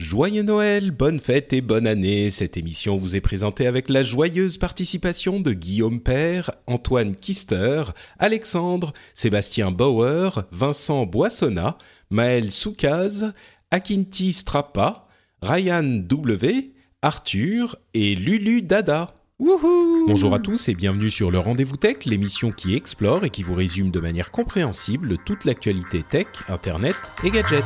Joyeux Noël, bonne fête et bonne année. Cette émission vous est présentée avec la joyeuse participation de Guillaume Père, Antoine Kister, Alexandre, Sébastien Bauer, Vincent Boissonna, Maël Soukaz, Akinti Strappa, Ryan W, Arthur et Lulu Dada. Wouhou Bonjour à tous et bienvenue sur le Rendez-vous Tech, l'émission qui explore et qui vous résume de manière compréhensible toute l'actualité tech, internet et gadgets.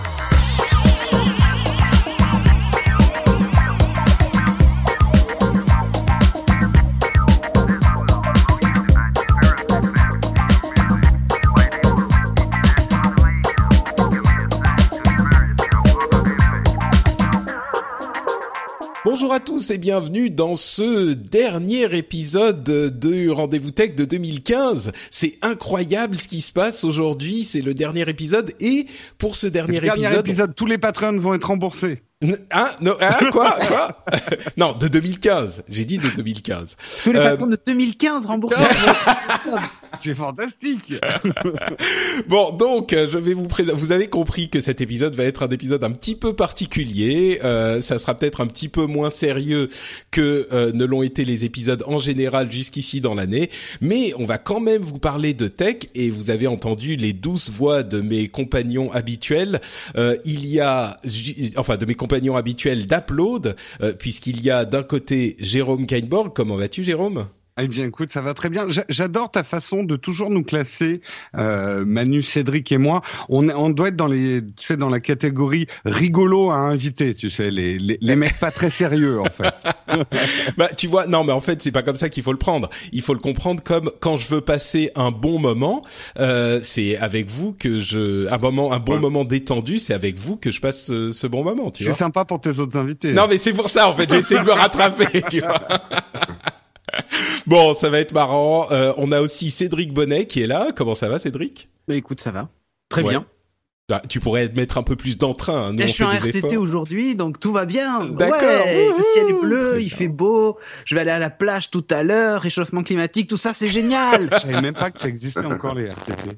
Bonjour à tous et bienvenue dans ce dernier épisode du Rendez-vous Tech de 2015. C'est incroyable ce qui se passe aujourd'hui, c'est le dernier épisode et pour ce dernier, Dernier épisode... épisode, tous les patrons vont être remboursés. Hein non, hein, quoi, quoi? Non, de 2015. J'ai dit de 2015. Tous les Euh, patrons de 2015 remboursés. C'est fantastique. Bon, donc euh, je vais vous présenter. Vous avez compris que cet épisode va être un épisode un petit peu particulier. Euh, ça sera peut-être un petit peu moins sérieux que euh, ne l'ont été les épisodes en général jusqu'ici dans l'année, mais on va quand même vous parler de tech et vous avez entendu les douces voix de mes compagnons habituels. Euh, il y a, enfin, de mes compagnons habituels d'Upload, euh, puisqu'il y a d'un côté Jérôme Kainborg. Comment vas-tu, Jérôme? Eh bien, écoute, ça va très bien. J'a- J'adore ta façon de toujours nous classer, euh, Manu, Cédric et moi. On, on doit être dans les, tu sais, dans la catégorie rigolo à inviter, tu sais, les, les, les mecs pas très sérieux, en fait. Bah, tu vois, non, mais en fait, c'est pas comme ça qu'il faut le prendre. Il faut le comprendre comme quand je veux passer un bon moment, euh, c'est avec vous que je, un moment, un bon Ouais. moment détendu, c'est avec vous que je passe ce, ce bon moment, tu C'est sympa pour tes autres invités. Non, mais c'est pour ça, en fait, j'ai essayé de me rattraper, tu vois. Bon, ça va être marrant. Euh, on a aussi Cédric Bonnet qui est là. Comment ça va, Cédric? Bah écoute, ça va. Très Ouais. bien. Bah, Tu pourrais mettre un peu plus d'entrain. hein. Nous, Là, on je suis en RTT aujourd'hui, donc tout va bien. D'accord. Ouais, le ciel est bleu, Très il bien. fait beau. Je vais aller à la plage tout à l'heure, réchauffement climatique, tout ça, c'est génial. Je savais même pas que ça existait encore, les RTT.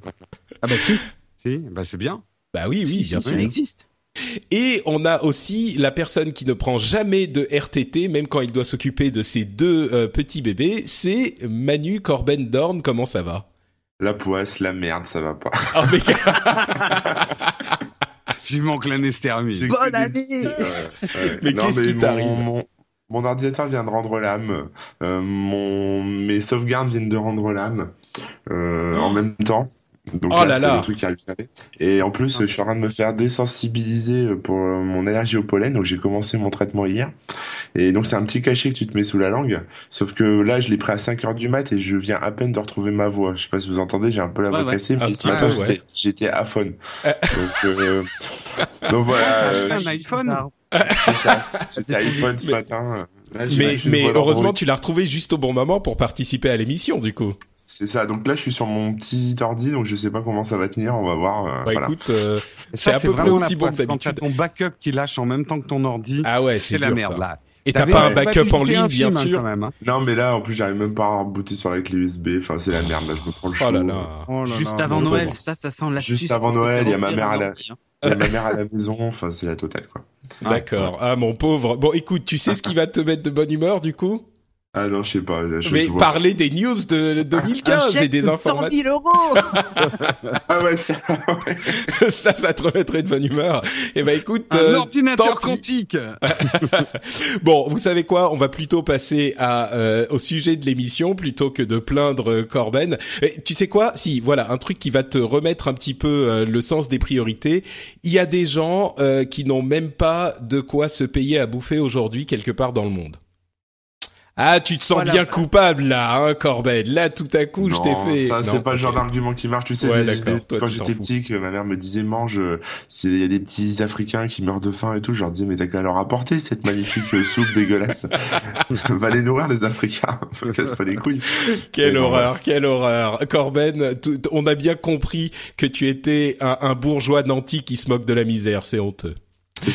ah bah si, Si, bah c'est bien. Bah oui, oui, si, bien si, sûr. ça existe. Et on a aussi la personne qui ne prend jamais de RTT, même quand il doit s'occuper de ses deux euh, petits bébés, c'est Manu Corben Dorn. Comment ça va? La poisse, la merde, ça va pas. oh, mais... Vivement que l'année se termine. C'est- Bonne année. Mais qu'est-ce qui mon- t'arrive? mon, mon ordinateur vient de rendre l'âme. Euh, mon, mes sauvegardes viennent de rendre l'âme euh, en même temps. Donc Oh là c'est là. le truc qui arrive jamais. Et en plus, je suis en train de me faire désensibiliser pour euh, mon allergie au pollen. Donc j'ai commencé mon traitement hier. Et donc c'est un petit cachet que tu te mets sous la langue. Sauf que là, je l'ai pris à 5 heures du mat et je viens à peine de retrouver ma voix. Je sais pas si vous entendez, j'ai un peu la voix ouais. cassée. Mais ce matin, j'étais- ouais. j'étais à faune. donc, euh, donc voilà. euh, un iPhone. C'est ça. J'étais iPhone ce Mais- matin. Là, j'ai mais, heureusement, tu l'as retrouvé juste au bon moment pour participer à l'émission, du coup. C'est ça. Donc là, je suis sur mon petit ordi, donc je sais pas comment ça va tenir. On va voir. euh, Bah voilà. écoute, euh, c'est à peu près aussi bon que d'habitude. ton backup qui lâche en même temps que ton ordi, Ah ouais, c'est la dur, merde, ça. là. Et t'as pas un backup en ligne, bien hein, sûr. quand même, hein. Non, mais là, en plus, j'arrive même pas à rebooter sur la clé USB. Enfin, c'est la merde. Là, je me prends le. Oh là là. Oh là Juste avant Noël, ça, ça sent l'astuce. Juste avant Noël, il y a ma mère à la- hein. Il y a ma mère à la maison. Enfin, c'est la totale, quoi. D'accord. Ah mon pauvre. Bon, écoute, tu sais ce qui va te mettre de bonne humeur, du coup? Ah non, je sais pas. là, je, Mais je parler des news de Un 2015 chèque et des de 100 informations. 000 euros. Ah ouais, ça. ouais. ça, ça te remettrait de bonne humeur. Eh ben, écoute, Un euh, ordinateur quantique. Bon, vous savez quoi? On va plutôt passer à euh, au sujet de l'émission plutôt que de plaindre euh, Corben. Et tu sais quoi? Si, voilà, un truc qui va te remettre un petit peu euh, le sens des priorités. Il y a des gens euh, qui n'ont même pas de quoi se payer à bouffer aujourd'hui quelque part dans le monde. Ah, tu te sens Voilà. bien coupable là, hein, Corben. Là, tout à coup, je t'ai Non, fait. Ça, c'est pas le genre d'argument qui marche. Tu sais, Ouais, des- d'accord. des- Toi, quand j'étais petit, que ma mère me disait mange, euh, s'il y a des petits Africains qui meurent de faim et tout, je leur disais mais t'as qu'à leur apporter cette magnifique euh, soupe dégueulasse. Va les nourrir les Africains. Casse pas les couilles. Quelle Mais horreur, quelle horreur. Corben, on a bien compris que tu étais un, un bourgeois nanti qui se moque de la misère, c'est honteux. C'est.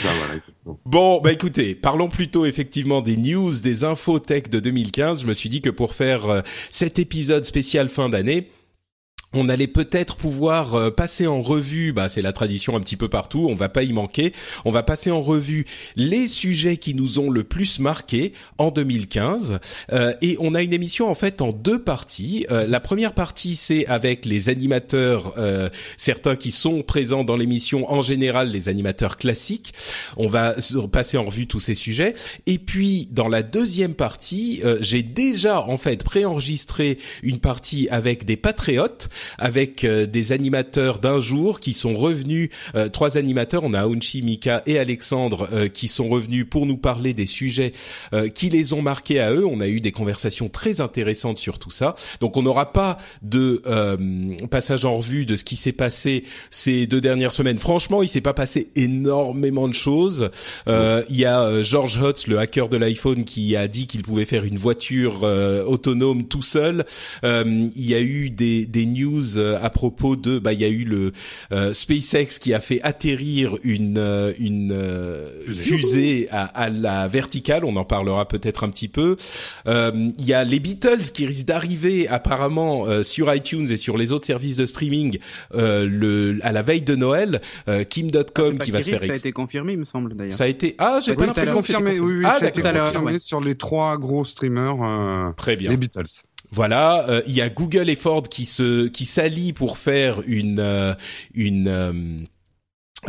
Bon, bah écoutez, parlons plutôt effectivement des news, des infos tech de 2015. Je me suis dit que pour faire euh, cet épisode spécial fin d'année, on allait peut-être pouvoir euh, passer en revue, bah c'est la tradition un petit peu partout, on va pas y manquer, on va passer en revue les sujets qui nous ont le plus marqué en 2015 Euh, et on a une émission en fait en deux parties. Euh, la première partie c'est avec les animateurs, euh, certains qui sont présents dans l'émission, en général les animateurs classiques. On va passer en revue tous ces sujets et puis dans la deuxième partie, euh, j'ai déjà en fait préenregistré une partie avec des patriotes avec euh, des animateurs d'un jour qui sont revenus, euh, trois animateurs, on a Aunchi, Mika et Alexandre euh, qui sont revenus pour nous parler des sujets qui les ont marqués à eux. On a eu des conversations très intéressantes sur tout ça. Donc on n'aura pas de passage en revue de ce qui s'est passé ces deux dernières semaines. Franchement, il s'est pas passé énormément de choses. Il y a George Hotz, le hacker de l'iPhone, qui a dit qu'il pouvait faire une voiture euh, autonome tout seul. Il y a eu des, des news euh, à propos de, bah, il y a eu le euh, SpaceX qui a fait atterrir une euh, une euh, fusée à, à la verticale. On en parlera peut-être un petit peu. Euh, Il y a les Beatles qui risquent d'arriver apparemment euh, sur iTunes et sur les autres services de streaming euh, le à la veille de Noël. Euh, Kim.com pas qui va se faire Ça a été confirmé, il me semble d'ailleurs. ça a été ah j'ai Oui, pas l'impression confirmé, oui, oui, ah ça a été confirmé ouais. sur les trois gros streamers, euh, très bien les Beatles. Voilà, euh, il y a Google et Ford qui se qui s'allient pour faire une euh, une euh,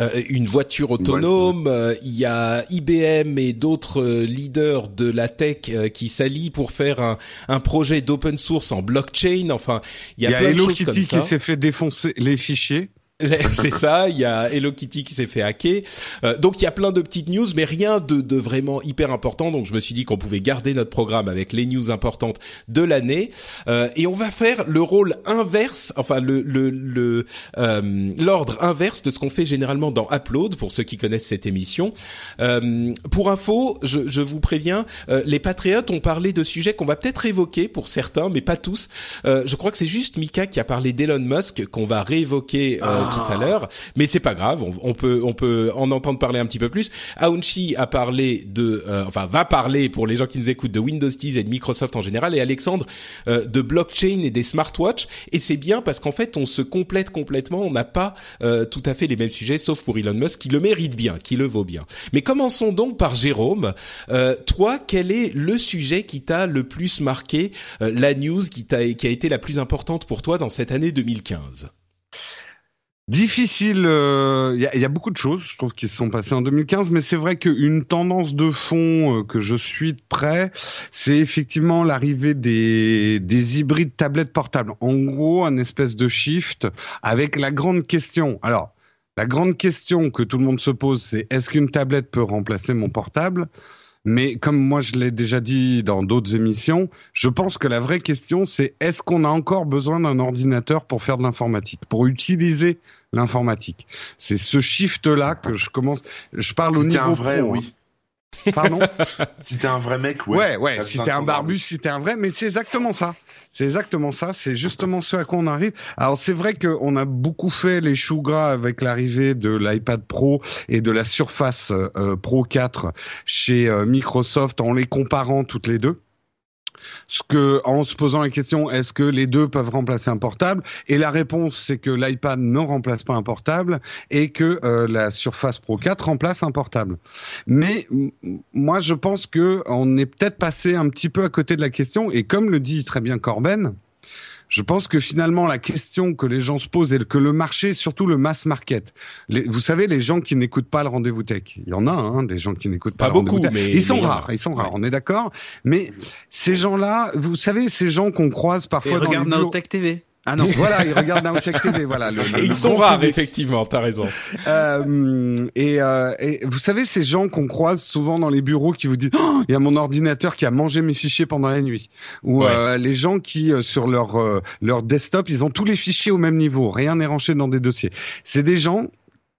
euh, une voiture autonome. Euh, il y a IBM et d'autres euh, leaders de la tech euh, qui s'allient pour faire un, un projet d'open source en blockchain. Enfin, il y a, plein de Hello choses comme Kitty ça. qui s'est fait défoncer les fichiers. C'est ça, il y a Hello Kitty qui s'est fait hacker. Euh, donc il y a plein de petites news, mais rien de, de vraiment hyper important. Donc je me suis dit qu'on pouvait garder notre programme avec les news importantes de l'année. Euh, et on va faire le rôle inverse, enfin le le le, euh, l'ordre inverse de ce qu'on fait généralement dans Upload pour ceux qui connaissent cette émission. Euh, pour info, je, je vous préviens, euh, les patriotes ont parlé de sujets qu'on va peut-être évoquer pour certains, mais pas tous. Euh, je crois que c'est juste Mika qui a parlé d'Elon Musk qu'on va réévoquer euh, tout à l'heure, mais c'est pas grave, on, peut on peut en entendre parler un petit peu plus. Aounchi a parlé de, euh, enfin va parler pour les gens qui nous écoutent de Windows 10 et de Microsoft en général, et Alexandre euh, de blockchain et des smartwatches. Et c'est bien parce qu'en fait on se complète complètement, on n'a pas euh, tout à fait les mêmes sujets, sauf pour Elon Musk qui le mérite bien, qui le vaut bien. Mais commençons donc par Jérôme. Euh, toi, quel est le sujet qui t'a le plus marqué, euh, la news qui t'a qui a été la plus importante pour toi dans cette année 2015 Difficile, euh, il y, a, il y a beaucoup de choses, je trouve, qui se sont passées en 2015, mais c'est vrai qu'une tendance de fond euh, que je suis de près, c'est effectivement l'arrivée des, des hybrides tablettes portables. En gros, un espèce de shift avec la grande question. Alors, la grande question que tout le monde se pose, c'est est-ce qu'une tablette peut remplacer mon portable? Mais comme moi je l'ai déjà dit dans d'autres émissions, je pense que la vraie question c'est est-ce qu'on a encore besoin d'un ordinateur pour faire de l'informatique, pour utiliser l'informatique C'est ce shift-là que je commence. Je parle au Si t'es niveau un vrai, pro, oui. hein. Pardon? Si t'es un vrai mec, ouais. Ouais, ouais. Si t'es un barbu, si t'es un vrai, mais c'est exactement ça. C'est exactement ça. C'est justement ce à quoi on arrive. Alors c'est vrai qu'on a beaucoup fait les choux gras avec l'arrivée de l'iPad Pro et de la Surface euh, Pro 4 chez euh, Microsoft en les comparant toutes les deux. Ce que, en se posant la question, est-ce que les deux peuvent remplacer un portable? Et la réponse, c'est que l'iPad ne remplace pas un portable et que euh, la Surface Pro 4 remplace un portable. Mais moi, je pense que on est peut-être passé un petit peu à côté de la question. Et comme le dit très bien Corben, je pense que finalement la question que les gens se posent et que le marché, surtout le mass market, les- vous savez, les gens qui n'écoutent pas le rendez-vous tech, il y en a, hein, des gens qui n'écoutent pas, Pas le beaucoup, tech. mais- ils sont mais rares, ils sont rares, on est d'accord. Mais ces gens-là, vous savez, ces gens qu'on croise Et parfois dans les regarde bureaux- Naotech TV. Ah non. Voilà, ils regardent Nowcheck TV. Voilà. Le, le- Et le ils sont rares, public. effectivement, t'as raison. Euh, et, euh, et vous savez, ces gens qu'on croise souvent dans les bureaux qui vous disent Oh, il y a mon ordinateur qui a mangé mes fichiers pendant la nuit. Ou Ouais. euh, les gens qui, euh, sur leur, euh, leur desktop, ils ont tous les fichiers au même niveau. Rien n'est rangé dans des dossiers. C'est des gens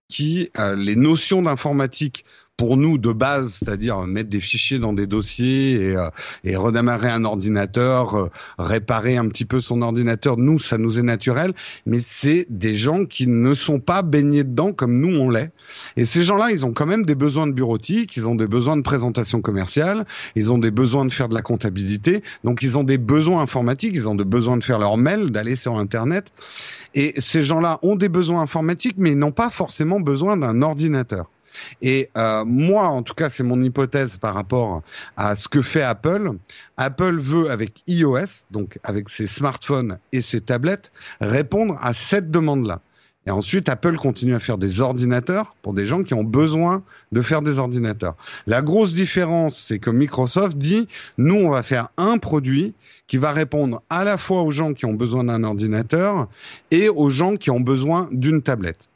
qui, euh, les notions d'informatique, pour nous de base, c'est-à-dire mettre des fichiers dans des dossiers et, euh, et redémarrer un ordinateur, euh, réparer un petit peu son ordinateur, nous, ça nous est naturel, mais c'est des gens qui ne sont pas baignés dedans comme nous on l'est. Et ces gens-là, ils ont quand même des besoins de bureautique, ils ont des besoins de présentation commerciale, ils ont des besoins de faire de la comptabilité, donc ils ont des besoins informatiques, ils ont des besoins de faire leur mail, d'aller sur Internet. Et ces gens-là ont des besoins informatiques, mais ils n'ont pas forcément besoin d'un ordinateur. Et euh, moi, en tout cas, c'est mon hypothèse par rapport à ce que fait Apple. Apple veut, avec iOS, donc avec ses smartphones et ses tablettes, répondre à cette demande-là. Et ensuite, Apple continue à faire des ordinateurs pour des gens qui ont besoin de faire des ordinateurs. La grosse différence, c'est que Microsoft dit, nous, on va faire un produit qui va répondre à la fois aux gens qui ont besoin d'un ordinateur et aux gens qui ont besoin d'une tablette.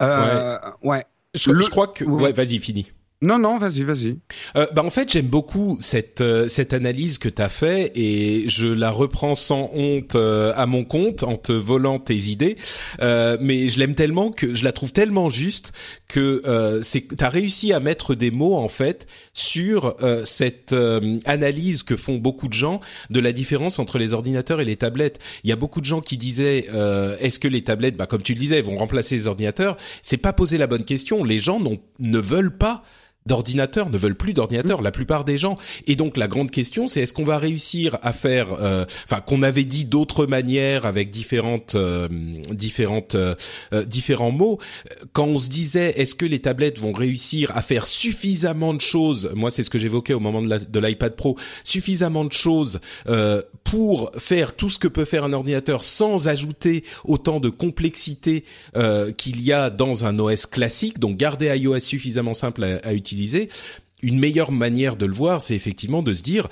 Euh, ouais. Je, Le- je crois que... Ouais. Ouais, vas-y, fini. Non, non, vas-y, vas-y. Euh, bah en fait j'aime beaucoup cette euh, cette analyse que t'as fait et je la reprends sans honte euh, à mon compte en te volant tes idées. Euh, mais je l'aime tellement que je la trouve tellement juste que euh, c'est t'as réussi à mettre des mots en fait sur euh, cette euh, analyse que font beaucoup de gens de la différence entre les ordinateurs et les tablettes. Il y a beaucoup de gens qui disaient est-ce que les tablettes bah comme tu le disais vont remplacer les ordinateurs? C'est pas poser la bonne question. Les gens ne veulent pas d'ordinateurs, ne veulent plus d'ordinateurs, la plupart des gens. Et donc la grande question, c'est est-ce qu'on va réussir à faire, euh, enfin qu'on avait dit d'autres manières avec différentes, euh, différentes, euh, euh, différents mots. Quand on se disait, est-ce que les tablettes vont réussir à faire suffisamment de choses Moi, c'est ce que j'évoquais au moment de l'iPad Pro, suffisamment de choses euh, pour faire tout ce que peut faire un ordinateur sans ajouter autant de complexité euh, qu'il y a dans un OS classique. Donc garder iOS suffisamment simple à, à utiliser. Une meilleure manière de le voir, c'est effectivement de se dire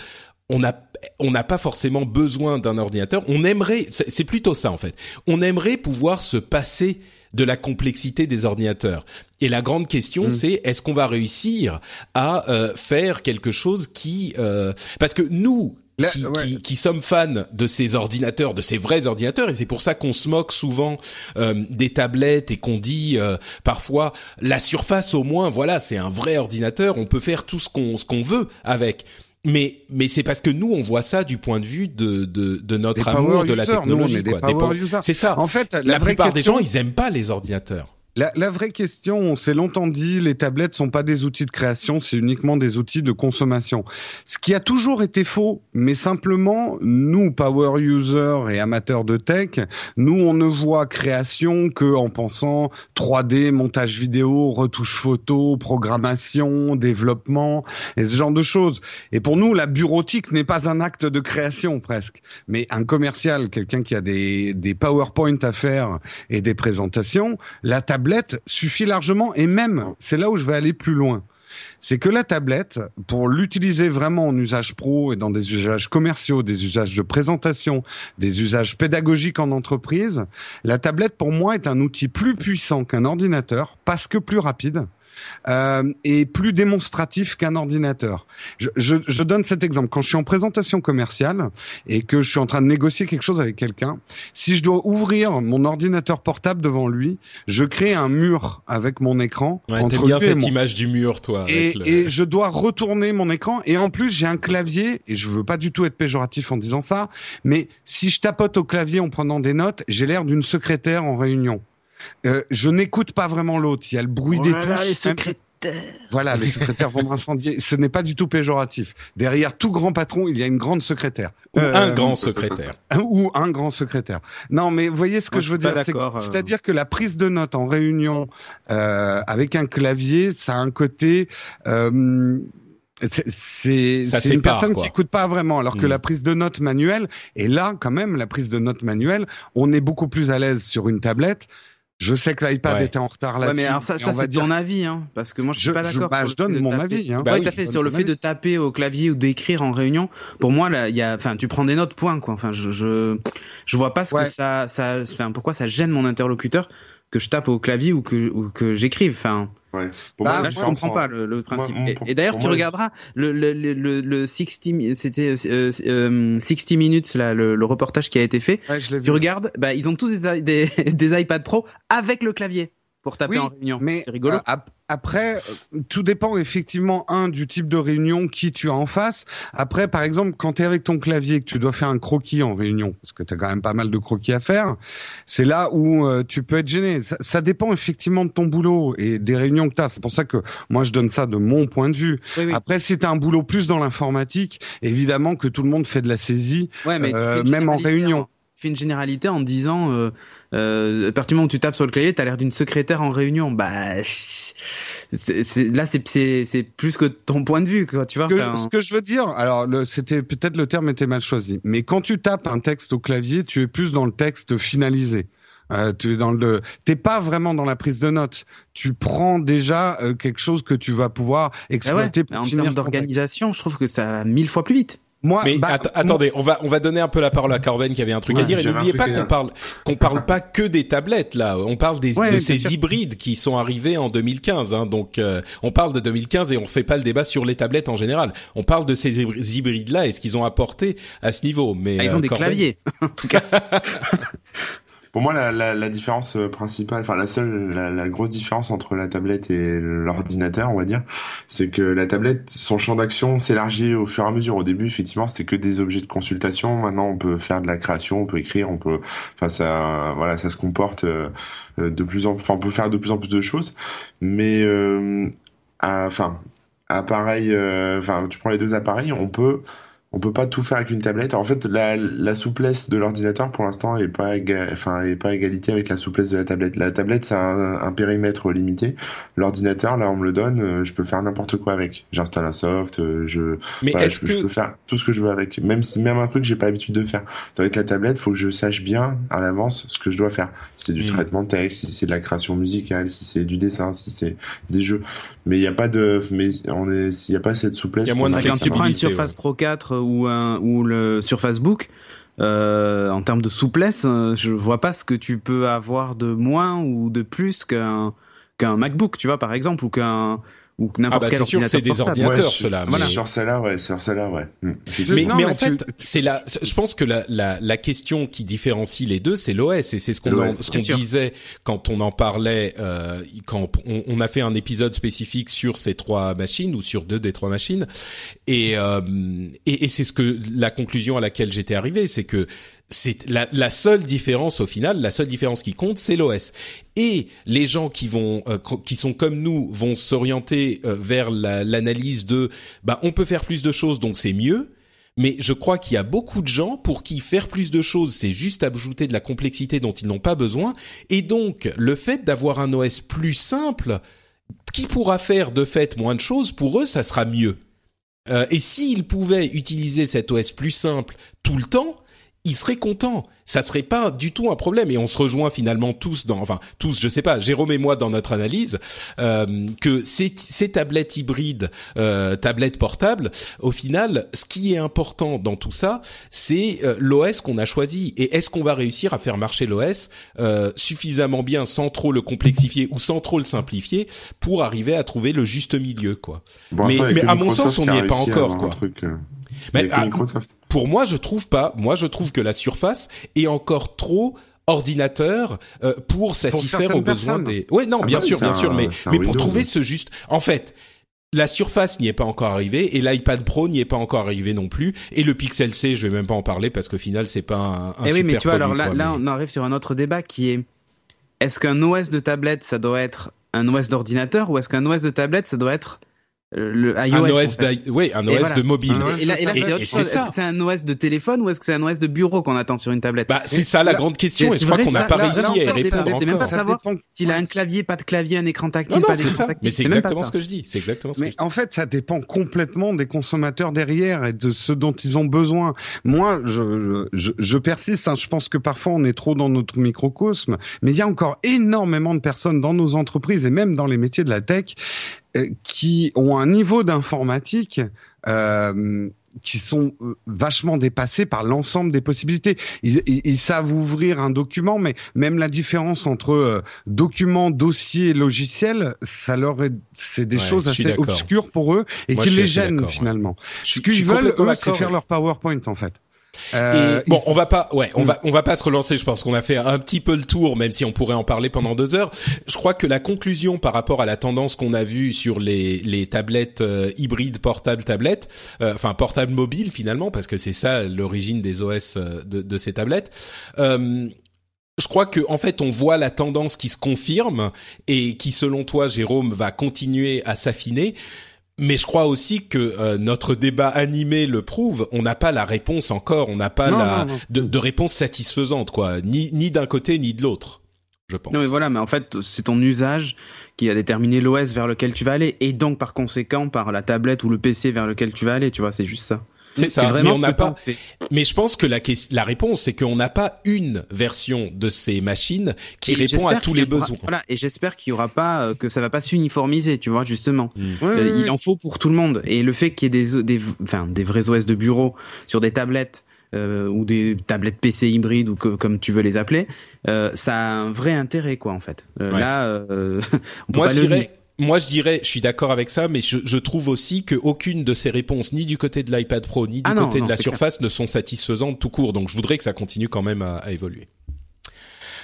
on a on n'a pas forcément besoin d'un ordinateur. On aimerait, c'est plutôt ça en fait. On aimerait pouvoir se passer de la complexité des ordinateurs. Et la grande question, c'est est-ce qu'on va réussir à euh, faire quelque chose qui, euh, parce que nous, Qui, ouais. qui, qui sommes fans de ces ordinateurs, de ces vrais ordinateurs, et c'est pour ça qu'on se moque souvent euh, des tablettes et qu'on dit euh, parfois la surface au moins, voilà, c'est un vrai ordinateur, on peut faire tout ce qu'on ce qu'on veut avec. Mais mais c'est parce que nous on voit ça du point de vue de de, de notre Des amour de la on technologie. C'est ça. En fait, la, plupart question, des gens, ils aiment pas les ordinateurs. La, la vraie question, on s'est longtemps dit, les tablettes sont pas des outils de création, c'est uniquement des outils de consommation. Ce qui a toujours été faux, mais simplement, nous, power users et amateurs de tech, nous, on ne voit création que en pensant 3D, montage vidéo, retouche photo, programmation, développement, et ce genre de choses. Et pour nous, la bureautique n'est pas un acte de création presque, mais un commercial, quelqu'un qui a des, des PowerPoint à faire et des présentations, la tablette suffit largement. Et même, c'est là où je vais aller plus loin. C'est que la tablette, pour l'utiliser vraiment en usage pro et dans des usages commerciaux, des usages de présentation, des usages pédagogiques en entreprise, la tablette pour moi est un outil plus puissant qu'un ordinateur parce que plus rapide. Euh, et plus démonstratif qu'un ordinateur. Je, je, je donne cet exemple. Quand je suis en présentation commerciale et que je suis en train de négocier quelque chose avec quelqu'un, si je dois ouvrir mon ordinateur portable devant lui, je crée un mur avec mon écran Ouais, entre bien lui et cette moi. image du mur, toi. Et, avec le- et je dois retourner mon écran. Et en plus, j'ai un clavier, et je veux pas du tout être péjoratif en disant ça, mais si je tapote au clavier en prenant des notes, j'ai l'air d'une secrétaire en réunion. Euh, je n'écoute pas vraiment l'autre. Il y a le bruit des Oh là, touches. les secrétaires. Voilà, les secrétaires vont m'incendier. Ce n'est pas du tout péjoratif. Derrière tout grand patron, il y a une grande secrétaire. Ou Euh, un grand secrétaire. ou un grand secrétaire. Non, mais vous voyez ce que Moi, je veux dire, euh. c'est-à-dire que la prise de notes en réunion euh, avec un clavier, ça a un côté. Euh, c'est c'est Ça c'est une personne quoi. qui écoute pas vraiment, alors que Mm. la prise de notes manuelle, et là quand même la prise de notes manuelle, on est beaucoup plus à l'aise sur une tablette Je sais que l'iPad Ouais. était en retard Ouais, là-dessus. mais alors ça, ça c'est dire- ton avis, hein, parce que moi je suis Je- pas je- d'accord. bah, sur je le donne fait de mon taper. avis, hein. Bah ouais, oui, tout à fait. Sur le fait de taper au clavier ou d'écrire en réunion, pour moi, là, il y a, enfin, tu prends des notes, point, quoi. Enfin, je, je, je vois pas ce Ouais. que ça, ça, enfin, pourquoi ça gêne mon interlocuteur que je tape au clavier ou que, ou que j'écrive. Enfin, Ouais. Pour Bah, moi, là, je comprends en- pas le, le principe. moi, Et- pour- et d'ailleurs, tu moi, regarderas le, le, le, le, le 60, mi- c'était euh, euh, 60 minutes, là, le, le reportage qui a été fait. Ouais, je l'ai Tu vu. regardes, bah, ils ont tous des, des, des iPad Pro avec le clavier pour taper Oui, en réunion. Mais C'est rigolo. euh, ap- après, tout dépend effectivement un du type de réunion qui tu as en face. Après, par exemple, quand tu es avec ton clavier, que tu dois faire un croquis en réunion, parce que tu as quand même pas mal de croquis à faire, c'est là où euh, tu peux être gêné. Ça, ça dépend effectivement de ton boulot et des réunions que tu as. C'est pour ça que moi je donne ça de mon point de vue. Oui, oui. Après, si tu as un boulot plus dans l'informatique, évidemment que tout le monde fait de la saisie, Ouais, mais tu euh, même en réunion. Tu fais une généralité en disant, euh, euh, à partir du moment où tu tapes sur le clavier, t'as l'air d'une secrétaire en réunion. Bah, c'est, c'est- là, c'est, c'est, c'est plus que ton point de vue, quoi. Tu vois. Ce que, enfin, ce que je veux dire, alors le- c'était peut-être le terme était mal choisi, mais quand tu tapes un texte au clavier, tu es plus dans le texte finalisé. Euh, tu es dans le, t'es pas vraiment dans la prise de notes. Tu prends déjà euh, quelque chose que tu vas pouvoir ah ouais, exploiter pour en termes d'organisation, je trouve que ça va mille fois plus vite. Moi, Mais bah, att- attendez, on va on va donner un peu la parole à Corben qui avait un truc à dire et n'oubliez pas qu'on parle qu'on parle pas que des tablettes là, on parle des Ouais, de ces sûr. hybrides qui sont arrivés en 2015 hein, donc euh, on parle de 2015 et on fait pas le débat sur les tablettes en général. On parle de ces hybrides là et ce qu'ils ont apporté à ce niveau mais Ah, ils ont euh, des Corben- claviers. en tout cas. Pour moi, la, différence euh, principale, enfin la seule, la, grosse différence entre la tablette et l'ordinateur, on va dire, c'est que la tablette, son champ d'action s'élargit au fur et à mesure. Au début, effectivement, c'était que des objets de consultation. Maintenant, on peut faire de la création, on peut écrire, on peut, enfin ça, voilà, ça se comporte euh, euh, de plus en, enfin, on peut faire de plus en plus de choses. Mais, euh, enfin, appareil, enfin, tu prends les deux appareils, on peut on peut pas tout faire avec une tablette. En fait, la, la souplesse de l'ordinateur pour l'instant est pas enfin est pas égalité avec la souplesse de la tablette. La tablette c'est un, un périmètre limité. L'ordinateur là on me le donne, euh, je peux faire n'importe quoi avec. J'installe un soft, euh, je Mais voilà, est-ce je, je peux faire tout ce que je veux avec. Même si même un truc que j'ai pas l'habitude de faire. Avec la tablette, faut que je sache bien à l'avance ce que je dois faire. Si c'est du Mm. traitement de texte, si c'est de la création musicale, si c'est du dessin, si c'est des jeux. Mais il y a pas de mais on est s'il y a pas cette souplesse. Il y a moins de a tu prends une flexibilité, Surface ouais. Pro 4 ou un, ou le Surface Book, euh, en termes de souplesse, euh, je vois pas ce que tu peux avoir de moins ou de plus qu'un qu'un MacBook, tu vois, par exemple, ou qu'un ou que Ah n'importe bah quel c'est sûr c'est des portable. ordinateurs sur- ceux-là. Voilà. mais- Sur celle-là, ouais, sur celle-là, ouais. Mm. Mais. Non, mais mais en tu- fait, c'est la. Je pense que la, la, la question qui différencie les deux, c'est l'OS, et c'est ce qu'on ce qu'on disait quand on en parlait, euh, quand on, on a fait un épisode spécifique sur ces trois machines ou sur deux des trois machines, et euh, et, et c'est ce que la conclusion à laquelle j'étais arrivé, c'est que c'est la, la seule différence au final, la seule différence qui compte, c'est l'OS. Et les gens qui vont, euh, qui sont comme nous, vont s'orienter euh, vers la- l'analyse de, bah, on peut faire plus de choses, donc c'est mieux. Mais je crois qu'il y a beaucoup de gens pour qui faire plus de choses, c'est juste ajouter de la complexité dont ils n'ont pas besoin. Et donc, le fait d'avoir un OS plus simple, qui pourra faire de fait moins de choses, pour eux, ça sera mieux. Euh, et s'ils pouvaient utiliser cet OS plus simple tout le temps, ils seraient contents. Ça serait pas du tout un problème. Et on se rejoint finalement tous dans, enfin tous, je sais pas, Jérôme et moi dans notre analyse, euh, que ces, ces tablettes hybrides, euh, tablettes portables, au final, ce qui est important dans tout ça, c'est euh, l'OS qu'on a choisi. Et est-ce qu'on va réussir à faire marcher l'OS euh, suffisamment bien sans trop le complexifier ou sans trop le simplifier pour arriver à trouver le juste milieu, quoi. Bon, Mais- il mais à mon sens, on n'y est pas encore, quoi. Un truc, euh, Mais, ah, Microsoft. pour moi, je trouve pas. Moi, je trouve que la Surface est encore trop ordinateur euh, pour satisfaire aux besoins des. Ouais, non, Ah bien bah, sûr, bien un- sûr, mais mais pour trouver ce juste. En fait. La Surface n'y est pas encore arrivée et l'iPad Pro n'y est pas encore arrivé non plus et le Pixel C je vais même pas en parler parce qu'au final c'est pas un, un Eh oui, mais tu vois, alors là, quoi, là, mais- on arrive sur un autre débat qui est est-ce qu'un OS de tablette, ça doit être un OS d'ordinateur ou est-ce qu'un OS de tablette, ça doit être Euh, Le iOS. un en OS, fait. d'i- oui, un OS voilà. de mobile. Et là, et là, c'est autre c'est chose. ça. Est-ce que c'est un OS de téléphone ou est-ce que c'est un OS de bureau qu'on attend sur une tablette? Bah, c'est ça la là, grande question, et je crois qu'on n'a pas là, réussi à y ça dépend. répondre C'est même pas de savoir s'il a un clavier, pas de clavier, un écran tactile, Non, non, pas c'est d'écran ça. tactile. Mais c'est exactement ce que je dis. C'est exactement ce que Mais je dis. en fait, ça dépend complètement des consommateurs derrière et de ce dont ils ont besoin. Moi, je, je, je persiste. hein, je pense que parfois on est trop dans notre microcosme, mais il y a encore énormément de personnes dans nos entreprises et même dans les métiers de la tech qui ont un niveau d'informatique. Euh, qui sont euh, vachement dépassés par l'ensemble des possibilités. Ils, ils- ils savent ouvrir un document, mais même la différence entre euh, document, dossier et logiciel, ça leur est, c'est des Ouais, choses assez obscures pour eux et qui les gênent ouais. finalement. Ce qu'ils veulent, eux, c'est faire leur PowerPoint en fait. Et Euh, bon, on va pas, ouais, on Mm. va, on va pas se relancer. Je pense qu'on a fait un petit peu le tour, même si on pourrait en parler pendant deux heures. Je crois que la conclusion par rapport à la tendance qu'on a vue sur les les tablettes euh, hybrides portables tablettes, euh, enfin portables mobiles finalement, parce que c'est ça l'origine des OS euh, de, de ces tablettes. Euh, je crois que en fait on voit la tendance qui se confirme et qui selon toi Jérôme va continuer à s'affiner. Mais je crois aussi que euh, notre débat animé le prouve. On n'a pas la réponse encore. On n'a pas Non, la non, non. De, de réponse satisfaisante, quoi. Ni ni d'un côté ni de l'autre, je pense. Non mais voilà, mais en fait c'est ton usage qui a déterminé l'OS vers lequel tu vas aller et donc par conséquent par la tablette ou le PC vers lequel tu vas aller, tu vois, c'est juste ça. C'est ça. vraiment mais on ce n'a pas. Mais je pense que la réponse, c'est qu'on n'a pas une version de ces machines qui Et répond à tous les aura- besoins. Voilà, et j'espère qu'il y aura pas euh, que ça va pas s'uniformiser, tu vois, justement. Ouais, Euh, ouais, il en faut pour tout le monde. Et le fait qu'il y ait des, des, enfin, des vrais OS de bureau sur des tablettes euh, ou des tablettes PC hybrides ou que- comme tu veux les appeler, euh, ça a un vrai intérêt, quoi, en fait. Euh, Ouais. Là, euh, on peut Moi, pas moi, je dirais, je suis d'accord avec ça, mais je, je trouve aussi que aucune de ces réponses, ni du côté de l'iPad Pro, ni du Ah non, côté non, de la Surface, ne sont satisfaisantes tout court. Donc, je voudrais que ça continue quand même à, à évoluer.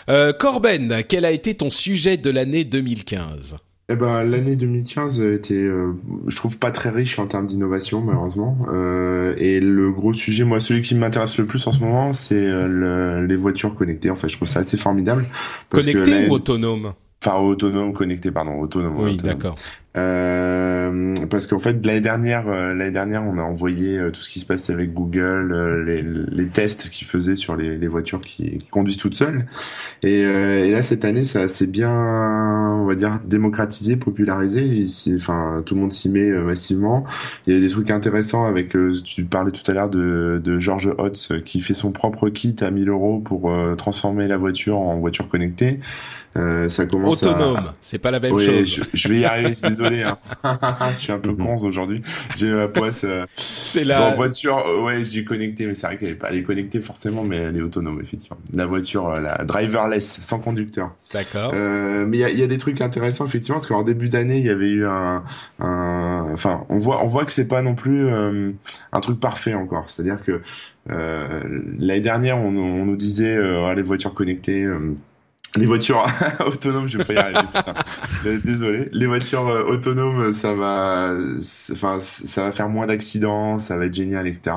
Euh, Corben, quel a été ton sujet de l'année 2015 Eh ben, l'année 2015 a été, euh, je trouve pas très riche en termes d'innovation, malheureusement. Euh, et le gros sujet, moi, celui qui m'intéresse le plus en ce moment, c'est euh, le- les voitures connectées. En fait, je trouve ça assez formidable. Parce que Connecté l'année- ou autonome Enfin, autonome, connecté, pardon, autonome. Oui, d'accord. Euh, parce qu'en fait l'année dernière, euh, l'année dernière, on a envoyé euh, tout ce qui se passait avec Google, les, les tests qu'ils faisaient sur les, les voitures qui, qui conduisent toutes seules. Et, et là cette année, ça s'est bien, on va dire, démocratisé, popularisé. Enfin, tout le monde s'y met massivement. Il y a des trucs intéressants avec. tu parlais tout à l'heure de, de George Hotz qui fait son propre kit à 1000 euros pour transformer la voiture en voiture connectée. Ça commence à- Autonome, c'est pas la même oui, chose. je, je vais y arriver, désolé. Hein. je suis un peu con aujourd'hui. J'ai la poisse. Euh, C'est bon, la. voiture, euh, ouais, je dis connectée, mais c'est vrai qu'elle est pas, elle est connectée forcément, mais elle est autonome effectivement. La voiture, euh, la driverless, sans conducteur. D'accord. Euh, mais il y a, il y a des trucs intéressants effectivement, parce qu'en début d'année, il y avait eu un, un, enfin, on voit, on voit que c'est pas non plus euh, un truc parfait encore. C'est-à-dire que euh, l'année dernière, on, on nous disait euh, Ah, les voitures connectées. Les voitures autonomes, je vais pas y arriver. putain. Euh, Désolé. Les voitures euh, autonomes, ça va, enfin, ça va faire moins d'accidents, ça va être génial, etc.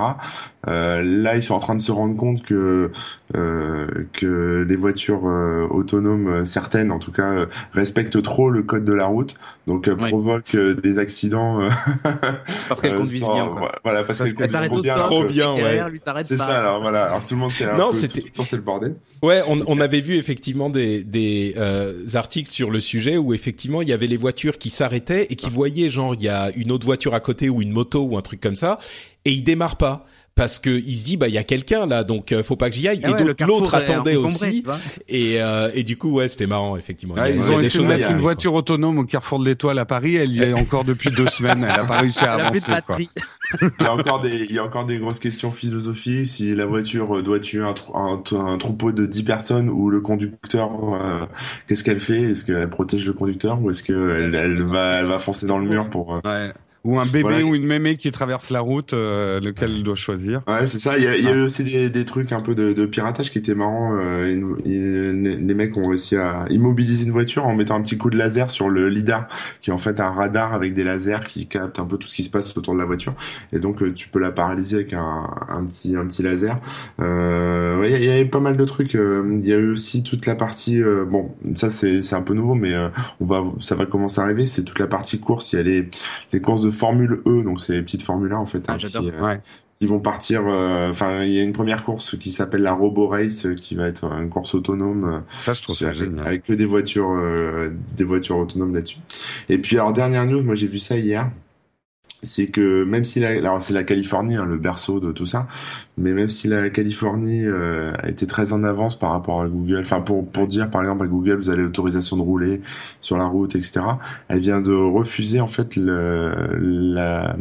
Euh, là, ils sont en train de se rendre compte que que les voitures euh, autonomes, euh, certaines en tout cas, euh, respectent trop le code de la route, donc euh, Ouais. provoquent euh, des accidents. euh, Parce qu'elle euh, conduisent sans- bien, quoi. Voilà, parce qu'elles Elle conduisent trop bien. Trop bien, ouais. lui s'arrête C'est ça. Alors voilà. Alors tout le monde, c'est un Non, c'était- tout le temps, c'est le bordel. Ouais, on, on avait vu effectivement des, des euh, articles sur le sujet où effectivement il y avait les voitures qui s'arrêtaient et qui voyaient genre il y a une autre voiture à côté ou une moto ou un truc comme ça et ils démarrent pas parce que il se dit bah il y a quelqu'un là donc euh, faut pas que j'y aille Ah et ouais, carrefour l'autre attendait aussi et euh, et du coup ouais c'était marrant effectivement. Ah, Il y a- ils y ont essayé de mettre une quoi. voiture autonome au carrefour de l'Étoile à Paris. Elle y est encore depuis deux semaines. Elle a pas réussi à avancer. quoi. Il y a encore des, il y a encore des grosses questions philosophiques. Si la voiture doit tuer un, trou- un, un troupeau de 10 personnes ou le conducteur, euh, qu'est-ce qu'elle fait? Est-ce qu'elle protège le conducteur ou est-ce qu'elle elle va, elle va foncer dans le mur pour euh, Ouais. Ou un bébé Voilà. ou une mémé qui traverse la route, euh, lequel elle doit choisir. Ouais, c'est ça. Il y a, il y a eu aussi des, des trucs un peu de, de piratage qui étaient marrants. Euh, les mecs ont réussi à immobiliser une voiture en mettant un petit coup de laser sur le lidar, qui est en fait un radar avec des lasers qui captent un peu tout ce qui se passe autour de la voiture. Et donc euh, tu peux la paralyser avec un, un petit un petit laser. Euh, ouais, il y, il avait pas mal de trucs. Euh, Il y a eu aussi toute la partie. euh, bon, ça c'est c'est un peu nouveau, mais euh, on va ça va commencer à arriver. C'est toute la partie course. Il y a les les courses de Formule E, donc c'est les petites Formule 1 en fait. Ah, hein, j'adore. qui, euh, Ouais. qui vont partir. euh, Enfin, il y a une première course qui s'appelle la Robo Race, euh, qui va être une course autonome. Ça, je trouve ça avec, génial. avec que des voitures, euh, des voitures autonomes là-dessus. Et puis alors dernière news, moi j'ai vu ça hier. C'est que même si la, alors c'est la Californie, hein, le berceau de tout ça, mais même si la Californie euh, a été très en avance par rapport à Google, enfin pour pour dire par exemple à Google vous avez l'autorisation de rouler sur la route, etc. Elle vient de refuser en fait le, la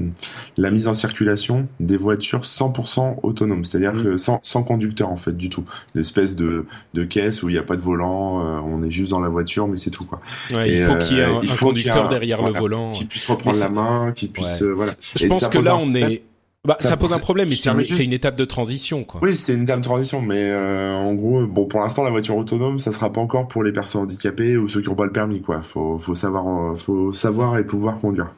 la mise en circulation des voitures 100% autonomes, c'est-à-dire Mm. que sans sans conducteur en fait du tout, une espèce de de caisse où il n'y a pas de volant, euh, on est juste dans la voiture, mais c'est tout quoi. Ouais, Et, il faut qu'il y ait euh, un, y conducteur derrière le volant. Qui puisse reprendre la main, qui puisse Ouais. Euh, voilà. Je Et pense que là, un- on est. Bah, ça, ça pose un problème, mais c'est une, juste- étape de transition, quoi. Oui, c'est une dame transition, mais euh, en gros, bon, pour l'instant, la voiture autonome, ça sera pas encore pour les personnes handicapées ou ceux qui ont pas le permis, quoi. Faut, faut savoir, euh, faut savoir et pouvoir conduire.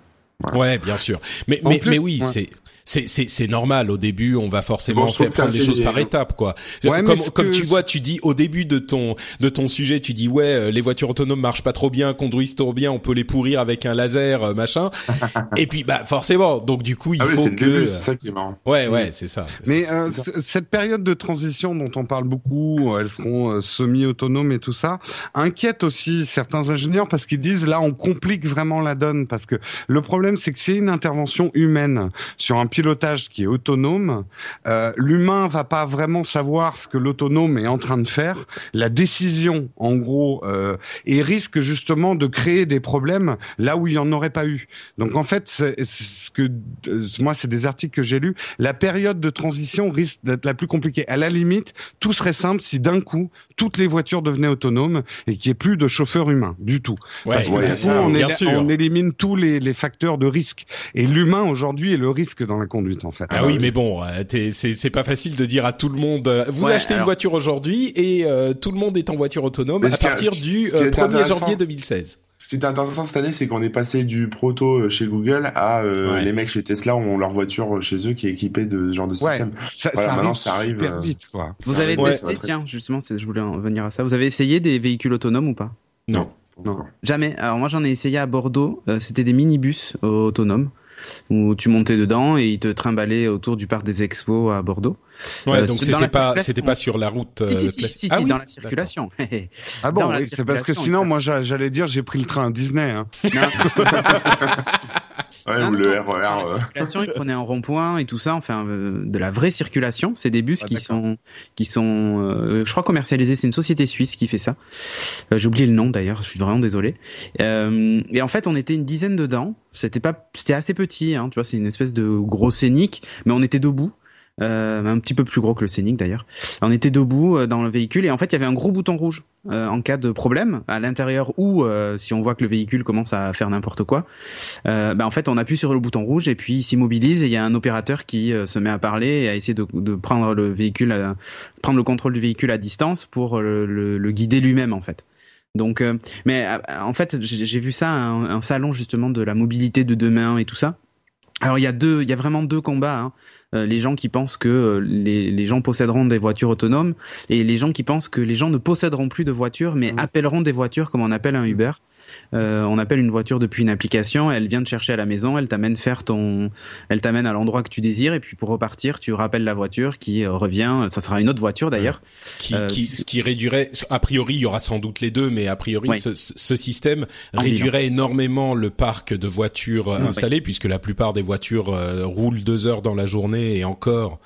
Ouais, bien sûr. Mais En mais, plus- mais oui, ouais. c'est c'est c'est c'est normal. Au début, on va forcément Bon, faire prendre les choses par étapes, quoi. Ouais, comme comme que- tu vois, tu dis au début de ton de ton sujet, tu dis ouais, euh, les voitures autonomes marchent pas trop bien, conduisent trop bien, on peut les pourrir avec un laser, euh, machin. Et puis bah forcément, donc du coup, il Ah oui, faut que début, c'est ça qui est marrant. ouais ouais, c'est ça. Mais euh, cette période de transition dont on parle beaucoup, elles seront euh, semi-autonomes et tout ça, inquiète aussi certains ingénieurs parce qu'ils disent là on complique vraiment la donne parce que le problème c'est que c'est une intervention humaine sur un pilotage qui est autonome. Euh, L'humain va pas vraiment savoir ce que l'autonome est en train de faire. La décision, en gros, euh, et risque justement de créer des problèmes là où il y en aurait pas eu. Donc en fait, ce que euh, moi c'est des articles que j'ai lus. La période de transition risque d'être la plus compliquée. À la limite, tout serait simple si d'un coup toutes les voitures devenaient autonomes et qu'il n'y ait plus de chauffeur humain du tout. Ouais, Parce que ouais, du coup, ça, on, bien éli- sûr. on élimine tous les, les facteurs de risque. Et l'humain aujourd'hui est le risque dans la conduite en fait. Ah oui, mais bon, euh, t'es- c'est c'est pas facile de dire à tout le monde. euh, vous Ouais, achetez une voiture aujourd'hui et euh, tout le monde est en voiture autonome Mais à partir du ce qui euh, est 1er intéressant- janvier 2016. Ce qui est intéressant cette année, c'est qu'on est passé du proto euh, chez Google à euh, Ouais. les mecs chez Tesla ont leur voiture chez eux qui est équipée de ce genre de Ouais. système. ça, Voilà, ça maintenant, arrive ça arrive, super euh, vite quoi. Vous Ça avez arrive, testé, ouais, tiens, justement, je voulais en venir à ça. Vous avez essayé des véhicules autonomes ou pas? Non. Non. Jamais. Alors moi j'en ai essayé à Bordeaux. Euh, C'était des minibus euh, autonomes où tu montais dedans et ils te trimballaient autour du parc des expos à Bordeaux. Ouais, Euh, donc c'était pas c'était pas sur la route. si si euh, si, classique. si, Ah si, oui dans la circulation. Ah bon, oui, c'est parce que sinon moi j'a- j'allais dire j'ai pris le train Disney. Hein. Ouais, Non, ou le RER. la euh. circulation, ils prenaient un rond-point et tout ça, enfin euh, de la vraie circulation. C'est des bus Ah, qui sont qui sont, euh, je crois commercialisés. C'est une société suisse qui fait ça. Euh, J'ai oublié le nom d'ailleurs. Je suis vraiment désolé. Euh, et en fait, on était une dizaine dedans. C'était pas, c'était assez petit. Hein, tu vois, c'est une espèce de gros scénic, mais on était debout. Euh, un petit peu plus gros que le scénic d'ailleurs. On était debout euh, dans le véhicule et en fait il y avait un gros bouton rouge euh, en cas de problème à l'intérieur ou euh, si on voit que le véhicule commence à faire n'importe quoi. Euh, bah, en fait on appuie sur le bouton rouge et puis il s'immobilise et il y a un opérateur qui euh, se met à parler et à essayer de, de prendre le véhicule, prendre le contrôle du véhicule à distance pour le, le- le guider lui-même en fait. Donc, mais en fait, j'ai vu ça un, un salon justement de la mobilité de demain et tout ça. Alors il y a deux, il y a vraiment deux combats. Hein. Euh, les gens qui pensent que euh, les, les gens posséderont des voitures autonomes et les gens qui pensent que les gens ne posséderont plus de voitures mais Mhm. appelleront des voitures comme on appelle un Uber. Euh, on appelle une voiture depuis une application, elle vient te chercher à la maison, elle t'amène faire ton, elle t'amène à l'endroit que tu désires et puis pour repartir, tu rappelles la voiture qui euh, revient. Ça sera une autre voiture d'ailleurs. qui, Euh, qui, ce qui réduirait, a priori, il y aura sans doute les deux, mais a priori, ce, ce système En réduirait énormément le parc de voitures euh, installées, puisque la plupart des voitures euh, roulent deux heures dans la journée et encore.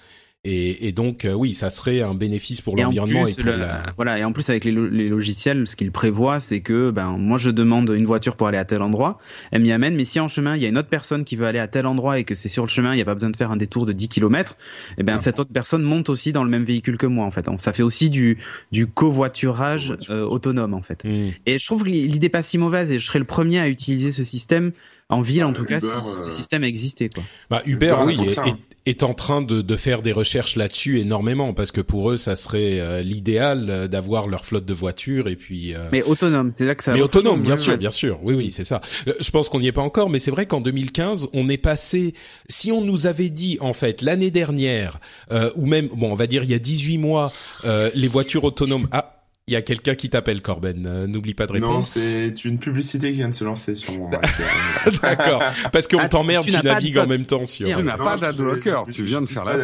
Et, et donc, euh, oui, ça serait un bénéfice pour l'environnement et plus, pour le- la... voilà, et en plus avec les, lo- les logiciels, ce qu'ils prévoient, c'est que ben moi je demande une voiture pour aller à tel endroit, elle m'y amène, mais si en chemin il y a une autre personne qui veut aller à tel endroit et que c'est sur le chemin, il n'y a pas besoin de faire un détour de 10 km, et ben cette autre personne monte aussi dans le même véhicule que moi en fait. Donc ça fait aussi du du covoiturage euh, autonome en fait. Hmm. Et je trouve que l'idée pas si mauvaise et je serais le premier à utiliser ce système en ville Ah, en tout cas si, si ce euh, système existait quoi. Bah, Uber, Uber, oui, est, hein. est- est en train de, de faire des recherches là-dessus énormément, parce que pour eux, ça serait euh, l'idéal euh, d'avoir leur flotte de voitures et puis... euh, Mais autonome, c'est là que ça mais autonome, bien sûr, bien sûr. Oui, oui, c'est ça. Je pense qu'on n'y est pas encore, mais c'est vrai qu'en 2015, on est passé. Si on nous avait dit en fait l'année dernière, euh, ou même, bon, on va dire il y a 18 mois, euh, les voitures autonomes. Ah, Il y a quelqu'un qui t'appelle, Corben. Euh, N'oublie pas de répondre. Non, c'est une publicité qui vient de se lancer sur mon D'accord. Parce qu'on Ah, t'emmerde, tu tu, navigues en même temps sur. Tu n'as pas d'adblocker, tu viens de faire la.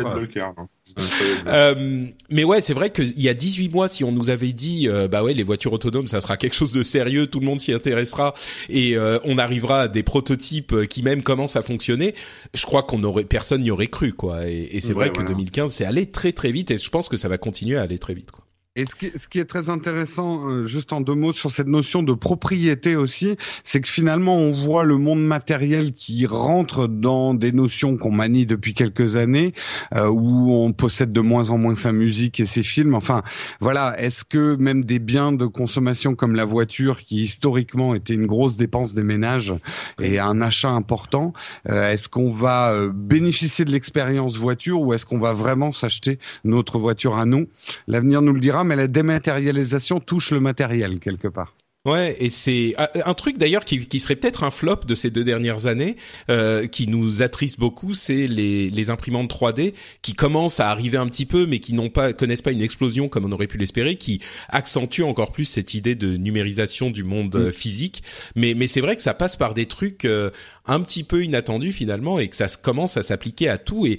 Euh, mais ouais, c'est vrai qu'il y a 18 mois, si on nous avait dit, euh, bah ouais, les voitures autonomes, ça sera quelque chose de sérieux, tout le monde s'y intéressera et euh, on arrivera à des prototypes qui même commencent à fonctionner, je crois qu'on aurait, personne n'y aurait cru, quoi. Et, et c'est Ouais, vrai que voilà. 2015, c'est allé très très vite et je pense que ça va continuer à aller très vite, quoi. Et ce qui, ce qui est très intéressant, euh, juste en deux mots sur cette notion de propriété aussi, c'est que finalement on voit le monde matériel qui rentre dans des notions qu'on manie depuis quelques années, euh, où on possède de moins en moins sa musique et ses films. Enfin, voilà, est-ce que même des biens de consommation comme la voiture, qui historiquement était une grosse dépense des ménages et un achat important, euh, est-ce qu'on va euh, bénéficier de l'expérience voiture ou est-ce qu'on va vraiment s'acheter notre voiture à nous? L'avenir nous le dira, mais la dématérialisation touche le matériel quelque part. Ouais, et c'est un- truc d'ailleurs qui, qui serait peut-être un flop de ces deux dernières années, euh, qui nous attriste beaucoup, c'est les, les imprimantes 3D qui commencent à arriver un petit peu, mais qui n'ont pas connaissent pas une explosion comme on aurait pu l'espérer, qui accentuent encore plus cette idée de numérisation du monde euh, physique. Mais mais c'est vrai que ça passe par des trucs euh, un petit peu inattendus finalement, et que ça se- commence à s'appliquer à tout. Et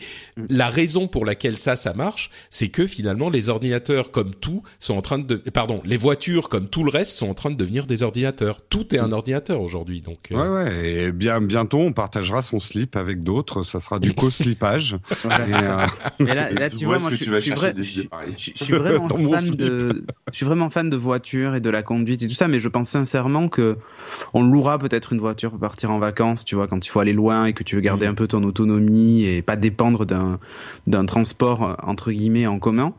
la raison pour laquelle ça ça marche, c'est que finalement les ordinateurs comme tout sont en train de, pardon, les voitures comme tout le reste sont en train de devenir des ordinateurs. Tout est un ordinateur aujourd'hui, donc. euh, Ouais, ouais. Et bien, bientôt, on partagera son slip avec d'autres. Ça sera du co-slipage. Voilà. Et, euh, Mais là, là, Tu tu vois moi, que je, tu vas je suis chercher vrai- des je, idées pareilles. je- je suis vraiment fan de, je suis vraiment fan de voitures et de la conduite et tout ça, mais je pense sincèrement que on louera peut-être une voiture pour partir en vacances, tu vois, quand il faut aller loin et que tu veux garder Mm. un peu ton autonomie et pas dépendre d'un d'un transport euh, entre guillemets en commun,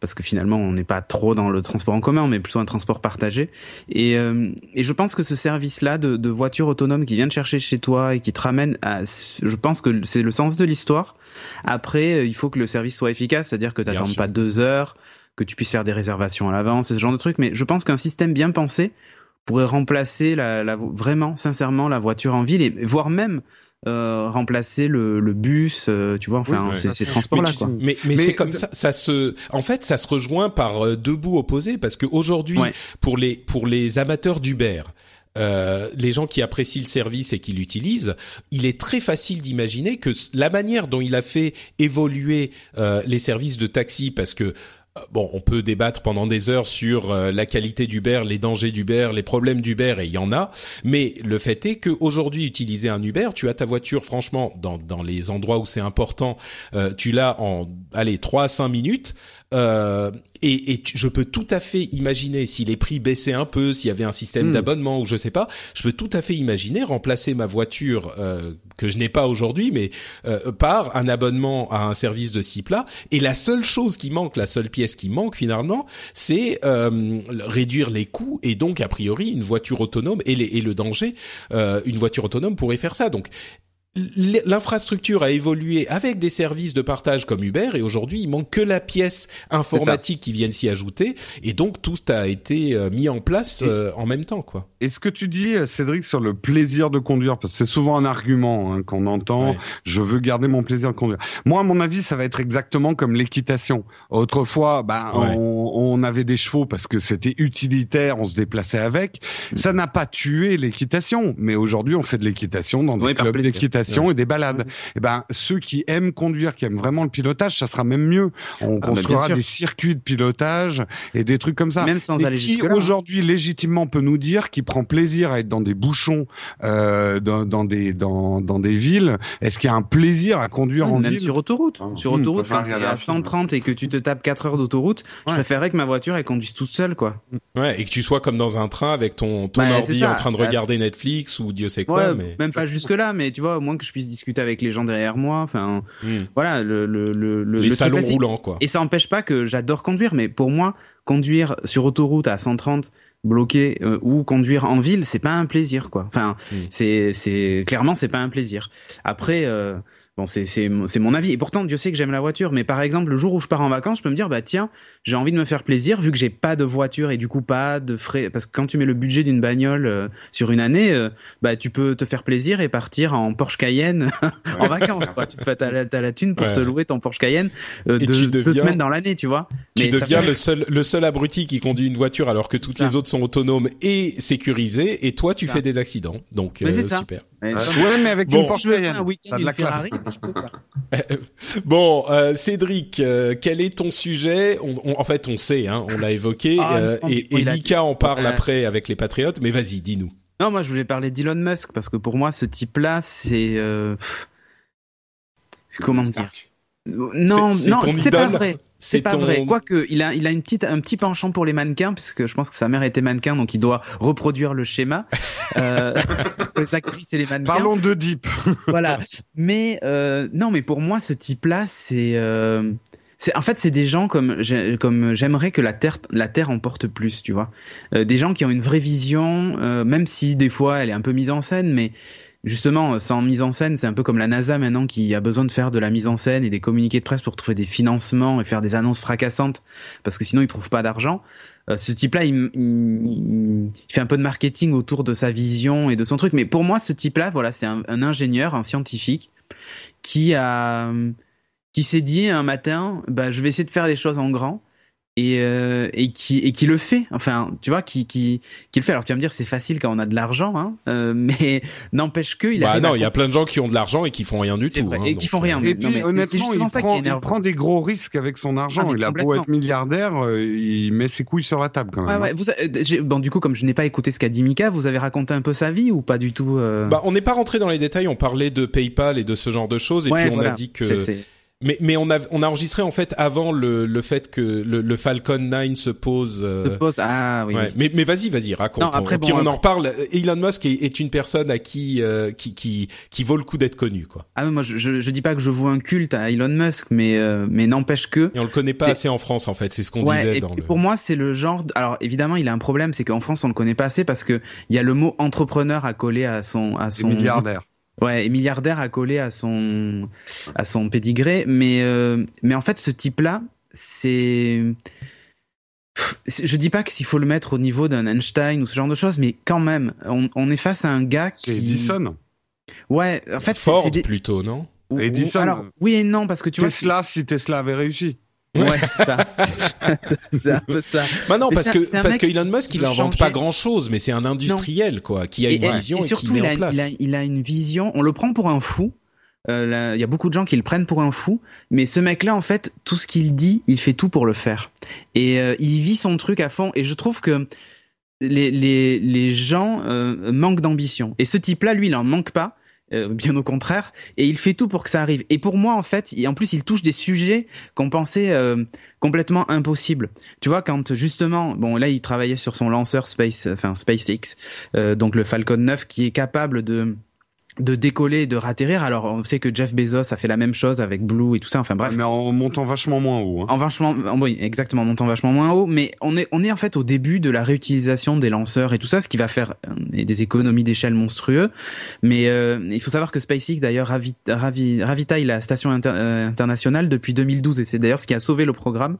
parce que finalement on n'est pas trop dans le transport en commun, mais plutôt un transport partagé. Et, euh, et je pense que ce service-là de, de voiture autonome qui vient te chercher chez toi et qui te ramène à, je pense que c'est le sens de l'histoire. Après, euh, il faut que le service soit efficace, c'est-à-dire que sûr. pas deux heures, que tu puisses faire des réservations à l'avance, ce genre de trucs. Mais je pense qu'un système bien pensé pourrait remplacer la, la, vraiment, sincèrement, la voiture en ville et voire même euh, remplacer le, le bus, euh, tu vois, enfin, ouais. ces, Mais, transports-là, quoi. mais, mais Mais c'est comme ça- ça, se, en fait, ça se rejoint par euh, deux bouts opposés parce que aujourd'hui, Ouais. pour les pour les amateurs d'Uber, euh, les gens qui apprécient le service et qui l'utilisent, il est très facile d'imaginer que la manière dont il a fait évoluer euh, les services de taxi, parce que euh, Bon, on peut débattre pendant des heures sur euh, la qualité d'Uber, les dangers d'Uber, les problèmes d'Uber, et il y en a. Mais le fait est qu'aujourd'hui, utiliser un Uber, tu as ta voiture, franchement, dans, dans les endroits où c'est important, euh, tu l'as en, allez, 3 à 5 minutes. Euh, et et je peux tout à fait imaginer si les prix baissaient un peu, s'il y avait un système Hmm. d'abonnement ou je sais pas, je peux tout à fait imaginer remplacer ma voiture euh, que je n'ai pas aujourd'hui, mais euh, par un abonnement à un service de ce type-là. Et la seule chose qui manque, la seule pièce qui manque finalement, c'est euh, réduire les coûts et donc a priori une voiture autonome et, les- et le danger, euh, une voiture autonome pourrait faire ça. Donc l'infrastructure a évolué avec des services de partage comme Uber et aujourd'hui il manque que la pièce informatique qui vienne s'y ajouter et donc tout a été euh, mis en place euh, en même temps quoi. Et ce que tu dis, Cédric, sur le plaisir de conduire, parce que c'est souvent un argument hein, qu'on entend, Ouais. je veux garder mon plaisir de conduire. Moi, à mon avis, ça va être exactement comme l'équitation. Autrefois, ben, Ouais. on, on avait des chevaux parce que c'était utilitaire, on se déplaçait avec. Ça n'a pas tué l'équitation, mais aujourd'hui, on fait de l'équitation dans des par clubs d'équitation et des balades. Et ben, ceux qui aiment conduire, qui aiment vraiment le pilotage, ça sera même mieux. On Ah, bah, construira des circuits de pilotage et des trucs comme ça. Même sans Et aller qui hein. aujourd'hui légitimement peut nous dire qu'il prend plaisir à être dans des bouchons, euh, dans, dans des dans, dans des villes Est-ce qu'il y a un plaisir à conduire en même ville? sur autoroute. Ah, sur autoroute, préfère quand tu es regarder à un film. 130 et que tu te tapes 4 heures d'autoroute, je préférerais que ma voiture elle conduise toute seule, quoi. Ouais, et que tu sois comme dans un train avec ton ton Bah, ordi en train de Euh, regarder Netflix ou Dieu sait quoi ouais, mais même pas jusque là, mais tu vois, au moins que je puisse discuter avec les gens derrière moi. Enfin, Hmm. voilà, le le le, le les le salons roulants quoi. Et ça empêche pas que j'adore conduire, mais pour moi, conduire sur autoroute à 130 bloqué euh, ou conduire en ville, c'est pas un plaisir, quoi. Enfin, Mm. c'est c'est clairement c'est pas un plaisir. Après. Bon, c'est c'est mon c'est mon avis. Et pourtant, Dieu sait que j'aime la voiture. Mais par exemple, le jour où je pars en vacances, je peux me dire, bah tiens, j'ai envie de me faire plaisir vu que j'ai pas de voiture et du coup pas de frais. Parce que quand tu mets le budget d'une bagnole euh, sur une année, euh, bah tu peux te faire plaisir et partir en Porsche Cayenne en vacances. Quoi. Tu t'as la, t'as la thune pour Ouais. te louer ton Porsche Cayenne euh, deux, tu semaines dans l'année, tu vois. Tu Mais ça deviens fait- le seul le seul abruti qui conduit une voiture alors que toutes ça. les autres sont autonomes et sécurisées et toi tu Ça. fais des accidents. Donc Mais euh, c'est ça. super. Ouais, mais avec Bon. une Porsche Cayenne, un week-end ça a de la classe. Peux pas. Bon, euh, Cédric, euh, quel est ton sujet? On, on- En fait, on sait, hein, on l'a évoqué, Ah, euh, non, et, et Mika en parle après avec les Patriotes. Mais vas-y, dis-nous. Non, moi je voulais parler d'Elon Musk parce que pour moi ce type-là, c'est comment dire? Non, non, c'est pas vrai. C'est pas ton- vrai. Quoique, il a, il a une petite, un petit penchant pour les mannequins, puisque je pense que sa mère était mannequin, donc il doit reproduire le schéma. Euh, les actrices et les mannequins. Parlons de Deep. voilà. Mais euh, non, mais pour moi, ce type-là, c'est, euh, c'est, en fait, c'est des gens comme, comme j'aimerais que la terre, la terre en porte plus, tu vois. Euh, des gens qui ont une vraie vision, euh, même si des fois elle est un peu mise en scène, mais justement, sans mise en scène, c'est un peu comme la NASA maintenant qui a besoin de faire de la mise en scène et des communiqués de presse pour trouver des financements et faire des annonces fracassantes, parce que sinon ils trouvent pas d'argent. Euh, ce type-là, il fait un peu de marketing autour de sa vision et de son truc. Mais pour moi, ce type-là, voilà, c'est un, un ingénieur, un scientifique qui a, qui s'est dit un matin, bah, je vais essayer de faire les choses en grand. Et, euh, et qui et qui le fait enfin tu vois qui qui qui le fait alors tu vas me dire c'est facile quand on a de l'argent hein euh, mais n'empêche que il bah non, il y a plein de gens qui ont de l'argent et qui font rien du C'est tout. vrai, hein, et qui font rien. euh, Et Non, puis mais honnêtement, il ça prend, il prend des gros risques avec son argent. Ah, il a beau être milliardaire, euh, il met ses couilles sur la table quand Ouais, même. hein. ouais, vous, a- euh, bon, du coup, comme je n'ai pas écouté ce qu'a dit Mika, vous avez raconté un peu sa vie ou pas du tout euh? Bah, on n'est pas rentré dans les détails. On parlait de PayPal et de ce genre de choses, et Ouais, puis on voilà. a dit que. Mais mais on a on a enregistré en fait avant le le fait que le, le Falcon 9 se pose. euh, se pose- Ah oui. Ouais, mais mais vas-y, vas-y, raconte. Non, après, On- puis bon, on en reparle. Elon Musk est, est une personne à qui euh, qui qui qui vaut le coup d'être connu, quoi. Ah, mais moi, je, je, je dis pas que je vois un culte à Elon Musk, mais, euh, mais n'empêche que. Et on le connaît pas assez en France, en fait. C'est ce qu'on Ouais, disait et dans le. pour moi, c'est le genre. de- Alors évidemment, il a un problème, c'est qu'en France, on le connaît pas assez parce que il y a le mot entrepreneur à coller à son à C'est son milliardaire. Ouais, et milliardaire à coller à son à son pédigré, mais euh, mais en fait, ce type-là, c'est je dis pas que s'il faut le mettre au niveau d'un Einstein ou ce genre de choses, mais quand même, on, on est face à un gars qui. Edison. Ouais, en fait, c'est- Ford c'est des- plutôt, non? Ou- ou- Edison. Alors, oui et non, parce que tu vois. Tesla, si Tesla avait réussi. Ouais, c'est ça. c'est un peu ça. Bah non, Mais parce un- que parce que Elon Musk, il invente pas grand chose, mais c'est un industriel, quoi, qui a Et, une et- vision et et, surtout, qui met il, en a, place. il, a, il a une vision. On le prend pour un fou. Euh, là, Il y a beaucoup de gens qui le prennent pour un fou, mais ce mec-là, en fait, tout ce qu'il dit, il fait tout pour le faire. Et euh, il vit son truc à fond. Et je trouve que les, les, les gens euh, manquent d'ambition. Et ce type-là, lui, il en manque pas. Euh, bien au contraire, et il fait tout pour que ça arrive. Et pour moi, en fait, et en plus, il touche des sujets qu'on pensait euh, complètement impossibles. Tu vois, quand justement, bon, là, il travaillait sur son lanceur Space, enfin SpaceX, euh, donc le Falcon 9, qui est capable de de décoller et de ratterrir. Alors, on sait que Jeff Bezos a fait la même chose avec Blue et tout ça. Enfin bref, Mais en montant vachement moins haut. hein. en vachement, en- oui, exactement, en montant vachement moins haut, mais on est, on est en fait au début de la réutilisation des lanceurs et tout ça, ce qui va faire euh, des économies d'échelle monstrueux. Mais euh, il faut savoir que SpaceX d'ailleurs ravi- ravi- ravitaille la station inter- euh, internationale depuis 2012 et c'est d'ailleurs ce qui a sauvé le programme.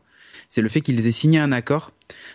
C'est le fait qu'ils aient signé un accord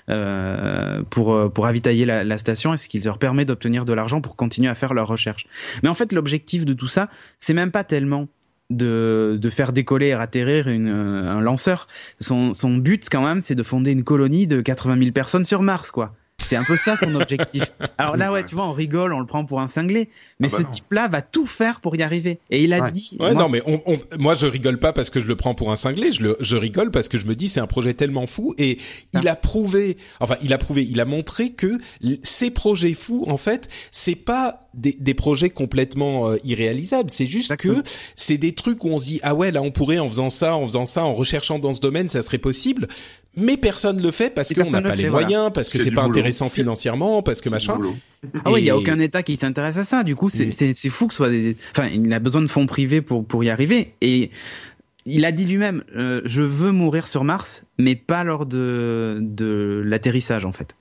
euh, pour euh, pour ravitailler la, station et ce qui leur permet d'obtenir de l'argent pour continuer à faire leurs recherches. Mais en fait, l'objectif de tout ça, c'est même pas tellement de, de faire décoller et atterrir euh, un lanceur. Son, son but, quand même, c'est de fonder une colonie de 80 000 personnes sur Mars, quoi. C'est un peu ça son objectif. Alors là, ouais, tu vois, on rigole, on le prend pour un cinglé, mais Ah bah ce type-là va tout faire pour y arriver. Et il a Ouais. dit. Ouais, moi, non, mais on, on- moi je rigole pas parce que je le prends pour un cinglé. Je le, je rigole parce que je me dis c'est un projet tellement fou et il a prouvé, enfin il a prouvé, il a montré que ces projets fous, en fait, c'est pas des, des projets complètement euh, irréalisables. C'est juste Exactement. que c'est des trucs où on se dit ah ouais là on pourrait en faisant ça, en faisant ça, en recherchant dans ce domaine, ça serait possible. Mais personne le fait parce qu'on personne n'a pas le les fait, voilà. moyens, parce que C'est pas boulot. intéressant financièrement, parce que machin. Ah oui, il y a aucun État qui s'intéresse à ça. Du coup, c'est Mm. c'est c'est fou que ce soit des. Enfin, il a besoin de fonds privés pour pour y arriver. Et il a dit lui-même, euh, je veux mourir sur Mars, mais pas lors de de l'atterrissage en fait.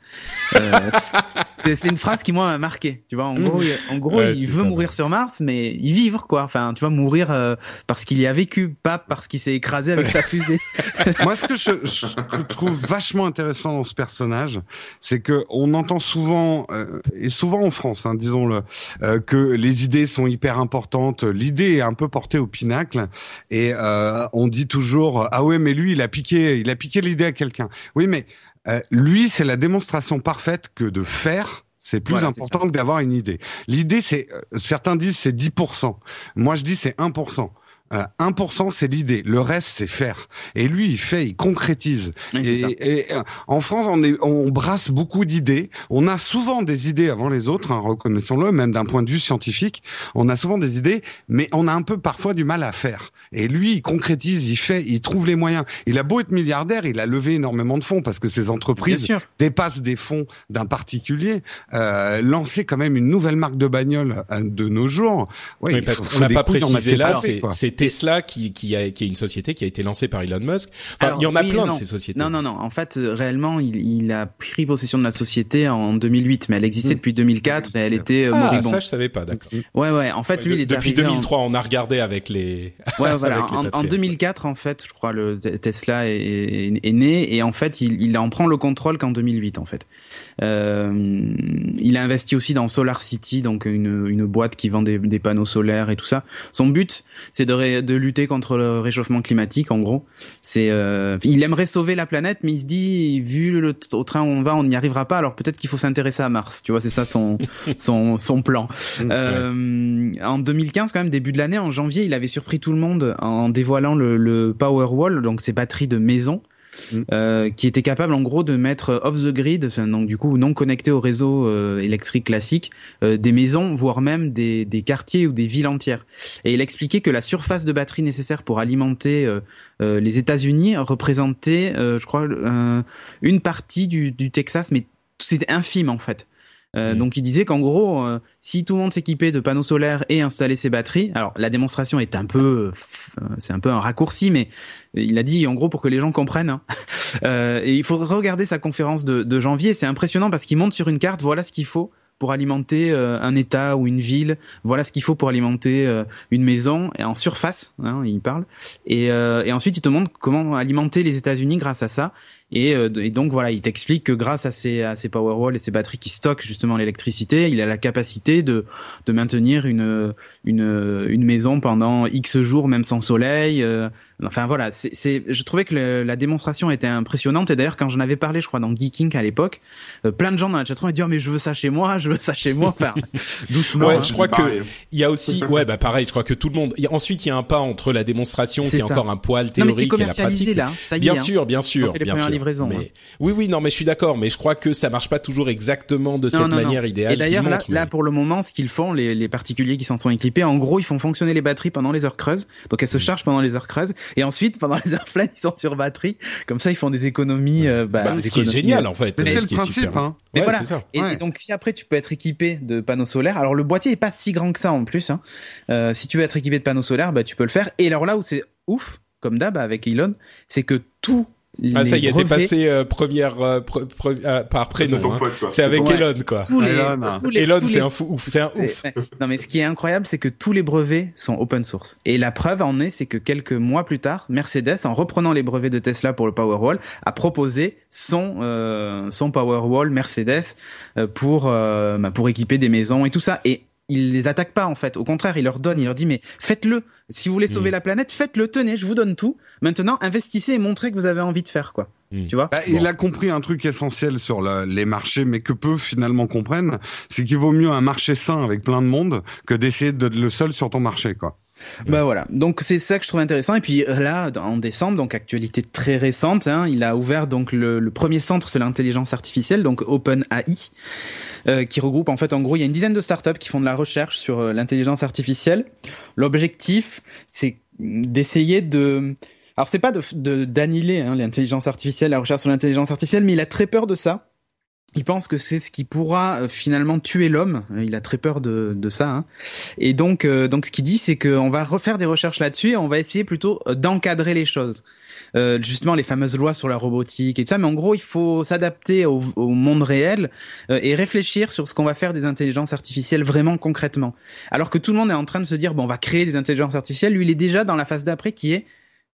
Euh, c'est une phrase qui moi m'a marqué. Tu vois, en gros, il, en gros, Ouais, il veut mourir sur Mars, mais y vivre quoi. Enfin, tu vois, mourir euh, parce qu'il y a vécu, pas parce qu'il s'est écrasé avec sa fusée. Moi, ce que je, je trouve vachement intéressant dans ce personnage, c'est que on entend souvent, euh, et souvent en France, hein, disons-le, euh, que les idées sont hyper importantes. L'idée est un peu portée au pinacle, et euh, on dit toujours ah ouais, mais lui, il a piqué, il a piqué l'idée à quelqu'un. Oui, mais euh, lui, c'est la démonstration parfaite que de faire. C'est plus Voilà, important que d'avoir une idée. L'idée, c'est euh, certains disent c'est 10%. Moi, je dis c'est 1%. Euh, 1% c'est l'idée, le reste c'est faire. Et lui, il fait, il concrétise. Oui, et, euh, en France, on, est, on brasse beaucoup d'idées. On a souvent des idées avant les autres, hein, reconnaissons-le, même d'un point de vue scientifique. On a souvent des idées, mais on a un peu parfois du mal à faire. Et lui, il concrétise, il fait, il trouve les moyens. Il a beau être milliardaire, il a levé énormément de fonds parce que ses entreprises dépassent des fonds d'un particulier. Euh, lancer quand même une nouvelle marque de bagnole euh, de nos jours. Ouais, Oui, parce qu'on n'a pas précisé là, c'est Tesla qui, qui, a, qui est une société qui a été lancée par Elon Musk. Enfin, Alors, il y en a oui plein non. de ces sociétés. Non, non, non. En fait, euh, réellement, il, il a pris possession de la société en 2008, mais elle existait depuis 2004 et elle était euh, Ah, moribonde. ça je savais pas, d'accord. Ouais, ouais. En fait, lui, il est Depuis arrivé en- 2003, on a regardé avec les. Ouais, voilà. les En, en Patriots. 2004, en fait, je crois, le Te- Tesla est, est- est né et en fait, il, il en prend le contrôle qu'en 2008, en fait. Euh, il a investi aussi dans Solar City, donc une, une boîte qui vend des, des panneaux solaires et tout ça. Son but, c'est de, ré- de lutter contre le réchauffement climatique, en gros. C'est, euh, il aimerait sauver la planète, mais il se dit, vu le au train où on va, on n'y arrivera pas. Alors peut-être qu'il faut s'intéresser à Mars. Tu vois, c'est ça son son son plan. Euh, en 2015, quand même, début de l'année, en janvier, il avait surpris tout le monde en dévoilant le, le Powerwall, donc ces batteries de maison. Mm. euh, qui était capable en gros de mettre off the grid, donc du coup non connecté au réseau euh, électrique classique, euh, des maisons, voire même des, quartiers ou des villes entières. Et il expliquait que la surface de batterie nécessaire pour alimenter les États-Unis représentait, je crois, une partie du, du Texas, mais c'était infime en fait. Euh, Mm. Donc il disait qu'en gros, euh, si tout le monde s'équipait de panneaux solaires et installait ses batteries, alors la démonstration est un peu, euh, c'est un peu un raccourci, mais il a dit en gros pour que les gens comprennent. hein. Euh, et il faut regarder sa conférence de, de janvier, c'est impressionnant parce qu'il montre sur une carte, voilà ce qu'il faut pour alimenter euh, un État ou une ville, voilà ce qu'il faut pour alimenter euh, une maison et en surface, hein, il parle. Et, euh, et ensuite il te montre comment alimenter les États-Unis grâce à ça. Et, euh, et donc voilà, il t'explique que grâce à ces, à et ces batteries qui stockent justement l'électricité, il a la capacité de, de maintenir une, une, une maison pendant X jours, même sans soleil. Enfin voilà, c'est, c'est, je trouvais que le- la démonstration était impressionnante. Et d'ailleurs, quand j'en avais parlé, je crois, dans Geeking à l'époque, euh, plein de gens dans la chatroom ont dit oh, mais je veux ça chez moi, je veux ça chez moi. Enfin, doucement. Ouais, hein. je crois que il y a aussi, ouais, bah pareil, je crois que tout le monde. il y a- Ensuite, il y a un pas entre la démonstration qui est encore un poil Non mais théorique c'est et la commercialisé pratique. là, ça y Bien est. hein. sûr, bien sûr, les bien premières sûr. livraisons, mais oui, oui, non, mais je suis d'accord. Mais je crois que ça marche pas toujours exactement de cette Non, non, non. manière idéale. Et d'ailleurs, là, là, pour le moment, ce qu'ils font, les, les particuliers qui s'en sont équipés, en gros, ils font fonctionner les batteries pendant les heures creuses. Donc, elles se chargent pendant les heures creuses. Et ensuite, pendant les pleines, ils sont sur batterie. Comme ça, ils font des économies. euh, bah, Bah, des ce qui est économies, génial euh, en fait. Mais ce c'est qui le est principe, super. hein. Mais Ouais, voilà. c'est ça. Et, Ouais. et donc, si après tu peux être équipé de panneaux solaires, alors le boîtier est pas si grand que ça en plus. Hein. Euh, si tu veux être équipé de panneaux solaires, bah tu peux le faire. Et alors là où c'est ouf, comme d'hab avec Elon, c'est que tout Ah, ça y est, t'es passé euh, première euh, pre- pre- euh, par prénom. C'est hein. C'est avec Ouais. Elon quoi. tous les, Elon, hein. tous les- Elon, c'est les- un fou, ouf, c'est un ouf. Non, mais ce qui est incroyable, c'est que tous les brevets sont open source. Et la preuve en est, c'est que quelques mois plus tard, Mercedes, en reprenant les brevets de Tesla pour le Powerwall, a proposé son euh, son Powerwall Mercedes euh, pour euh, bah, pour équiper des maisons et tout ça. Et il les attaque pas en fait. Au contraire, il leur donne, il leur dit mais faites-le. Si vous voulez sauver Mm. la planète, faites-le. Tenez, je vous donne tout. Maintenant, investissez et montrez que vous avez envie de faire quoi. Mm. Tu vois? Bah, Il a compris un truc essentiel sur la- les marchés, mais que peu finalement comprennent, c'est qu'il vaut mieux un marché sain avec plein de monde que d'essayer d'être le seul sur ton marché, quoi. Bah voilà, donc c'est ça que je trouve intéressant. Et puis là, en décembre, donc actualité très récente, hein, il a ouvert donc le, le premier centre sur l'intelligence artificielle, donc OpenAI, euh, qui regroupe en fait, en gros, il y a une dizaine de startups qui font de la recherche sur euh, l'intelligence artificielle. L'objectif, c'est d'essayer de alors c'est pas de de- d'annihiler hein, l'intelligence artificielle, la recherche sur l'intelligence artificielle, mais il a très peur de ça il pense que c'est ce qui pourra euh, finalement tuer l'homme. Il a très peur de, de ça. Hein. Et donc, euh, donc ce qu'il dit, c'est qu'on va refaire des recherches là-dessus et on va essayer plutôt euh, d'encadrer les choses. Euh, justement, les fameuses lois sur la robotique et tout ça. Mais en gros, il faut s'adapter au, au, monde réel et réfléchir sur ce qu'on va faire des intelligences artificielles vraiment concrètement. Alors que tout le monde est en train de se dire, bon, on va créer des intelligences artificielles. Lui, il est déjà dans la phase d'après qui est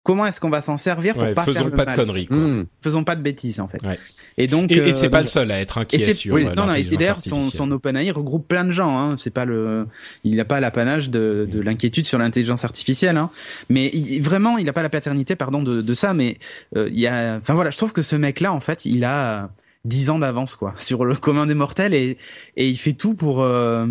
comment est-ce qu'on va s'en servir pour Ouais, pas faisons faire le pas mal. de conneries. quoi. Hmm. Faisons pas de bêtises en fait. Ouais. Et donc Et, et euh, c'est pas donc- le seul à être et inquiet c'est sur oui, euh, non, non, et d'ailleurs son, son OpenAI regroupe plein de gens. Hein. C'est pas le, il n'a pas l'apanage de, de l'inquiétude sur l'intelligence artificielle. Hein. Mais il- vraiment, il n'a pas la paternité, pardon, de, de ça. Mais euh, il y a, enfin voilà, je trouve que ce mec-là, en fait, il a 10 ans d'avance quoi sur le commun des mortels et et il fait tout pour. euh,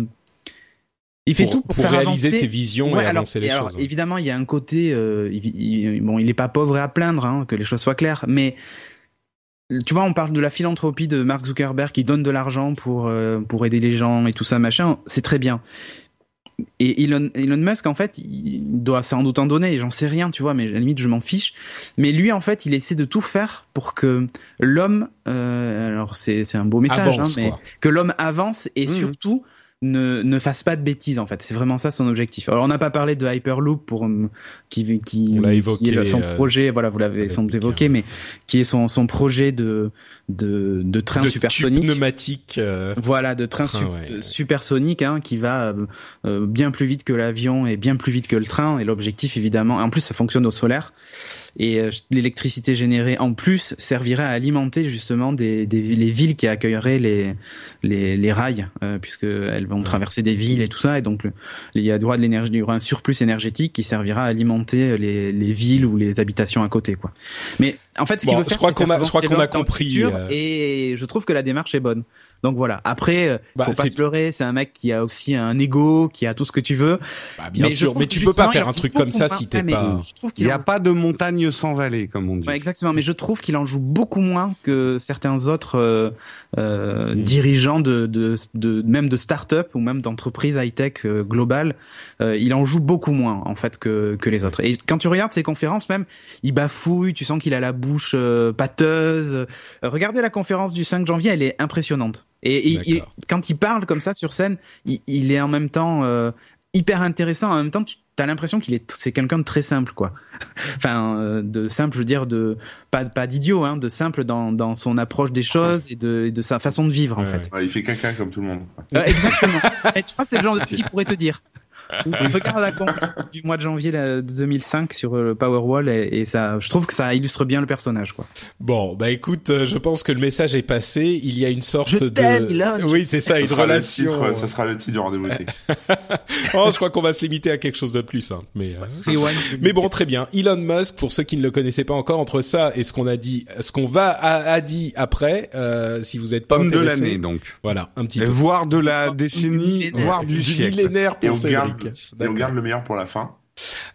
il fait pour, tout pour, pour faire réaliser avancer ses visions Ouais, et alors, avancer les et alors, choses. ouais. évidemment, il y a un côté, euh, il, il- bon, il est pas pauvre et à plaindre, hein, que les choses soient claires, mais tu vois, on parle de la philanthropie de Mark Zuckerberg qui donne de l'argent pour euh, pour aider les gens et tout ça, machin, c'est très bien. Et Elon, Elon Musk, en fait, il doit sans doute en donner, et j'en sais rien, tu vois, mais à la limite, je m'en fiche. Mais lui, en fait, il essaie de tout faire pour que l'homme, euh, alors c'est c'est un beau message, Avance, hein, mais quoi. que l'homme avance et surtout ne, ne fasse pas de bêtises en fait. C'est vraiment ça son objectif. Alors on n'a pas parlé de Hyperloop pour euh, qui qui, On qui est son euh, projet. Voilà, vous l'avez sans doute évoqué, mais qui est son son projet de de de train de supersonique. pneumatique. euh, Voilà, de train, Train, sup- ouais. supersonique hein, qui va euh, euh, bien plus vite que l'avion et bien plus vite que le train. Et l'objectif, évidemment, en plus, ça fonctionne au solaire. Et euh, l'électricité générée en plus servirait à alimenter justement des, des les villes qui accueilleraient les les, les rails, euh, puisque elles vont traverser des villes et tout ça. Et donc le- il y a droit de l'énergie, il y aura un surplus énergétique qui servira à alimenter les, les villes ou les habitations à côté, quoi. Mais en fait, ce qu'il Bon, veut faire, je crois qu'on a compris, euh. Et je trouve que la démarche est bonne. Donc voilà. Après, euh, Bah, faut pas se leurrer. C'est un mec qui a aussi un ego, qui a tout ce que tu veux. bah, bien mais sûr, mais tu peux pas faire un truc comme ça si t'es mais pas. Je trouve Il qu'il n'y a pas de montagne sans vallée, comme on dit. Ouais, exactement, mais je trouve qu'il en joue beaucoup moins que certains autres euh, euh, dirigeants de, de, de même de start-up ou même d'entreprises high-tech euh, globales. Euh, il en joue beaucoup moins en fait que, que les autres. Et quand tu regardes ses conférences, même, il bafouille. Tu sens qu'il a la bouche euh, pâteuse. Euh, regardez la conférence du 5 janvier, elle est impressionnante. Et, quand il parle comme ça sur scène, il, il est en même temps euh, hyper intéressant. En même temps, tu as l'impression qu'il est, c'est quelqu'un de très simple, quoi. enfin, euh, de simple, je veux dire, de pas pas d'idiot, hein, de simple dans dans son approche des choses et de, et de sa façon de vivre, en Ouais, fait. Ouais, il fait caca comme tout le monde. Euh, exactement. et tu vois, c'est le genre de truc qu'il pourrait te dire. Regarde la conf du mois de janvier là, de 2005 sur euh, le Powerwall et, et ça, je trouve que ça illustre bien le personnage, quoi. Bon, bah écoute, euh, je pense que le message est passé. Il y a une sorte Je de. t'aime, Elon. Oui, c'est ça, Ça une sera, le relation. titre, ça sera le titre du rendez-vous oh, je crois qu'on va se limiter à quelque chose de plus simple, mais. euh, Et Mais bon, très bien. Elon Musk, pour ceux qui ne le connaissaient pas encore, entre ça et ce qu'on a dit, ce qu'on va a, a dit après, euh, si vous êtes pas Homme de l'année, donc. voilà, un petit Et peu voire de la décennie, voire du, du siècle. millénaire Et pour on, Cédric. garde, et on garde le meilleur pour la fin.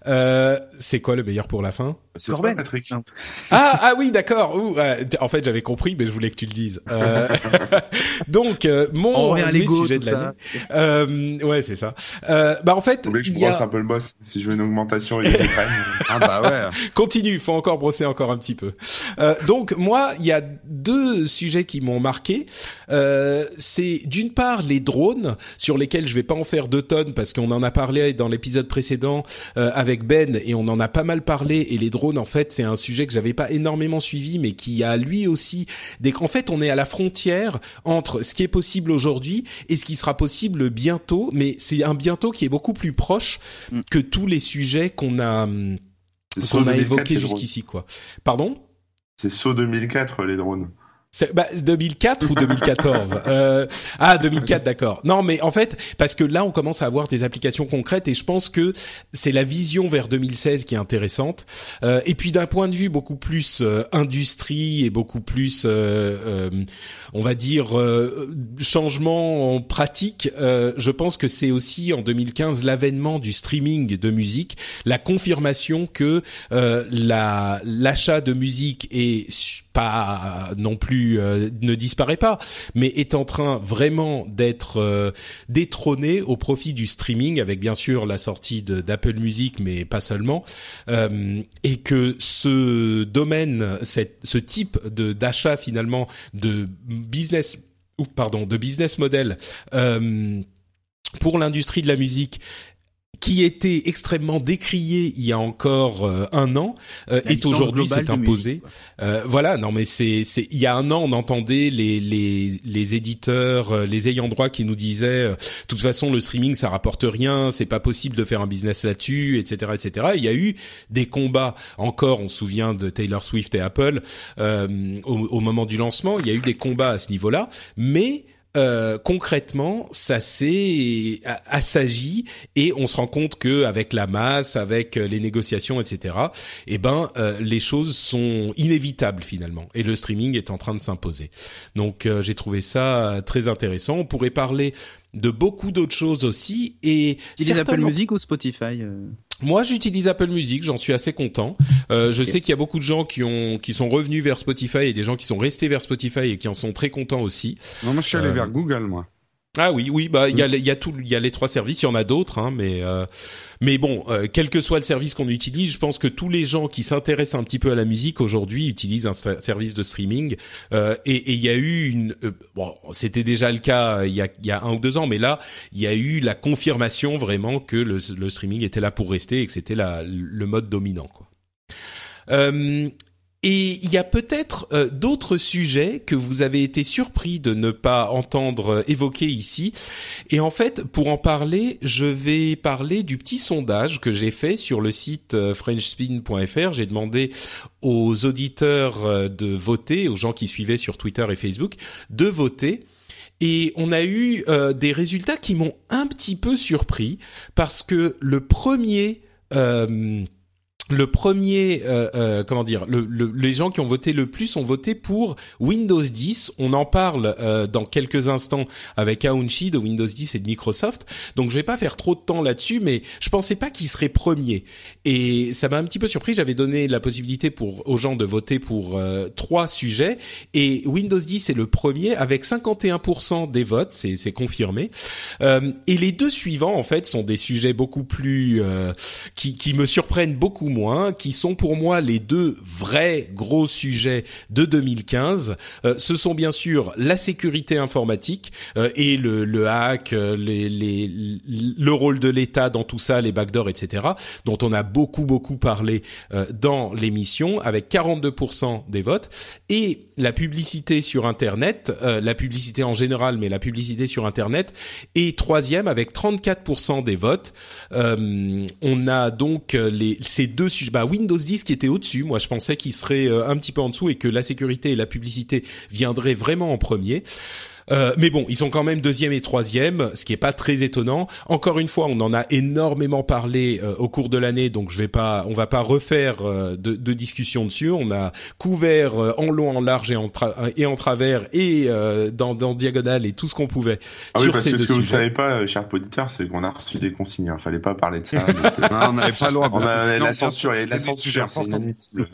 Euh, c'est quoi le meilleur pour la fin? C'est Corben. toi, Patrick. Non. Ah ah oui d'accord. Ouh, euh, en fait j'avais compris mais je voulais que tu le dises. Euh, donc euh, On mon sujets tout de l'année. Euh, ouais c'est ça. Euh, bah en fait Vous voulez que je a- brosse un peu le boss si je veux une augmentation et des Ah bah ouais. Continue, faut encore brosser encore un petit peu. Euh, donc moi, il y a deux sujets qui m'ont marqué. Euh, c'est d'une part les drones sur lesquels je vais pas en faire deux tonnes parce qu'on en a parlé dans l'épisode précédent euh, avec Ben et on en a pas mal parlé. Et les drones, en fait, c'est un sujet que j'avais pas énormément suivi, mais qui a lui aussi des. En fait, on est à la frontière entre ce qui est possible aujourd'hui et ce qui sera possible bientôt. Mais c'est un bientôt qui est beaucoup plus proche Mm. que tous les sujets qu'on a. C'est qu'on a 2004, évoqué les drones. jusqu'ici quoi. Pardon? C'est saut 2004, les drones. C'est- bah, 2004 ou 2014 euh, Ah 2004 d'accord. Non mais en fait parce que là on commence à avoir des applications concrètes et je pense que c'est la vision vers 2016 qui est intéressante. Euh, et puis d'un point de vue beaucoup plus euh, industrie et beaucoup plus euh, euh, on va dire euh, changement en pratique, euh, je pense que c'est aussi en 2015 l'avènement du streaming de musique, la confirmation que euh, la l'achat de musique est non plus euh, ne disparaît pas, mais est en train vraiment d'être euh, détrôné au profit du streaming, avec bien sûr la sortie d'Apple Music, mais pas seulement, euh, et que ce domaine, cette, ce type de d'achat finalement de business ou pardon, de business model euh, pour l'industrie de la musique qui était extrêmement décrié il y a encore euh, un an euh, est aujourd'hui s'est imposé. Euh, voilà, non mais c'est c'est il y a un an on entendait les les les éditeurs, euh, les ayants droit qui nous disaient euh, de toute façon le streaming ça rapporte rien, c'est pas possible de faire un business là-dessus, etc. etc. Il y a eu des combats encore, on se souvient de Taylor Swift et Apple euh, au, au moment du lancement, il y a eu des combats à ce niveau-là, mais euh, concrètement, ça s'est a- assagi et on se rend compte que avec la masse, avec euh, les négociations, etc. Eh ben, euh, les choses sont inévitables finalement et le streaming est en train de s'imposer. Donc, euh, j'ai trouvé ça euh, très intéressant. On pourrait parler de beaucoup d'autres choses aussi et Il est Apple certainement- Music ou Spotify euh? Moi, j'utilise Apple Music, j'en suis assez content. Euh, je sais qu'il y a beaucoup de gens qui ont qui sont revenus vers Spotify et des gens qui sont restés vers Spotify et qui en sont très contents aussi. Non, moi je suis allé Euh, vers Google, moi. Ah oui, oui, bah il y a y tout, il y a les trois services, il y en a d'autres, hein, mais euh, mais bon, euh, quel que soit le service qu'on utilise, je pense que tous les gens qui s'intéressent un petit peu à la musique aujourd'hui utilisent un service de streaming. Euh, et et il y a eu une, euh, bon, c'était déjà le cas euh, il y a y a un ou deux ans, mais là il y a eu la confirmation vraiment que le, le streaming était là pour rester et que c'était la le mode dominant, quoi. Euh, et il y a peut-être euh, d'autres sujets que vous avez été surpris de ne pas entendre euh, évoquer ici. Et en fait, pour en parler, je vais parler du petit sondage que j'ai fait sur le site euh, frenchspin.fr. J'ai demandé aux auditeurs de voter, aux gens qui suivaient sur Twitter et Facebook, de voter. Et on a eu des résultats qui m'ont un petit peu surpris parce que le premier le premier, euh, euh, comment dire, le, le- les gens qui ont voté le plus ont voté pour Windows 10. On en parle euh, dans quelques instants avec Aounchi de Windows 10 et de Microsoft. Donc je vais pas faire trop de temps là-dessus, mais je pensais pas qu'il serait premier. Et ça m'a un petit peu surpris. J'avais donné la possibilité pour aux gens de voter pour euh, trois sujets et Windows 10 est le premier avec 51% des votes, c'est confirmé. Euh, et les deux suivants en fait sont des sujets beaucoup plus euh, qui, qui me surprennent beaucoup moins, qui sont pour moi les deux vrais gros sujets de 2015. Euh, ce sont bien sûr la sécurité informatique euh, et le, hack, euh, le rôle de l'État dans tout ça, les backdoors, etc., dont on a beaucoup beaucoup parlé euh, dans l'émission, avec 42% des votes, et la publicité sur Internet, euh, la publicité en général, mais la publicité sur Internet est troisième avec 34% des votes. Euh, on a donc euh, les, ces deux sujets. Bah, Windows 10 qui était au-dessus. Moi, je pensais qu'il serait un petit peu en dessous et que la sécurité et la publicité viendraient vraiment en premier. Euh, mais bon, ils sont quand même deuxième et troisième, ce qui est pas très étonnant. Encore une fois, on en a énormément parlé euh, au cours de l'année, donc je vais pas, on va pas refaire euh, de, de discussion dessus. On a couvert euh, en long, en large et en, tra- et en travers et euh, dans, dans diagonale et tout ce qu'on pouvait Ah oui, sur parce ces que deux ce que vous savez pas, euh, cher auditeur, c'est qu'on a reçu des consignes. hein. Fallait pas parler de ça. donc, Non, on n'avait pas le droit. on a, la censure, il y a de la censure, c'est inadmissible.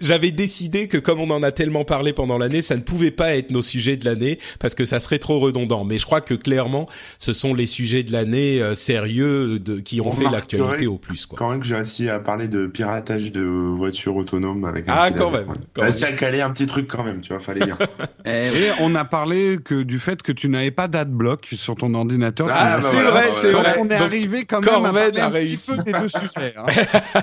J'avais décidé que comme on en a tellement parlé pendant l'année, ça ne pouvait pas être nos sujets de l'année parce que ça serait trop redondant. Mais je crois que clairement, ce sont les sujets de l'année euh, sérieux de, qui ont fait l'actualité au plus. Quoi. Quand même que j'ai réussi à parler de piratage de voitures autonomes avec un Ah, petit quand laser. même, J'ai réussi à caler un petit truc quand même, tu vois, fallait bien. Eh, Et on a parlé que du fait que tu n'avais pas d'adblock sur ton ordinateur. Ah, bah c'est voilà, vrai, bah c'est vrai. on est Donc, arrivé quand même à parler a un petit réussi. peu des deux sujets. hein.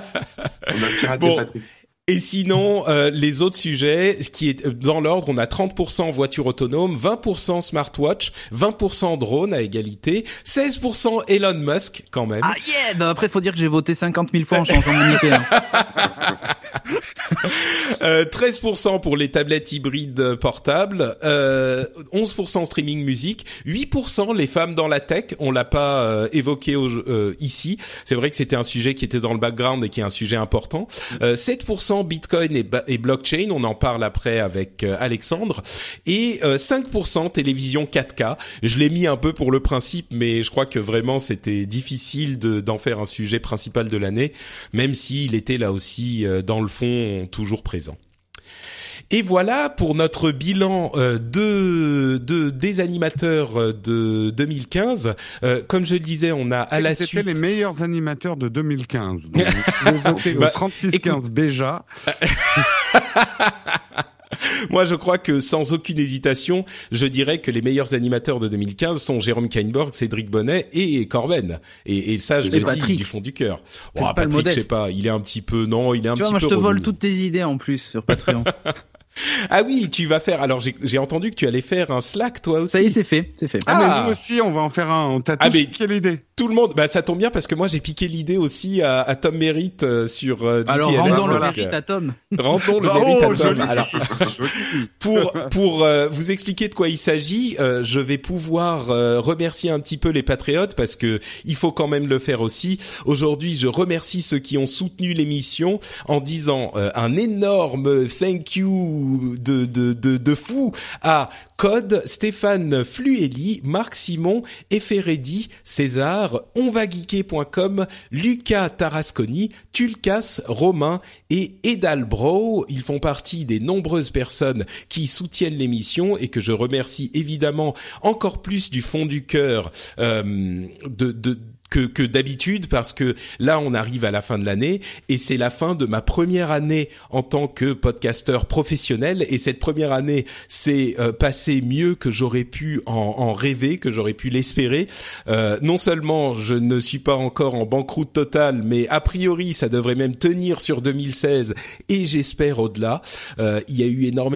On a piraté Bon. Patrick. Et sinon, euh, les autres sujets, ce qui est euh, dans l'ordre, on a 30% voiture autonome, 20% smartwatch, 20% drone à égalité, 16% Elon Musk quand même. Ah yeah bah Après, faut dire que j'ai voté 50 000 fois en changeant mon IP. hein. Euh, 13% pour les tablettes hybrides portables, euh, 11% streaming musique, 8% les femmes dans la tech. On l'a pas euh, évoqué euh, ici. C'est vrai que c'était un sujet qui était dans le background et qui est un sujet important. Euh, 7% Bitcoin et, blockchain. On en parle après avec euh, Alexandre. Et euh, 5% télévision 4K. Je l'ai mis un peu pour le principe, mais je crois que vraiment c'était difficile de- d'en faire un sujet principal de l'année, même s'il était là aussi euh, dans le fond toujours présent. Et voilà pour notre bilan euh, de, de des animateurs euh, de 2015. Euh, comme je le disais, on a à la C'était suite. les meilleurs animateurs de 2015. Donc, vous voter Bah, au 3615 Béja. moi, je crois que sans aucune hésitation, je dirais que les meilleurs animateurs de 2015 sont Jérôme Kainborg, Cédric Bonnet et Corben. Et, et ça, je le dis du fond du cœur. Oh, Patrick, je sais pas, il est un petit peu, non, il est un tu petit vois, peu. moi, je te relou. vole toutes tes idées en plus sur Patreon. Ah oui, tu vas faire. Alors j'ai j'ai entendu que tu allais faire un Slack toi aussi. Ça y est, c'est fait, c'est fait. Ah, Ah. mais nous aussi, on va en faire un. On t'a Ah, mais- piqué l'idée. Tout le monde. Bah ça tombe bien parce que moi j'ai piqué l'idée aussi à, à Tom Merritt euh, sur euh, Alors, rendons le mérite à Tom. Rendons le Oh, mérite à Tom. Alors, pour pour euh, vous expliquer de quoi il s'agit, euh, je vais pouvoir euh, remercier un petit peu les patriotes parce que il faut quand même le faire aussi. Aujourd'hui, je remercie ceux qui ont soutenu l'émission en disant euh, un énorme thank you de de de, de fou à Code, Stéphane Flueli, Marc Simon, Eferedi, César, onvageeker.com, Lucas Tarasconi, Tulkas, Romain et Edalbro. Ils font partie des nombreuses personnes qui soutiennent l'émission et que je remercie évidemment encore plus du fond du cœur euh, de que, que d'habitude parce que là on arrive à la fin de l'année et c'est la fin de ma première année en tant que podcasteur professionnel et cette première année s'est euh, passée mieux que j'aurais pu en, en rêver, que j'aurais pu l'espérer. Euh, non seulement je ne suis pas encore en banqueroute totale, mais a priori ça devrait même tenir sur 2016 et j'espère au-delà. Euh, il y a eu énormément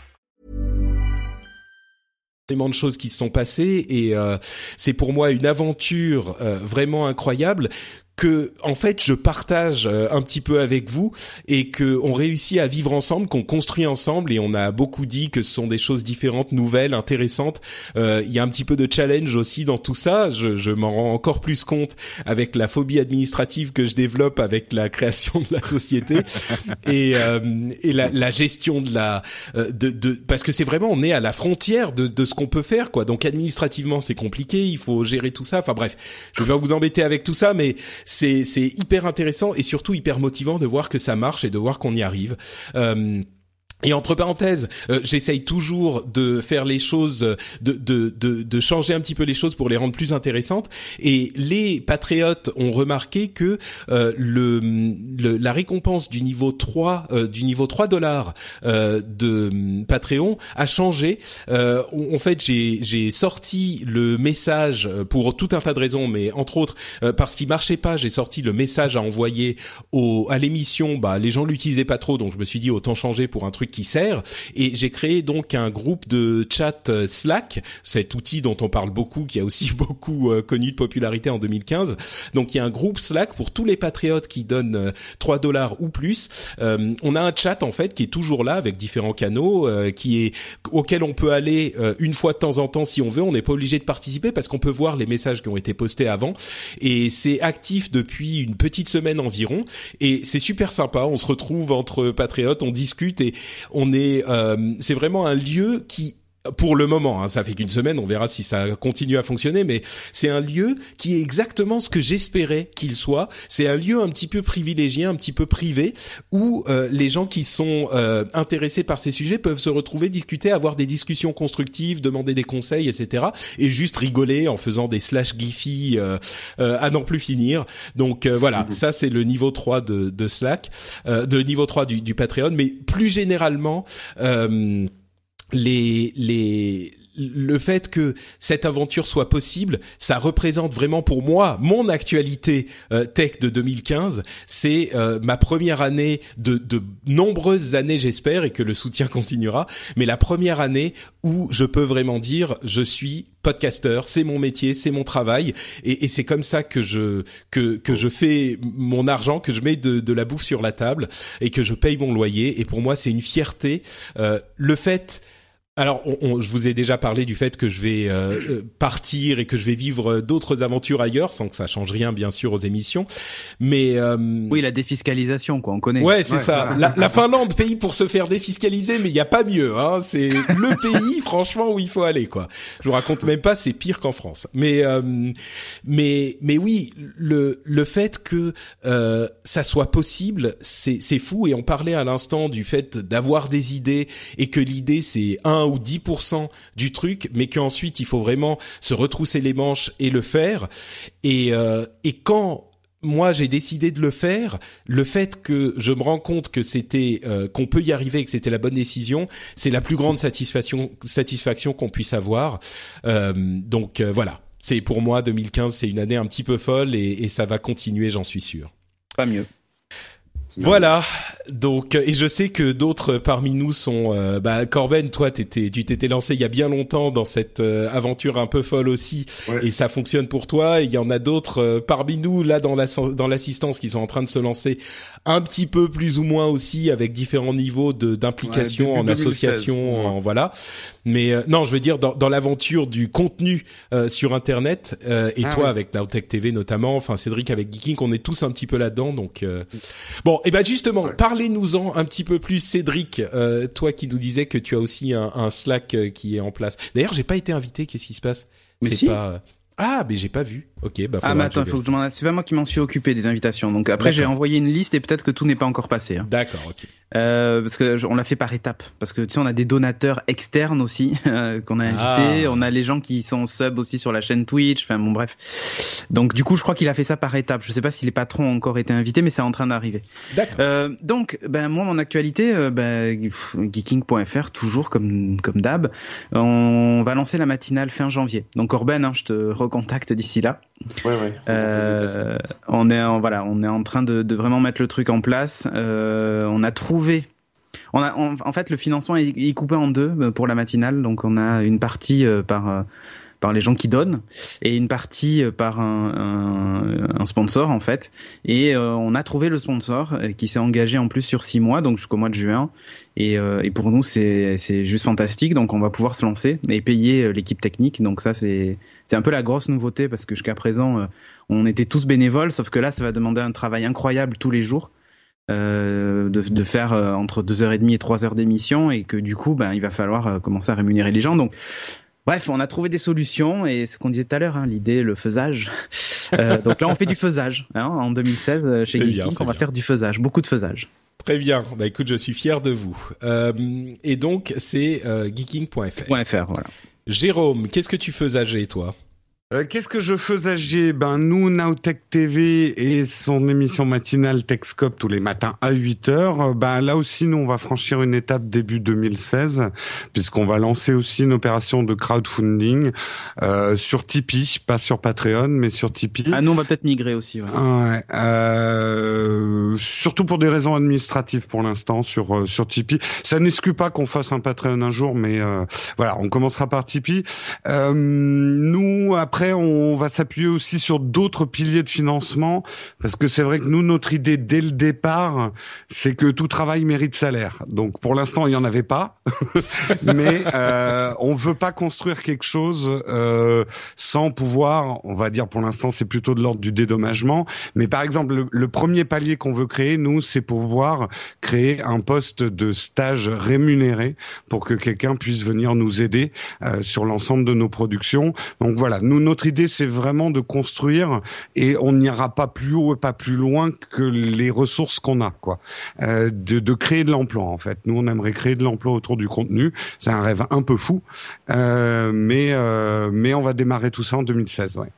De choses qui se sont passées et euh, c'est pour moi une aventure euh, vraiment incroyable que en fait je partage euh, un petit peu avec vous et que on réussit à vivre ensemble, qu'on construit ensemble et on a beaucoup dit que ce sont des choses différentes, nouvelles, intéressantes. Euh, Il y a un petit peu de challenge aussi dans tout ça. Je, je m'en rends encore plus compte avec la phobie administrative que je développe avec la création de la société et, euh, et la, la gestion de la euh, de, de parce que c'est vraiment on est à la frontière de, de ce qu'on peut faire quoi. Donc administrativement c'est compliqué, il faut gérer tout ça. Enfin bref, je vais pas vous embêter avec tout ça, mais c'est hyper intéressant et surtout hyper motivant de voir que ça marche et de voir qu'on y arrive. Euh, et entre parenthèses, euh, j'essaye toujours de faire les choses, de, de, de, de changer un petit peu les choses pour les rendre plus intéressantes. Et les patriotes ont remarqué que euh, le, le- la récompense du niveau 3, euh, du niveau 3 dollars euh, de Patreon a changé. Euh, en fait, j'ai sorti le message euh, pour tout un tas de raisons, mais entre autres parce qu'il marchait pas, j'ai sorti le message à envoyer au, à l'émission. Bah, les gens l'utilisaient pas trop, donc je me suis dit autant changer pour un truc qui sert. Et j'ai créé donc un groupe de chat euh, Slack, cet outil dont on parle beaucoup, qui a aussi beaucoup euh, connu de popularité en 2015. Donc il y a un groupe Slack pour tous les patriotes qui donnent euh, 3 dollars ou plus. Euh, on a un chat en fait qui est toujours là avec différents canaux, euh, qui est auquel on peut aller une fois de temps en temps si on veut. On n'est pas obligé de participer parce qu'on peut voir les messages qui ont été postés avant. Et c'est actif depuis une petite semaine environ. Et c'est super sympa. On se retrouve entre patriotes, on discute et on est. euh, c'est vraiment un lieu qui pour le moment, hein, ça fait qu'une semaine, on verra si ça continue à fonctionner, mais c'est un lieu qui est exactement ce que j'espérais qu'il soit. C'est un lieu un petit peu privilégié, un petit peu privé, où euh, les gens qui sont euh, intéressés par ces sujets peuvent se retrouver, discuter, avoir des discussions constructives, demander des conseils, etc. Et juste rigoler en faisant des slash giphy euh, euh, à n'en plus finir. Donc euh, voilà, ça c'est le niveau 3 de, de Slack, euh, de niveau 3 du, du Patreon, mais plus généralement... Euh, les les le fait que cette aventure soit possible, ça représente vraiment pour moi mon actualité euh, tech de 2015. C'est euh, ma première année de, de nombreuses années, j'espère, et que le soutien continuera. Mais la première année où je peux vraiment dire, je suis podcasteur, c'est mon métier, c'est mon travail, et, et c'est comme ça que je que que je fais mon argent, que je mets de, de la bouffe sur la table et que je paye mon loyer. Et pour moi, c'est une fierté. Euh, le fait alors, on, je vous ai déjà parlé du fait que je vais euh, euh, partir et que je vais vivre d'autres aventures ailleurs, sans que ça change rien, bien sûr, aux émissions. Mais euh, oui, la défiscalisation, quoi, on connaît. Ouais, c'est ça. La, la, Finlande, pays pour se faire défiscaliser, mais il n'y a pas mieux. Hein. C'est le pays, franchement, où il faut aller, quoi. Je vous raconte même pas, c'est pire qu'en France. Mais mais mais oui, le le fait que ça soit possible, c'est c'est fou. Et on parlait à l'instant du fait d'avoir des idées et que l'idée c'est un ou 10% du truc, mais qu'ensuite il faut vraiment se retrousser les manches et le faire. Et, euh, et quand moi j'ai décidé de le faire, le fait que je me rends compte que c'était euh, qu'on peut y arriver et que c'était la bonne décision, c'est la plus grande satisfaction qu'on puisse avoir. Euh, donc voilà, c'est pour moi 2015, c'est une année un petit peu folle et, et ça va continuer, j'en suis sûr. Pas mieux. Voilà. Donc, et je sais que d'autres parmi nous sont. Euh, bah, Corben, toi, t'étais, tu t'étais lancé il y a bien longtemps dans cette euh, aventure un peu folle aussi, Ouais. et ça fonctionne pour toi. Et il y en a d'autres euh, parmi nous là dans la dans l'assistance qui sont en train de se lancer un petit peu plus ou moins aussi avec différents niveaux de d'implication Ouais, en 2016, association, ouais. en voilà. Mais euh, non, je veux dire dans, dans l'aventure du contenu euh, sur Internet euh, et Ah toi ouais. avec Nowtech TV notamment, enfin Cédric avec Geeking, on est tous un petit peu là-dedans. Donc euh, bon, et ben justement, parlez-nous-en un petit peu plus, Cédric. euh, toi qui nous disais que tu as aussi un, un Slack euh, qui est en place. D'ailleurs, j'ai pas été invité. Qu'est-ce qui se passe? Mais C'est si. pas. Ah, mais j'ai pas vu. Ok, bah. Ah, mais attends, faut que je m'en. C'est pas moi qui m'en suis occupé des invitations. Donc après, j'ai envoyé une liste et peut-être que tout n'est pas encore passé. hein. D'accord, ok. Euh, parce que je- on l'a fait par étapes. Parce que tu sais, on a des donateurs externes aussi euh, qu'on a invités. Ah. On a les gens qui sont sub aussi sur la chaîne Twitch. Enfin bon, bref. Donc du coup, je crois qu'il a fait ça par étapes. Je sais pas si les patrons ont encore été invités, mais c'est en train d'arriver. D'accord. Euh, donc, ben moi, mon actualité, euh, ben, geeking.fr, toujours comme comme d'hab. On va lancer la matinale fin janvier. Donc Orben, hein, je te recontacte d'ici là. Ouais, ouais. Euh, on est en, voilà, on est en train de, vraiment mettre le truc en place. Euh, on a trouvé. En fait, le financement est, coupé en deux euh, pour la matinale. Donc, on a une partie par par les gens qui donnent et une partie par un, sponsor en fait. Et on a trouvé le sponsor qui s'est engagé en plus sur six mois, donc jusqu'au mois de juin. Et, et pour nous, c'est juste fantastique. Donc, on va pouvoir se lancer et payer l'équipe technique. Donc, ça, c'est c'est un peu la grosse nouveauté parce que jusqu'à présent, euh, on était tous bénévoles, sauf que là, ça va demander un travail incroyable tous les jours. euh, de, de faire euh, entre 2h30 et 3 heures d'émission et que du coup ben, il va falloir euh, commencer à rémunérer les gens donc bref on a trouvé des solutions et ce qu'on disait tout à l'heure hein, l'idée le faisage donc là on fait du faisage hein, en 2016 euh, chez Geeking on va bien. faire du faisage beaucoup de faisage Très bien. Bah écoute, je suis fier de vous. Et donc, c'est geeking.fr. .fr voilà Jérôme, qu'est-ce que tu faisageais, toi? Euh, Qu'est-ce que je faisais Ben nous, Nowtech TV et son émission matinale Techscope tous les matins à 8 heures. euh, Ben là aussi, nous, on va franchir une étape début 2016 puisqu'on va lancer aussi une opération de crowdfunding euh, sur Tipeee, pas sur Patreon, mais sur Tipeee. ah nous on va peut-être migrer aussi ouais. Ouais, euh, surtout pour des raisons administratives pour l'instant sur euh, sur Tipeee. Ça n'exclut pas qu'on fasse un Patreon un jour, mais euh, voilà, on commencera par Tipeee. Euh, nous, après, on va s'appuyer aussi sur d'autres piliers de financement, parce que c'est vrai que nous, notre idée dès le départ, c'est que tout travail mérite salaire. Donc pour l'instant, il y en avait pas, mais euh, on veut pas construire quelque chose euh, sans pouvoir, on va dire pour l'instant, c'est plutôt de l'ordre du dédommagement. Mais par exemple, le, premier palier qu'on veut créer, nous, c'est pouvoir créer un poste de stage rémunéré pour que quelqu'un puisse venir nous aider euh, sur l'ensemble de nos productions. Donc voilà, nous, notre idée, c'est vraiment de construire et on n'ira pas plus haut et pas plus loin que les ressources qu'on a, quoi. Euh, de, de créer de l'emploi, en fait. Nous, on aimerait créer de l'emploi autour du contenu. C'est un rêve un peu fou, euh, mais euh, mais on va démarrer tout ça en 2016, ouais.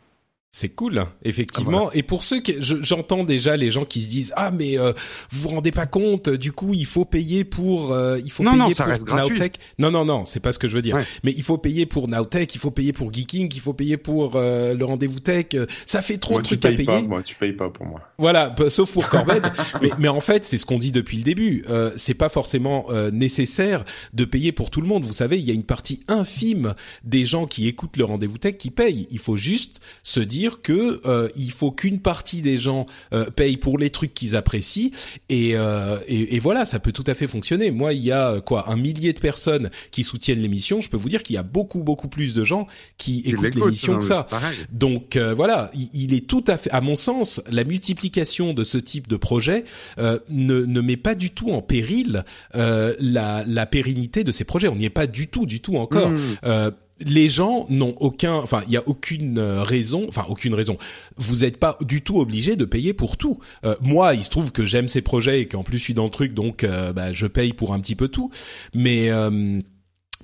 C'est cool, effectivement. Et pour ceux que j'entends déjà les gens qui se disent ah mais euh, vous vous rendez pas compte, du coup il faut payer pour euh, il faut non, payer non, ça pour reste gratuit. Non non non, c'est pas ce que je veux dire. Ouais. Mais il faut payer pour Nowtech, il faut payer pour Geeking, il faut payer pour euh, le rendez-vous tech. Ça fait trop Moi, de tu trucs à payes payer. pas. Moi, tu payes pas pour moi. Voilà, p- sauf pour Corben. mais, mais en fait, c'est ce qu'on dit depuis le début. Euh, c'est pas forcément euh, nécessaire de payer pour tout le monde. Vous savez, il y a une partie infime des gens qui écoutent le rendez-vous tech qui payent. Il faut juste se dire que euh, il faut qu'une partie des gens euh, payent pour les trucs qu'ils apprécient. Et, euh, et, et voilà, ça peut tout à fait fonctionner. Moi, il y a euh, quoi, un millier de personnes qui soutiennent l'émission. Je peux vous dire qu'il y a beaucoup, beaucoup plus de gens qui écoutent l'émission que ça. Donc euh, voilà, il, il est tout à fait, à mon sens, la multiplication de ce type de projet euh, ne, ne met pas du tout en péril euh, la, la pérennité de ces projets. On n'y est pas du tout, du tout encore. Mm. Les gens n'ont aucun, enfin, il y a aucune euh, raison, enfin aucune raison. Vous n'êtes pas du tout obligé de payer pour tout. Euh, moi, il se trouve que j'aime ces projets et qu'en plus je suis dans le truc, donc euh, bah, je paye pour un petit peu tout. Mais euh,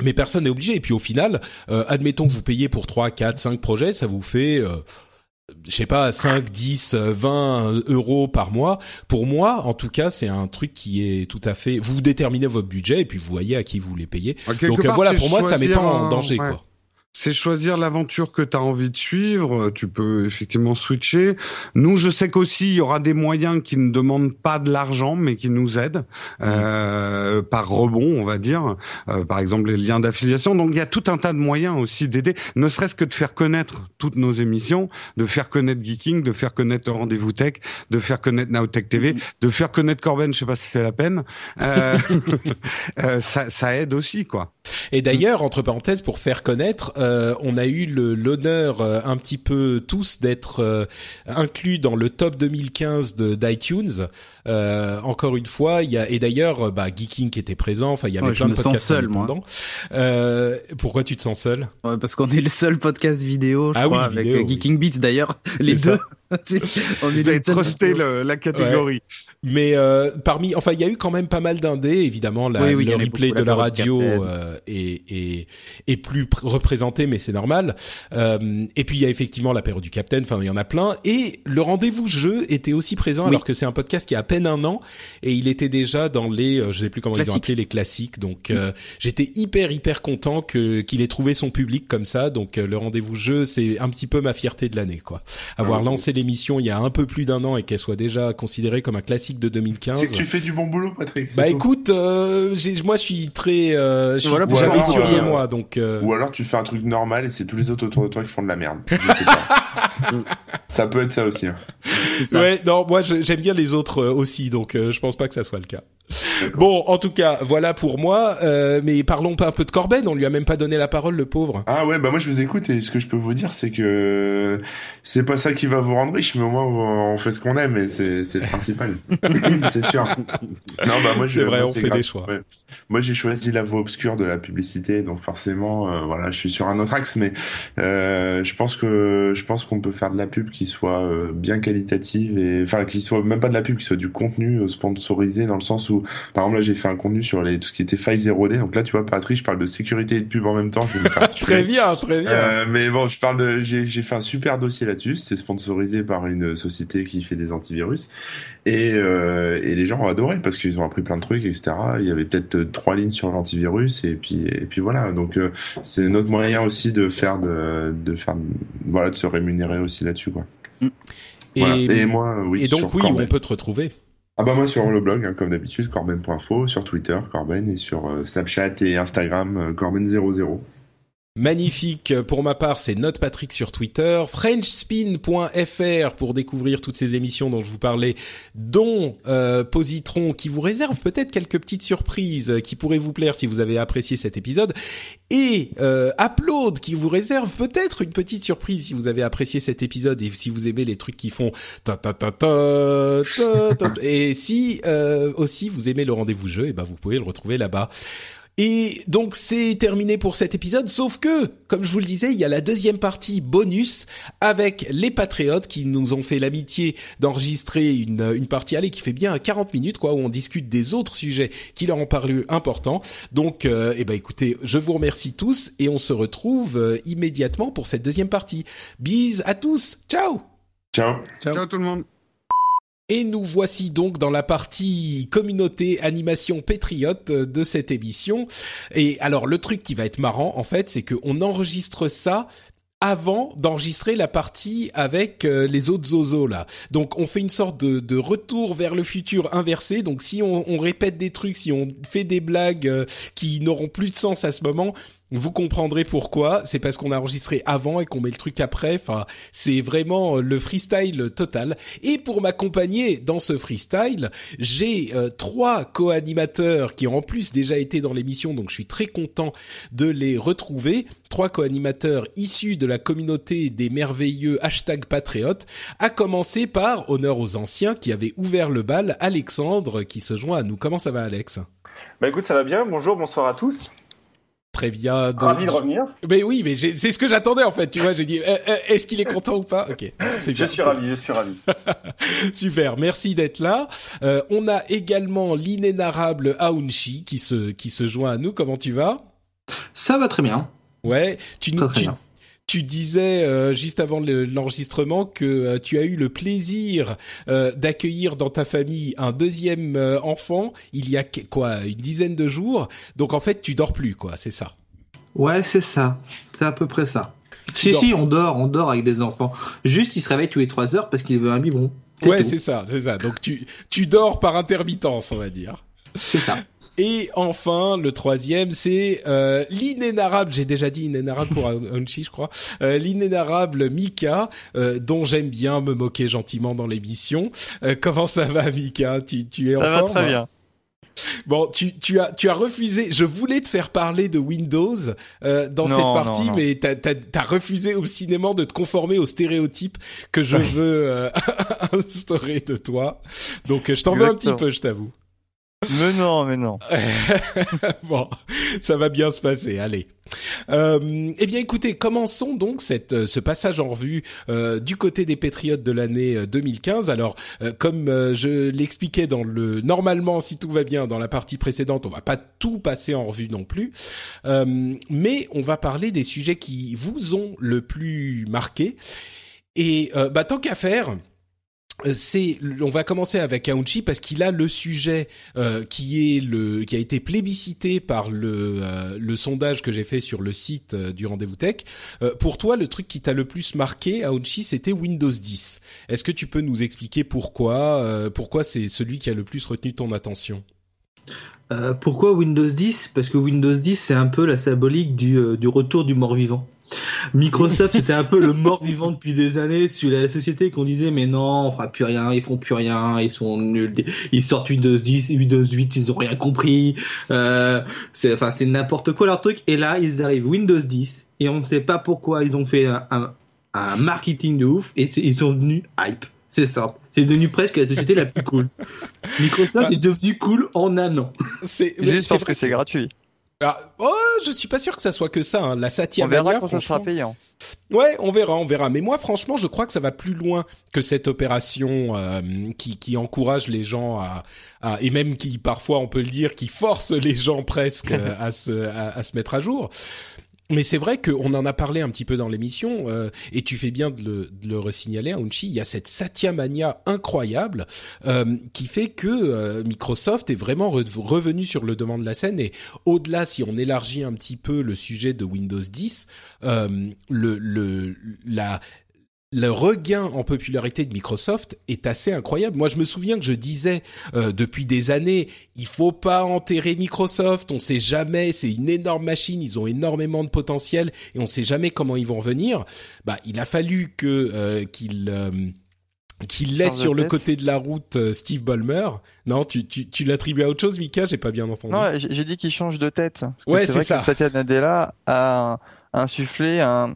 mais personne n'est obligé. Et puis au final, euh, admettons que vous payez pour 3, 4, 5 projets, ça vous fait, euh, je sais pas, 5, 10, euh, 20 euros par mois. Pour moi, en tout cas, c'est un truc qui est tout à fait... Vous déterminez votre budget et puis vous voyez à qui vous les payez. Donc part, voilà, pour moi, ça met pas en danger, ouais. quoi. C'est choisir l'aventure que tu as envie de suivre. Tu peux effectivement switcher. Nous, je sais qu'aussi, il y aura des moyens qui ne demandent pas de l'argent, mais qui nous aident euh, par rebond, on va dire. Euh, par exemple, les liens d'affiliation. Donc, il y a tout un tas de moyens aussi d'aider, ne serait-ce que de faire connaître toutes nos émissions, de faire connaître Geeking, de faire connaître Rendez-vous Tech, de faire connaître Nowtech TV, de faire connaître Corben. Je sais pas si c'est la peine. Euh, euh, ça, ça aide aussi, quoi. Et d'ailleurs, entre parenthèses, pour faire connaître, euh, on a eu l'honneur euh, un petit peu tous d'être euh, inclus dans le top 2015 de d'iTunes. Euh, encore une fois, il y a et d'ailleurs, euh, bah, Geeking qui était présent. Enfin, il y avait Ouais, je plein de me sens podcasts seul, moi. Euh, pourquoi tu te sens seul? Ouais, parce qu'on est le seul podcast vidéo, je Ah crois, oui, avec vidéo, euh, oui. Geeking Beats d'ailleurs. Les deux. C'est- on est Vous avez trusté le- la catégorie. Mais euh, parmi, enfin, il y a eu quand même pas mal d'indés. Évidemment, la, Oui, oui, le replay de la la radio euh, est, est, est plus pr- représenté, mais c'est normal. Euh, et puis il y a effectivement l'apéro du Capitaine. Enfin, il y en a plein. Et le rendez-vous jeu était aussi présent, alors que c'est un podcast qui a à peine un an et il était déjà dans les, euh, je sais plus comment ils ont Classiques. appelé les classiques. Donc euh, j'étais hyper hyper content que qu'il ait trouvé son public comme ça. Donc euh, le rendez-vous jeu, c'est un petit peu ma fierté de l'année, quoi. Avoir Ah, lancé l'émission il y a un peu plus d'un an et qu'elle soit déjà considérée comme un classique de 2015. C'est que tu fais du bon boulot, Patrick. Bah tout. écoute, euh, moi je suis très, euh, je suis Voilà, jamais voilà, sûr de moi, donc euh, Ou alors tu fais un truc normal et c'est tous les autres autour de toi qui font de la merde. Je sais pas. ça peut être ça aussi. hein. Ça. ouais, non, moi j'aime bien les autres euh, aussi, donc euh, je pense pas que ça soit le cas. Bon, en tout cas, voilà pour moi. euh, mais parlons pas un peu de Corben. On lui a même pas donné la parole, le pauvre. Ah ouais, bah moi je vous écoute et ce que je peux vous dire c'est que c'est pas ça qui va vous rendre riche, mais au moins on fait ce qu'on aime et c'est c'est le principal. c'est sûr. Non bah moi je C'est vrai, moi, on fait grave. des choix. Ouais. Moi j'ai choisi la voie obscure de la publicité, donc forcément euh, voilà, je suis sur un autre axe, mais euh, je pense que je pense qu'on peut faire de la pub qui soit euh, bien qualitative et enfin qui soit même pas de la pub, qui soit du contenu euh, sponsorisé dans le sens où par exemple là j'ai fait un contenu sur les tout ce qui était failles 0D, donc là tu vois Patrick, je parle de sécurité et de pub en même temps, je vais me faire tuer. Très bien, très bien. Euh, mais bon, je parle de, j'ai, j'ai fait un super dossier là-dessus. C'est sponsorisé par une société qui fait des antivirus et, euh, et les gens ont adoré parce qu'ils ont appris plein de trucs, etc. Il y avait peut-être euh, trois lignes sur l'antivirus et puis et puis voilà. Donc euh, c'est notre moyen aussi de faire de, de faire voilà de se rémunérer aussi là-dessus quoi. et, Voilà. Et moi, oui. et donc oui, on peut te retrouver. Ah bah moi sur le blog, hein, comme d'habitude, corben.info, sur Twitter, Corben, et sur euh, Snapchat et Instagram, euh, Corben00. Magnifique. Pour ma part, c'est Note Patrick sur Twitter, FrenchSpin.fr pour découvrir toutes ces émissions dont je vous parlais, dont euh, Positron qui vous réserve peut-être quelques petites surprises qui pourraient vous plaire si vous avez apprécié cet épisode, et euh, Upload qui vous réserve peut-être une petite surprise si vous avez apprécié cet épisode et si vous aimez les trucs qui font ta ta ta ta ta, ta, et si euh, aussi vous aimez le rendez-vous jeu, et ben vous pouvez le retrouver là-bas. Et donc c'est terminé pour cet épisode, sauf que, comme je vous le disais, il y a la deuxième partie bonus avec les patriotes qui nous ont fait l'amitié d'enregistrer une, une partie, allez, qui fait bien 40 minutes, quoi, où on discute des autres sujets qui leur ont paru importants. Donc, euh, eh ben écoutez, je vous remercie tous et on se retrouve euh, immédiatement pour cette deuxième partie. Bis à tous, ciao Ciao. Ciao tout le monde. Et nous voici donc dans la partie communauté animation patriote de cette émission. Et alors le truc qui va être marrant en fait, c'est qu'on enregistre ça avant d'enregistrer la partie avec euh, les autres zozos là. Donc on fait une sorte de, retour vers le futur inversé. Donc si on, on répète des trucs, si on fait des blagues euh, qui n'auront plus de sens à ce moment, vous comprendrez pourquoi. C'est parce qu'on a enregistré avant et qu'on met le truc après. Enfin, c'est vraiment euh, le freestyle total. Et pour m'accompagner dans ce freestyle, j'ai euh, trois co-animateurs qui ont en plus déjà été dans l'émission, donc je suis très content de les retrouver. Trois co-animateurs issus de la communauté des merveilleux hashtag patriotes, à commencer par honneur aux anciens qui avaient ouvert le bal, Alexandre qui se joint à nous. Comment ça va, Alex? Bah écoute, ça va bien. Bonjour, bonsoir à tous. Très bien. Donc, Ravi de revenir. Mais oui, mais c'est ce que j'attendais en fait. Tu vois, j'ai dit, euh, euh, est-ce qu'il est content ou pas? Ok, c'est Je bien. suis ravi, je suis ravi. Super, merci d'être là. Euh, on a également l'inénarrable Aounchi qui se qui se joint à nous. Comment tu vas? Ça va très bien. Ouais, tu nous tu, bien. Tu disais euh, juste avant le- l'enregistrement que euh, tu as eu le plaisir euh, d'accueillir dans ta famille un deuxième euh, enfant il y a quoi une dizaine de jours. Donc en fait, tu dors plus quoi, c'est ça? Ouais, c'est ça. C'est à peu près ça. Si, dors. si, on dort, on dort avec des enfants. Juste, il se réveille tous les 3 heures parce qu'il veut un biberon. Ouais, c'est ça, c'est ça. Donc tu tu dors par intermittence, on va dire. C'est ça. Et enfin, le troisième, c'est euh, l'inénarrable, j'ai déjà dit inénarrable pour Onchi, je crois, euh, l'inénarrable Mika, euh, dont j'aime bien me moquer gentiment dans l'émission. Euh, comment ça va, Mika? Tu, tu es en Ça va forme? très bien. Bon, tu, tu as tu as refusé. Je voulais te faire parler de Windows euh, dans Non, cette partie, non. mais t'as as, as refusé obstinément de te conformer aux stéréotypes que je veux euh, instaurer de toi. Donc, euh, je t'en veux un petit peu, je t'avoue. Mais non, mais non. bon, ça va bien se passer. Allez. Euh, eh bien, écoutez, commençons donc cette, euh, ce passage en revue euh, du côté des Patriotes de l'année euh, 2015. Alors, euh, comme euh, je l'expliquais dans le normalement, si tout va bien, dans la partie précédente, on va pas tout passer en revue non plus, Euh, mais on va parler des sujets qui vous ont le plus marqué. Et euh, bah, tant qu'à faire. Euh, C'est, on va commencer avec Aounchi parce qu'il a le sujet euh, qui est le, qui a été plébiscité par le, euh, le sondage que j'ai fait sur le site euh, du Rendez-vous Tech. Euh, pour toi, le truc qui t'a le plus marqué, Aounchi, c'était Windows 10. Est-ce que tu peux nous expliquer pourquoi, pourquoi c'est celui qui a le plus retenu ton attention? Euh, pourquoi Windows 10 Parce que Windows 10, c'est un peu la symbolique du, euh, du retour du mort-vivant. Microsoft, c'était un peu le mort-vivant depuis des années sur la société qu'on disait mais non, on fera plus rien, ils font plus rien, ils sont nuls, ils sortent Windows 10, Windows 8, ils ont rien compris. Euh, c'est enfin c'est n'importe quoi leur truc. Et là, ils arrivent Windows 10 et on ne sait pas pourquoi ils ont fait un, un, un marketing de ouf et ils sont devenus hype. C'est simple. C'est devenu presque la société la plus cool. Microsoft est devenu cool en un an. C'est Juste parce que c'est gratuit. Ah, oh, je suis pas sûr que ça soit que ça. Hein. La Satya On verra Mania, quand ça sera payant. Ouais, on verra, on verra. Mais moi, franchement, je crois que ça va plus loin que cette opération euh, qui, qui encourage les gens à, à- et même qui parfois, on peut le dire, qui force les gens presque euh, à se à, à se mettre à jour. Mais c'est vrai qu'on en a parlé un petit peu dans l'émission, euh, et tu fais bien de le, de le resignaler, Aounchi, il y a cette Satya Mania incroyable euh, qui fait que euh, Microsoft est vraiment re- revenu sur le devant de la scène, et au-delà, si on élargit un petit peu le sujet de Windows 10, euh, le, le, la, le regain en popularité de Microsoft est assez incroyable. Moi, je me souviens que je disais euh, depuis des années, il faut pas enterrer Microsoft. On sait jamais, c'est une énorme machine, ils ont énormément de potentiel et on sait jamais comment ils vont revenir. Bah, il a fallu que euh, qu'il euh, qu'il laisse Change de sur le côté de la route euh, Steve Ballmer. Non, tu tu, tu l'attribues à autre chose, Mika? J'ai pas bien entendu. Non, j'ai dit qu'il change de tête. Parce que Ouais, c'est ça. que Satya Nadella a insufflé un,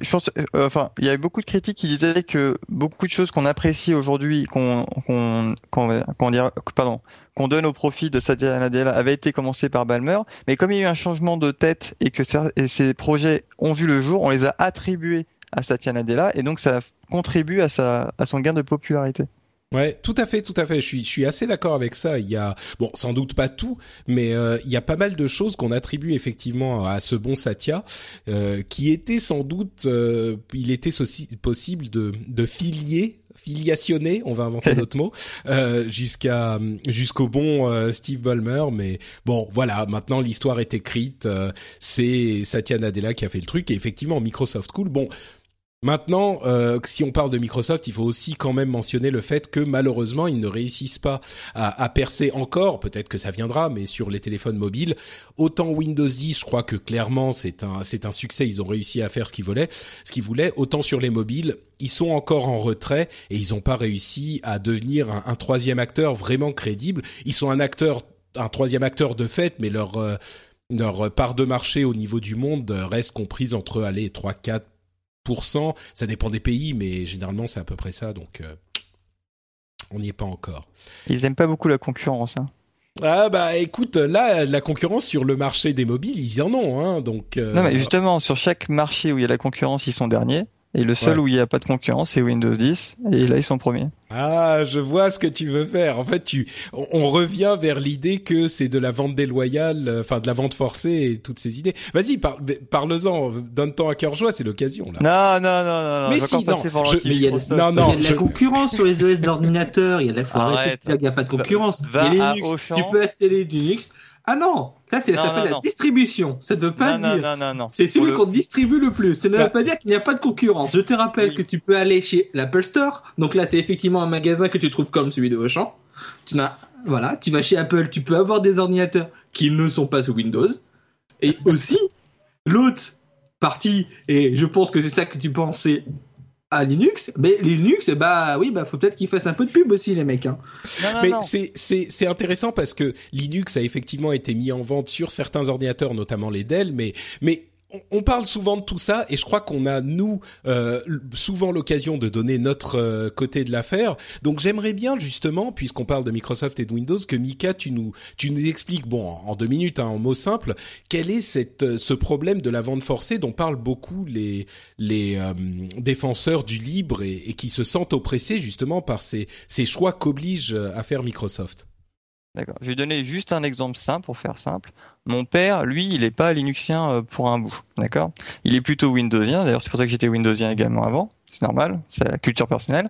Je pense, euh, enfin, il y avait beaucoup de critiques qui disaient que beaucoup de choses qu'on apprécie aujourd'hui, qu'on, qu'on, qu'on, qu'on pardon, qu'on donne au profit de Satya Nadella avaient été commencées par Balmer, mais comme il y a eu un changement de tête et que ces projets ont vu le jour, on les a attribués à Satya Nadella et donc ça contribue à sa, à son gain de popularité. Ouais, tout à fait, tout à fait. Je suis, je suis assez d'accord avec ça. Il y a, bon, sans doute pas tout, mais euh, il y a pas mal de choses qu'on attribue effectivement à ce bon Satya, euh, qui était sans doute, euh, il était aussi possible de, de filier filiationner, on va inventer d'autres mots, euh, jusqu'à jusqu'au bon euh, Steve Ballmer. Mais bon, voilà, maintenant l'histoire est écrite. euh, c'est Satya Nadella qui a fait le truc. Et effectivement, Microsoft cool. Bon, Maintenant, euh, si on parle de Microsoft, il faut aussi quand même mentionner le fait que malheureusement, ils ne réussissent pas à, percer encore. Peut-être que ça viendra, mais sur les téléphones mobiles, autant Windows 10, je crois que clairement c'est un c'est un succès. Ils ont réussi à faire ce qu'ils voulaient, ce qu'ils voulaient. Autant sur les mobiles, ils sont encore en retrait et ils n'ont pas réussi à devenir un, un troisième acteur vraiment crédible. Ils sont un acteur, un troisième acteur de fait, mais leur euh, leur part de marché au niveau du monde reste comprise entre allez 3 4 ça dépend des pays, mais généralement c'est à peu près ça, donc euh, on n'y est pas encore. Ils aiment pas beaucoup la concurrence. Hein. Ah bah écoute, là la concurrence sur le marché des mobiles, ils en ont, hein, donc. euh, Non, mais justement, sur chaque marché où il y a la concurrence, ils sont derniers. Et le seul Ouais. où il n'y a pas de concurrence, c'est Windows 10. Et là, ils sont premiers. Ah, je vois ce que tu veux faire. En fait, tu, on, on revient vers l'idée que c'est de la vente déloyale, euh, enfin de la vente forcée et toutes ces idées. Vas-y, par, parle-en. Donne-toi à cœur joie, c'est l'occasion là. Non, non, non, non, non. Mais si, non, je- Mais il y a. Non, non, il y a de la je- concurrence sur les OS d'ordinateur. Il y a de la dire qu'il n'y a pas de concurrence. Va Il y a à Linux, Auchan. tu peux installer Linux. Ah non, ça c'est ça s'appelle la distribution. Ça ne veut pas Non, non, dire. non, non, non. C'est celui qu'on le- distribue le plus. Ça ne Bah. veut pas dire qu'il n'y a pas de concurrence. Je te rappelle Oui. que tu peux aller chez l'Apple Store. Donc là, c'est effectivement un magasin que tu trouves comme celui de Auchan. Tu n'as, voilà, tu vas chez Apple, tu peux avoir des ordinateurs qui ne sont pas sous Windows. Et aussi, l'autre partie, et je pense que c'est ça que tu pensais à Linux, mais Linux, bah oui, bah faut peut-être qu'ils fassent un peu de pub aussi, les mecs. Hein. Non, non, Mais c'est c'est intéressant parce que Linux a effectivement été mis en vente sur certains ordinateurs, notamment les Dell, mais mais on- parle souvent de tout ça et je crois qu'on a nous euh, souvent l'occasion de donner notre euh, côté de l'affaire. Donc j'aimerais bien justement, puisqu'on parle de Microsoft et de Windows, que Mika tu nous tu nous expliques, bon en deux minutes, hein, en mots simples, quel est cette euh, ce problème de la vente forcée dont parlent beaucoup les les euh, défenseurs du libre et, et qui se sentent oppressés justement par ces ces choix qu'oblige à faire Microsoft. D'accord. Je vais donner juste un exemple simple pour faire simple. Mon père, lui, il n'est pas Linuxien euh, pour un bout, d'accord Il est plutôt Windowsien. D'ailleurs, c'est pour ça que j'étais Windowsien également avant. C'est normal, c'est la culture personnelle.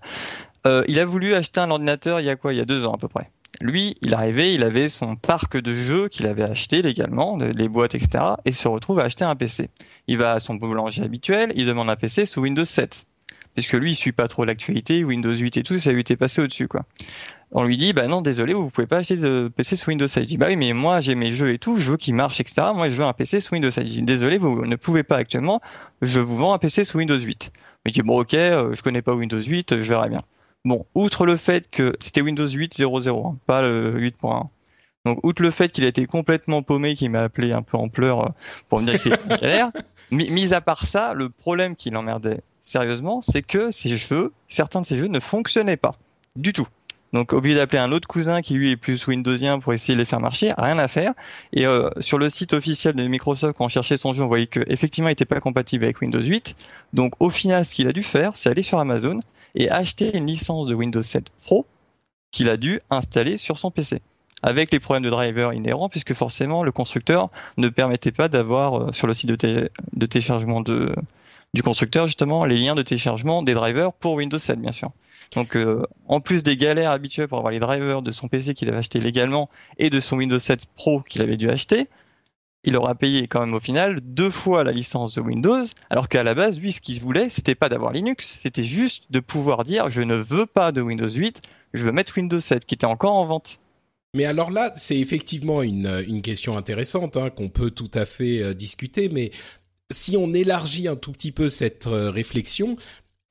Euh, il a voulu acheter un ordinateur il y a quoi? Il y a deux ans à peu près. Lui, il arrivait, il avait son parc de jeux qu'il avait acheté légalement, les boîtes, etc., et se retrouve à acheter un PC. Il va à son boulanger habituel, il demande un PC sous Windows 7. Puisque lui, il suit pas trop l'actualité, Windows 8 et tout, ça lui était passé au-dessus, quoi. On lui dit, bah non, désolé, vous pouvez pas acheter de PC sous Windows 7. Je dis, bah oui, mais moi, j'ai mes jeux et tout, je veux qu'ils marchent, etc. Moi, je veux un PC sous Windows 7. Je dis, désolé, vous ne pouvez pas actuellement, je vous vends un PC sous Windows 8. Il dit, bon, ok, euh, je connais pas Windows 8, je verrai bien. Bon, outre le fait que c'était Windows 8.0.0, hein, pas le 8.1. Donc, outre le fait qu'il a été complètement paumé, qu'il m'a appelé un peu en pleurs euh, pour me dire qu'il était en galère, mi- mis à part ça, le problème qui l'emmerdait sérieusement, c'est que ces jeux, certains de ces jeux ne fonctionnaient pas. Du tout. Donc, obligé d'appeler un autre cousin qui lui est plus Windowsien pour essayer de les faire marcher, rien à faire. Et euh, sur le site officiel de Microsoft, quand on cherchait son jeu, on voyait qu'effectivement, il n'était pas compatible avec Windows 8. Donc, au final, ce qu'il a dû faire, c'est aller sur Amazon et acheter une licence de Windows 7 Pro qu'il a dû installer sur son PC. Avec les problèmes de driver inhérents, puisque forcément, le constructeur ne permettait pas d'avoir euh, sur le site de, té- de téléchargement du constructeur, justement, les liens de téléchargement des drivers pour Windows 7, bien sûr. Donc, euh, en plus des galères habituelles pour avoir les drivers de son PC qu'il avait acheté légalement et de son Windows 7 Pro qu'il avait dû acheter, il aura payé quand même au final deux fois la licence de Windows, alors qu'à la base, lui, ce qu'il voulait, c'était pas d'avoir Linux, c'était juste de pouvoir dire je ne veux pas de Windows 8, je veux mettre Windows 7, qui était encore en vente. Mais alors là, c'est effectivement une, question intéressante hein, qu'on peut tout à fait euh, discuter, mais si on élargit un tout petit peu cette euh, réflexion,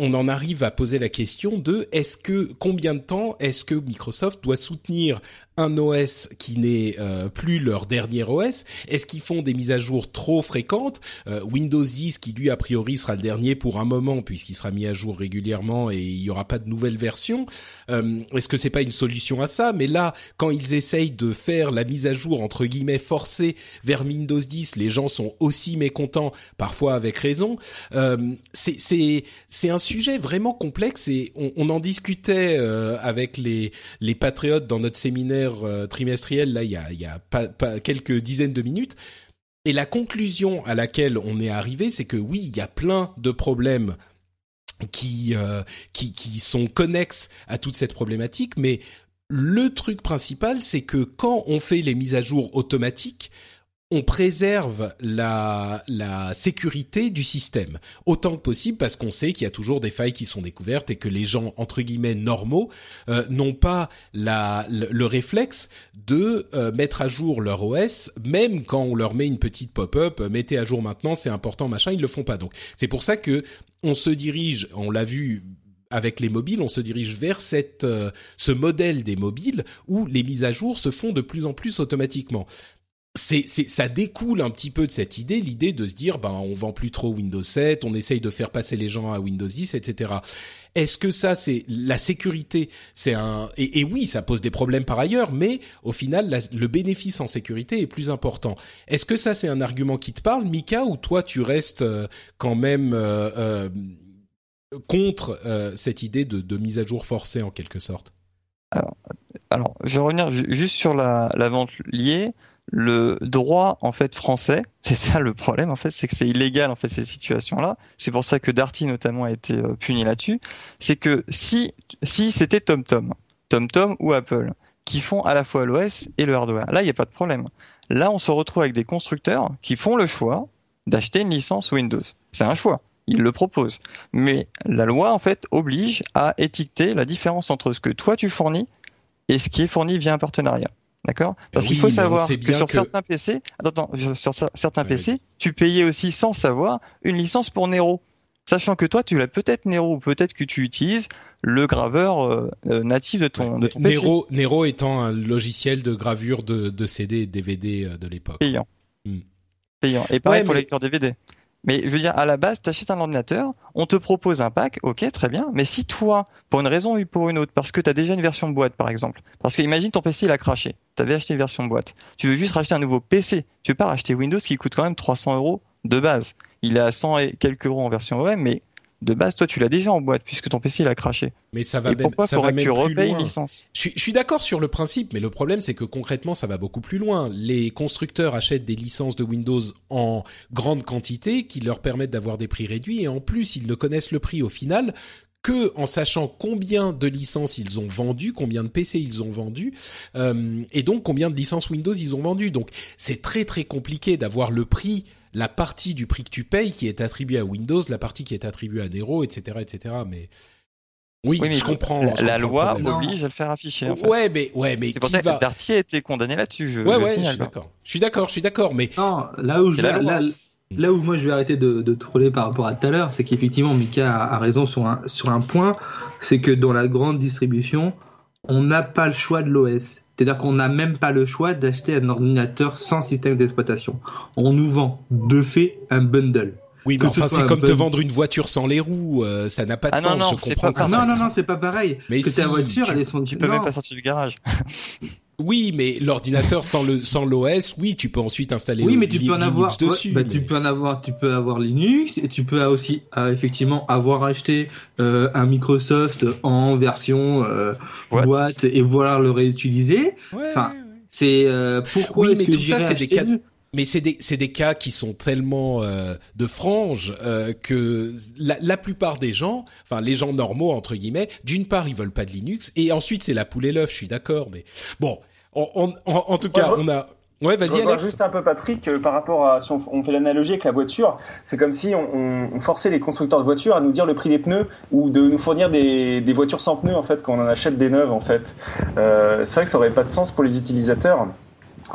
on en arrive à poser la question de est-ce que combien de temps est-ce que Microsoft doit soutenir un OS qui n'est euh, plus leur dernier OS Est-ce qu'ils font des mises à jour trop fréquentes? Euh, Windows 10, qui lui a priori sera le dernier pour un moment puisqu'il sera mis à jour régulièrement et il y aura pas de nouvelles versions. Euh, Est-ce que c'est pas une solution à ça? Mais là, quand ils essayent de faire la mise à jour entre guillemets forcée vers Windows 10, les gens sont aussi mécontents, parfois avec raison. Euh, c'est c'est c'est sujet vraiment complexe et on, en discutait euh, avec les les patriotes dans notre séminaire euh, trimestriel là il y a quelques dizaines de minutes. Et la conclusion à laquelle on est arrivé, c'est que oui, il y a plein de problèmes qui, euh, qui, qui sont connexes à toute cette problématique, mais le truc principal, c'est que quand on fait les mises à jour automatiques, on préserve la, la sécurité du système. Autant que possible parce qu'on sait qu'il y a toujours des failles qui sont découvertes et que les gens entre guillemets normaux euh, n'ont pas la, le, le réflexe de euh, mettre à jour leur OS même quand on leur met une petite pop-up euh, mettez à jour maintenant c'est important machin ils le font pas. Donc c'est pour ça que on se dirige on l'a vu avec les mobiles, on se dirige vers cette, euh, ce modèle des mobiles où les mises à jour se font de plus en plus automatiquement c'est, ça découle un petit peu de cette idée, l'idée de se dire, ben, on vend plus trop Windows 7, on essaye de faire passer les gens à Windows 10, etc. Est-ce que ça, c'est la sécurité? C'est un et, oui, ça pose des problèmes par ailleurs, mais au final, le bénéfice en sécurité est plus important. Est-ce que ça, c'est un argument qui te parle, Mika, ou toi, tu restes euh, quand même euh, euh, contre euh, cette idée de, de mise à jour forcée en quelque sorte? Alors, alors, je vais revenir juste sur la, la vente liée le droit en fait français, c'est ça le problème en fait, c'est que c'est illégal en fait ces situations-là. C'est pour ça que Darty notamment a été euh, puni là-dessus. C'est que si si c'était TomTom, TomTom ou Apple qui font à la fois l'OS et le hardware, là il n'y a pas de problème. Là on se retrouve avec des constructeurs qui font le choix d'acheter une licence Windows. C'est un choix. Ils le proposent. Mais la loi, en fait, oblige à étiqueter la différence entre ce que toi tu fournis et ce qui est fourni via un partenariat. D'accord Parce oui, qu'il faut savoir que sur que... certains PC, attends, attends, sur certains PC, tu payais aussi sans savoir une licence pour Nero. Sachant que toi, tu l'as peut-être Nero ou peut-être que tu utilises le graveur euh, natif de ton, de ton Nero, PC. Nero étant un logiciel de gravure de, de CD et DVD euh, de l'époque. Payant. Hmm. Payant. Et pareil ouais, pour mais... lecteur DVD. Mais je veux dire, à la base, tu achètes un ordinateur, on te propose un pack, ok, très bien. Mais si toi, pour une raison ou pour une autre, parce que tu as déjà une version boîte, par exemple, parce que imagine ton PC il a craché, tu avais acheté une version boîte, tu veux juste racheter un nouveau PC, tu veux pas racheter Windows qui coûte quand même 300 euros de base. Il est à 100 et quelques euros en version OM, mais de base, toi, tu l'as déjà en boîte puisque ton PC il a craché. Mais ça va et même, pourquoi ça va que tu repayes une licence? Je suis, je suis d'accord sur le principe, mais le problème c'est que concrètement ça va beaucoup plus loin. Les constructeurs achètent des licences de Windows en grande quantité qui leur permettent d'avoir des prix réduits et en plus ils ne connaissent le prix au final que en sachant combien de licences ils ont vendu, combien de PC ils ont vendu, euh, et donc combien de licences Windows ils ont vendu. Donc c'est très très compliqué d'avoir le prix la partie du prix que tu payes qui est attribuée à Windows, la partie qui est attribuée à Nero, etc., etc. Mais oui, oui mais je comprends. La, je la comprends loi oblige à le faire afficher. En fait. Ouais, mais ouais, mais c'est pour ça va... que Darty a été condamné là-dessus. Je, ouais, je ouais, signale, je suis d'accord. Je suis d'accord, je suis d'accord, mais non, là où je la là, là, où moi je vais arrêter de, de troller par rapport à tout à l'heure, c'est qu'effectivement Mika a, a, raison sur un sur un point, c'est que dans la grande distribution, on n'a pas le choix de l'OS. C'est-à-dire qu'on n'a même pas le choix d'acheter un ordinateur sans système d'exploitation. On nous vend de fait un bundle. Oui, mais enfin, c'est comme te vendre une voiture sans les roues, euh, ça n'a pas de ah sens, non, non, je comprends. Pas, non, non, non, c'est pas pareil. Mais que si, ta voiture, tu, elle est son... Tu peux non. même pas sortir du garage. Oui, mais l'ordinateur sans le sans l'OS, oui, tu peux ensuite installer oui, mais tu peux en Linux avoir, dessus. Ouais, bah, mais... Tu peux en avoir, tu peux avoir Linux, et tu peux aussi euh, effectivement avoir acheté euh, un Microsoft en version euh, boîte. boîte. et vouloir le réutiliser. Ouais, enfin, c'est euh, pourquoi oui, est-ce mais que tout ça, c'est des cas. Mais c'est des c'est des cas qui sont tellement euh, de franges euh, que la, la plupart des gens, enfin les gens normaux entre guillemets, d'une part ils veulent pas de Linux et ensuite c'est la poule et l'œuf. Je suis d'accord, mais bon, en, en, tout cas on a. Ouais, vas-y Alex. juste un peu Patrick euh, par rapport à si on, on fait l'analogie avec la voiture, c'est comme si on, on, forçait les constructeurs de voitures à nous dire le prix des pneus ou de nous fournir des, des voitures sans pneus en fait quand on en achète des neuves en fait. Euh, c'est vrai que ça aurait pas de sens pour les utilisateurs.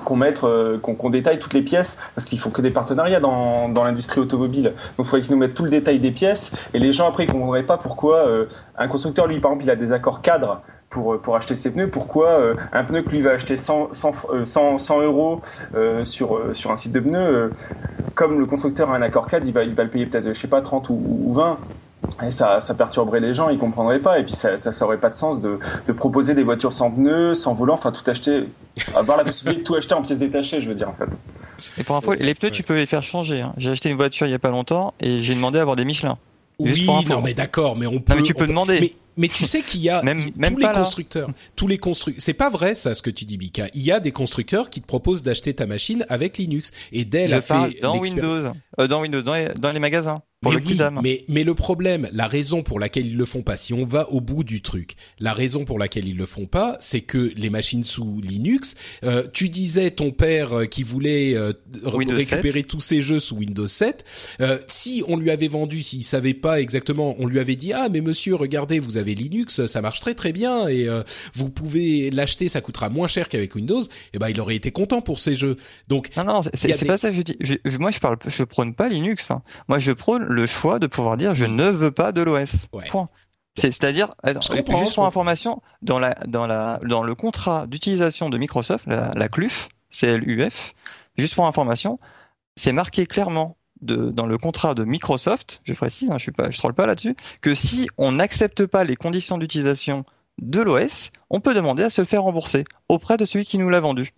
qu'on mette, euh, qu'on détaille toutes les pièces, parce qu'ils font que des partenariats dans, dans l'industrie automobile. Donc il faudrait qu'ils nous mettent tout le détail des pièces, et les gens après ils comprendraient pas pourquoi euh, un constructeur, lui par exemple, il a des accords cadres pour, euh, pour acheter ses pneus, pourquoi euh, un pneu que lui va acheter 100, 100, euh, 100, 100 euros euh, sur, sur un site de pneus, euh, comme le constructeur a un accord cadre, il va, il va le payer peut-être, je sais pas, 30 ou, ou 20. Et ça, ça perturberait les gens, ils comprendraient pas. Et puis ça, ça, ça aurait pas de sens de, de proposer des voitures sans pneus, sans volant, enfin tout acheter, avoir la possibilité de tout acheter en pièces détachées, je veux dire en fait. Et pour info, les pneus, tu peux les faire changer. hein. J'ai acheté une voiture il y a pas longtemps et j'ai demandé à avoir des Michelin. Juste Oui, non, mais d'accord, mais on peut. mais tu peux on demander. Mais, mais tu sais qu'il y a Même- même tous les là. constructeurs, tous les constructeurs. C'est pas vrai ça, ce que tu dis, Bika. Il y a des constructeurs qui te proposent d'acheter ta machine avec Linux. Et Dell Je a fait dans Windows, euh, dans Windows, dans les, dans les magasins pour mais le oui, mais mais le problème, la raison pour laquelle ils le font pas, si on va au bout du truc, la raison pour laquelle ils le font pas, c'est que les machines sous Linux, euh, tu disais ton père euh, qui voulait euh, récupérer 7. tous ses jeux sous Windows 7, euh, si on lui avait vendu, s'il savait pas exactement, on lui avait dit ah mais monsieur regardez vous avez Linux, ça marche très très bien et euh, vous pouvez l'acheter, ça coûtera moins cher qu'avec Windows, et ben il aurait été content pour ces jeux. Donc Non, non, c'est des- pas ça que je dis. Je, moi, je parle, je prône pas Linux. hein. Moi, je prône le choix de pouvoir dire je ne veux pas de l'OS. Ouais. Point. C'est- C'est-à-dire, juste pour comprends. information, dans la, dans la, dans le contrat d'utilisation de Microsoft, la, la CLUF, CLUF, juste pour information, c'est marqué clairement de, dans le contrat de Microsoft, je précise, hein, je je troll pas là-dessus, que si on n'accepte pas les conditions d'utilisation de l'OS, on peut demander à se faire rembourser auprès de celui qui nous l'a vendu.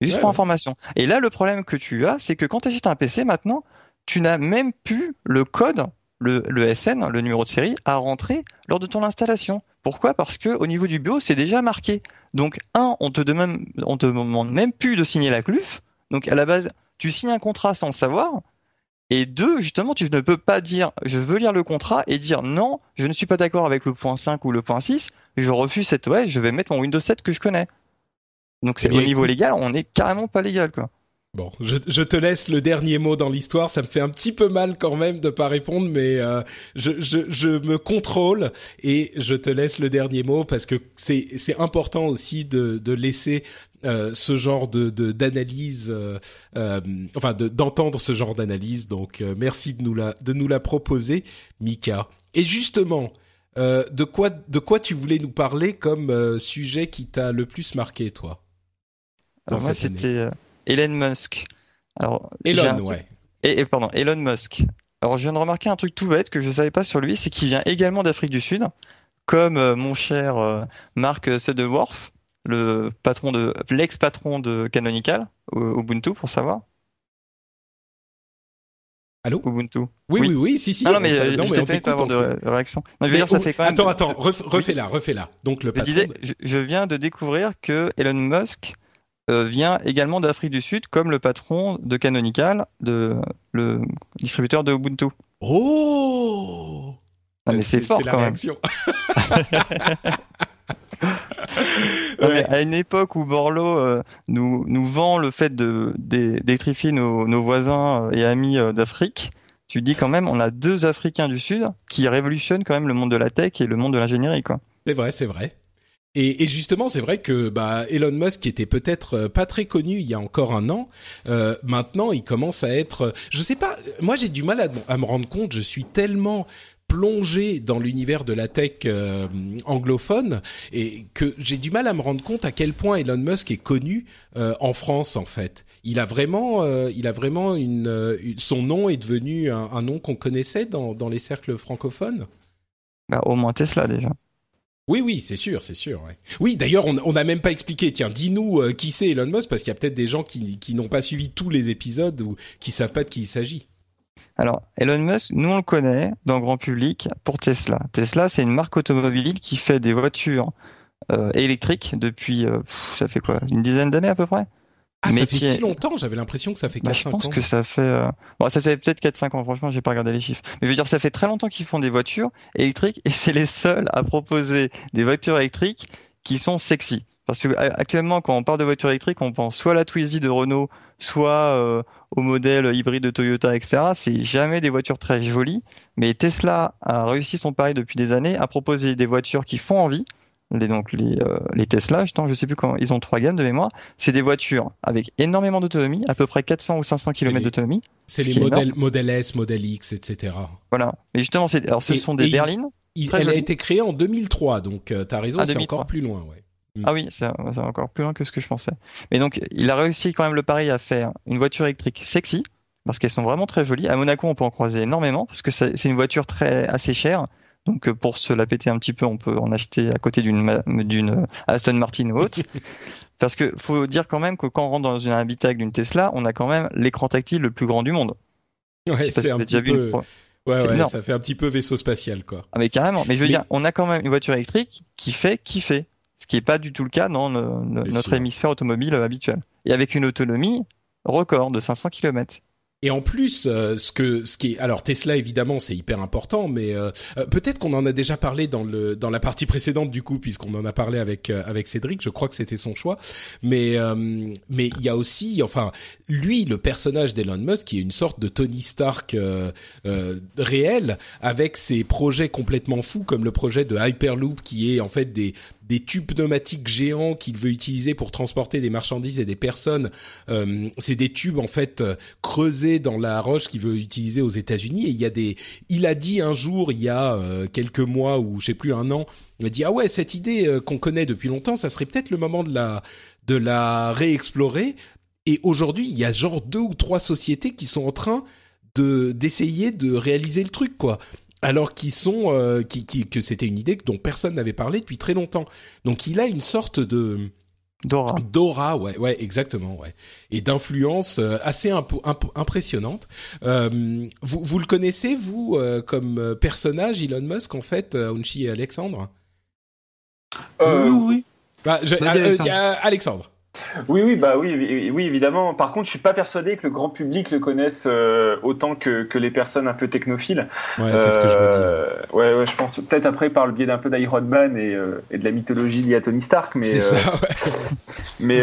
Juste Ouais, pour ouais. information. Et là, le problème que tu as, c'est que quand tu achètes un PC maintenant, tu n'as même plus le code, le, le SN, le numéro de série, à rentrer lors de ton installation. Pourquoi? Parce que au niveau du BIOS, c'est déjà marqué. Donc, un, on te demande, on te demande même plus de signer la CLUF. Donc, à la base, tu signes un contrat sans le savoir. Et deux, justement, tu ne peux pas dire je veux lire le contrat et dire non, je ne suis pas d'accord avec le point 5 ou le point 6, je refuse cette OS, je vais mettre mon Windows 7 que je connais. Donc c'est Eh au niveau légal, on n'est carrément pas légal quoi. Bon, je, je te laisse le dernier mot dans l'histoire. Ça me fait un petit peu mal quand même de pas répondre, mais euh, je, je, je me contrôle et je te laisse le dernier mot parce que c'est c'est important aussi de, de laisser euh, ce genre de de- d'analyse, euh, enfin de- d'entendre ce genre d'analyse. Donc merci de nous la de nous la proposer, Mika. Et justement. de quoi de quoi tu voulais nous parler comme sujet qui t'a le plus marqué toi Alors moi c'était Elon Musk. Alors Elon, truc- ouais. Et, et pardon, Elon Musk. Alors je viens de remarquer un truc tout bête que je savais pas sur lui, c'est qu'il vient également d'Afrique du Sud, comme euh, mon cher euh, Mark Sudderworth, le patron de l'ex-patron de Canonical, Ubuntu pour savoir. Allô? Ubuntu. Oui, oui, oui, si, si. Ah non, mais Ça- euh, non, je mais on pas avoir de ré- réaction. Non, je veux dire, ça fait quand même. Attends, attends, ref- refais-la, refais-la. Donc le Je disais, je, je viens de découvrir que Elon Musk vient également d'Afrique du Sud, comme le patron de Canonical, de le distributeur de Ubuntu. Oh mais c'est fort la quand même. réaction. Non, mais à une époque où Borloo euh, nous, nous vend le fait d'électrifier nos, nos voisins euh, et amis euh, d'Afrique, tu dis quand même on a deux Africains du Sud qui révolutionnent quand même le monde de la tech et le monde de l'ingénierie quoi. C'est vrai, c'est vrai. Et, et justement, c'est vrai que bah, Elon Musk, qui était peut-être euh, pas très connu il y a encore un an, euh, maintenant il commence à être. Je sais pas. Moi, j'ai du mal à, à me rendre compte. Je suis tellement plongé dans l'univers de la tech euh, anglophone et que j'ai du mal à me rendre compte à quel point Elon Musk est connu euh, en France en fait. Il a vraiment, euh, il a vraiment une, euh, une- son nom est devenu un, un nom qu'on connaissait dans, dans les cercles francophones. Bah, au moins Tesla déjà. Oui, oui, c'est sûr, c'est sûr. ouais. Oui, d'ailleurs, on n'a même pas expliqué. Tiens, dis-nous euh, qui c'est Elon Musk, parce qu'il y a peut-être des gens qui, n'ont pas suivi tous les épisodes ou qui savent pas de qui il s'agit. Alors, Elon Musk, nous on le connaît dans le grand public pour Tesla. Tesla, c'est une marque automobile qui fait des voitures euh, électriques depuis, euh, ça fait quoi, une dizaine d'années à peu près? Ah, ça fait qui si longtemps. J'avais l'impression que ça fait 4-5 Bah, je pense ans. que ça fait, euh, bon, ça fait peut-être 4-5 ans. Franchement, j'ai pas regardé les chiffres. Mais je veux dire, ça fait très longtemps qu'ils font des voitures électriques et c'est les seuls à proposer des voitures électriques qui sont sexy. Parce que actuellement, quand on parle de voitures électriques, on pense soit à la Twizy de Renault, soit euh, au modèle hybride de Toyota, etc. C'est jamais des voitures très jolies. Mais Tesla a réussi son pari depuis des années à proposer des voitures qui font envie, les, donc les, euh, les Tesla, je sais plus comment, ils ont trois gammes de mémoire. C'est des voitures avec énormément d'autonomie, à peu près 400 ou 500 km d'autonomie. C'est les modèles, modèle S, modèle X, etc. Voilà. Mais justement, alors ce sont des berlines. elle a été créée en 2003, donc euh, tu as raison, ah, c'est encore plus loin, ouais. Mm. Ah oui, c'est encore plus loin que ce que je pensais. Mais donc, il a réussi quand même le pari à faire une voiture électrique sexy, parce qu'elles sont vraiment très jolies. À Monaco, on peut en croiser énormément, parce que c'est une voiture très assez chère. Donc, euh, pour se la péter un petit peu, on peut en acheter à côté d'une d'une Aston Martin ou autre. parce que faut dire quand même que quand on rentre dans une habitacle d'une Tesla, on a quand même l'écran tactile le plus grand du monde. Ouais, c'est un petit peu... Ouais, ouais, ça fait un petit peu vaisseau spatial, quoi. Ah, mais carrément. Mais je veux dire, on a quand même une voiture électrique qui fait kiffer. Ce qui n'est pas du tout le cas dans notre hémisphère automobile habituel. Et avec une autonomie record de 500 km. Et en plus, euh, ce que ce qui est alors Tesla évidemment c'est hyper important, mais euh, euh, peut-être qu'on en a déjà parlé dans le dans la partie précédente du coup puisqu'on en a parlé avec avec Cédric. Je crois que c'était son choix, mais mais il y a aussi enfin lui le personnage d'Elon Musk qui est une sorte de Tony Stark réel avec ses projets complètement fous comme le projet de Hyperloop qui est en fait des des tubes pneumatiques géants qu'il veut utiliser pour transporter des marchandises et des personnes. Euh, c'est des tubes en fait euh, creusés dans la roche qu'il veut utiliser aux États-Unis. Et il y a des, il a dit un jour, il y a euh, quelques mois ou je sais plus un an, il a dit ah ouais cette idée qu'on connaît depuis longtemps, ça serait peut-être le moment de la de la réexplorer. Et aujourd'hui, il y a genre deux ou trois sociétés qui sont en train de d'essayer de réaliser le truc quoi alors qu'ils sont euh, qui, qui, que c'était une idée dont personne n'avait parlé depuis très longtemps. Donc il a une sorte de Dora. Dora, ouais, ouais, exactement, ouais, et d'influence euh, assez impressionnante. Euh, vous, vous le connaissez vous euh, comme personnage Elon Musk en fait, Unchi et Alexandre? Oui, oui. Bah, Alexandre. Oui, oui, bah oui, oui, évidemment. Par contre, je suis pas persuadé que le grand public le connaisse euh, autant que, que, les personnes un peu technophiles. Ouais, c'est ce que je me dis. Euh, ouais, ouais, je pense peut-être après par le biais d'un peu d'Iron Man et, euh, et, de la mythologie liée à Tony Stark, mais. C'est ça. Ouais. mais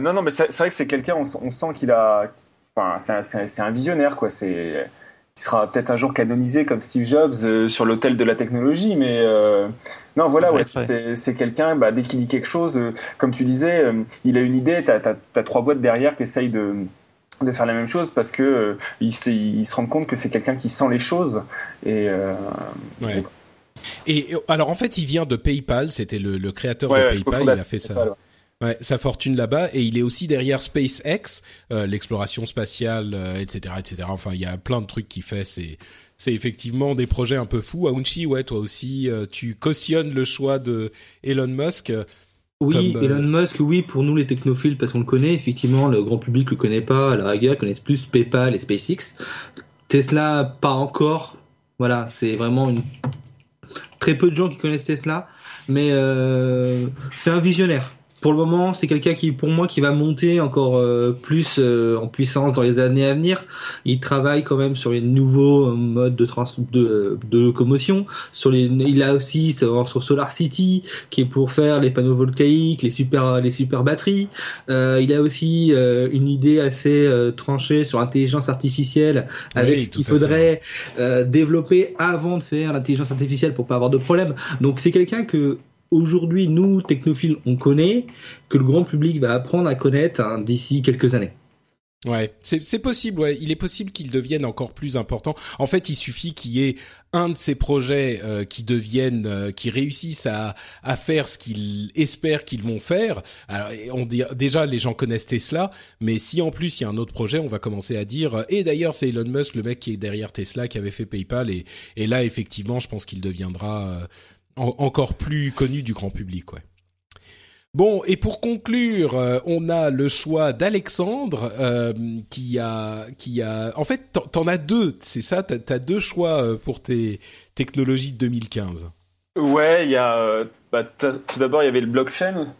non, non, mais c'est vrai que c'est quelqu'un. On, on, sent qu'il a. Enfin, c'est un, un, visionnaire, quoi. C'est qui sera peut-être un jour canonisé comme Steve Jobs euh, sur l'autel de la technologie, mais euh, non, voilà, ouais, c'est quelqu'un, bah, dès qu'il dit quelque chose, euh, comme tu disais, il a une idée, tu as, trois boîtes derrière qui essayent de, de faire la même chose parce que il, il, se rend compte que c'est quelqu'un qui sent les choses et, et, alors en fait il vient de PayPal c'était le, le, créateur de PayPal il a fait ça Ouais, sa fortune là-bas et il est aussi derrière SpaceX, euh, l'exploration spatiale, etc., euh, etc. Enfin, il y a plein de trucs qu'il fait. C'est c'est effectivement des projets un peu fous. Aounchi, ouais, toi aussi, euh, tu cautionnes le choix de Elon Musk. Oui, Elon Musk, oui, pour nous les technophiles, parce qu'on le connaît. Effectivement, le grand public le connaît pas. À la rigueur, connaissent plus PayPal et SpaceX. Tesla, pas encore. Voilà, c'est vraiment une très peu de gens qui connaissent Tesla, mais c'est un visionnaire pour le moment, c'est quelqu'un qui, pour moi, qui va monter encore euh, plus euh, en puissance dans les années à venir. Il travaille quand même sur les nouveaux modes de, trans de, de locomotion. Sur les, il a aussi sur, Solar City, qui est pour faire les panneaux volcaïques, les super, les super batteries. Euh, il a aussi une idée assez tranchée sur l'intelligence artificielle, avec ce qu'il faudrait développer avant de faire l'intelligence artificielle pour pas avoir de problème. Donc c'est quelqu'un que aujourd'hui, nous, technophiles, on connaît, que le grand public va apprendre à connaître hein, d'ici quelques années. Ouais, c'est possible. Ouais, il est possible qu'il devienne encore plus important. En fait, il suffit qu'il y ait un de ces projets euh, qui deviennent, euh, qui réussissent à, à faire ce qu'ils espèrent qu'ils vont faire. Alors, on dit, déjà, les gens connaissent Tesla, mais si en plus il y a un autre projet, on va commencer à dire. Et d'ailleurs, c'est Elon Musk, le mec qui est derrière Tesla, qui avait fait PayPal, et, et là, effectivement, je pense qu'il deviendra euh, encore plus connu du grand public, ouais. Bon, et pour conclure, euh, on a le choix d'Alexandre euh, qui a, qui a, en fait, t'en as deux, c'est ça, t'as as deux choix euh, pour tes technologies de 2015. Ouais, il y a, bah, tout d'abord il y avait le blockchain.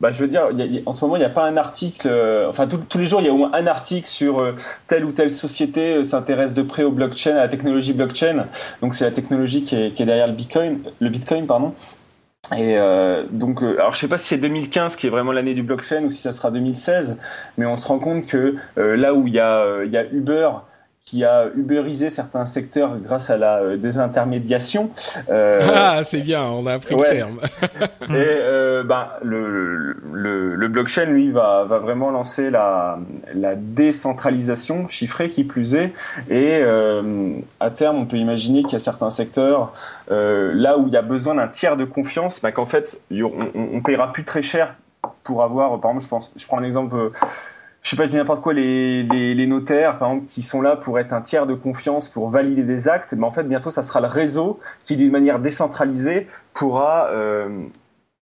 Bah, je veux dire, en ce moment, il n'y a pas un article, euh, enfin tous les jours, il y a au moins un article sur euh, telle ou telle société euh, s'intéresse de près au blockchain, à la technologie blockchain. Donc c'est la technologie qui est, derrière le Bitcoin, le Bitcoin, pardon. Et donc, alors je sais pas si c'est 2015 qui est vraiment l'année du blockchain ou si ça sera 2016, mais on se rend compte que là où il y y a Uber qui a ubérisé certains secteurs grâce à la euh, désintermédiation. Euh, ah, c'est bien, on a appris le terme. et euh, ben, le, le, le, blockchain, lui, va, va vraiment lancer la, la décentralisation chiffrée qui plus est. Et euh, à terme, on peut imaginer qu'il y a certains secteurs, euh, là où il y a besoin d'un tiers de confiance, ben, qu'en fait, on, on, paiera plus très cher pour avoir, par exemple, je pense, je prends un exemple je sais pas, je dis n'importe quoi, les, les, notaires, par exemple, qui sont là pour être un tiers de confiance, pour valider des actes, mais en fait, bientôt, ça sera le réseau qui, d'une manière décentralisée, pourra euh,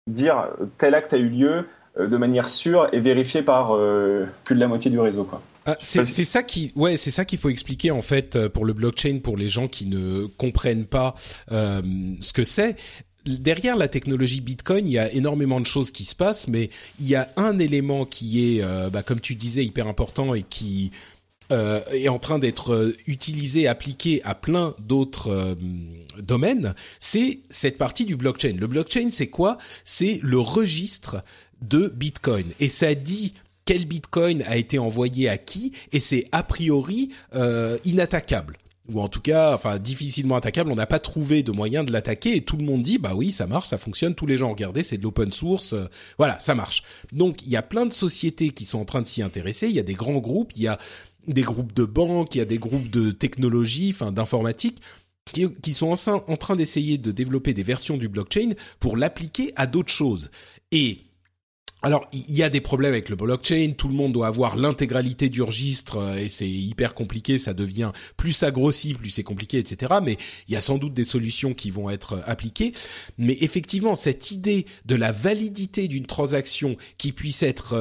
dire tel acte a eu lieu euh, de manière sûre et vérifié par euh, plus de la moitié du réseau, quoi. Ah, c'est ça qui, ouais, c'est ça qu'il faut expliquer en fait pour le blockchain pour les gens qui ne comprennent pas ce que c'est derrière la technologie Bitcoin, il y a énormément de choses qui se passent, mais il y a un élément qui est, euh, bah, comme tu disais, hyper important et qui euh, est en train d'être euh, utilisé, appliqué à plein d'autres domaines, c'est cette partie du blockchain. Le blockchain, c'est quoi? C'est le registre de Bitcoin. Et ça dit quel Bitcoin a été envoyé à qui, et c'est a priori inattaquable ou en tout cas, enfin difficilement attaquable. On n'a pas trouvé de moyen de l'attaquer et tout le monde dit bah oui, ça marche, ça fonctionne. Tous les gens regardez, c'est de l'open source, euh, voilà, ça marche. Donc il y a plein de sociétés qui sont en train de s'y intéresser. Il y a des grands groupes, il y a des groupes de banques, il y a des groupes de technologie, enfin d'informatique. Qui, sont en train d'essayer de développer des versions du blockchain pour l'appliquer à d'autres choses. Et alors, il y a des problèmes avec le blockchain. Tout le monde doit avoir l'intégralité du registre euh, et c'est hyper compliqué. Ça devient plus ça plus c'est compliqué, etc. Mais il y a sans doute des solutions qui vont être euh, appliquées. Mais effectivement, cette idée de la validité d'une transaction qui puisse être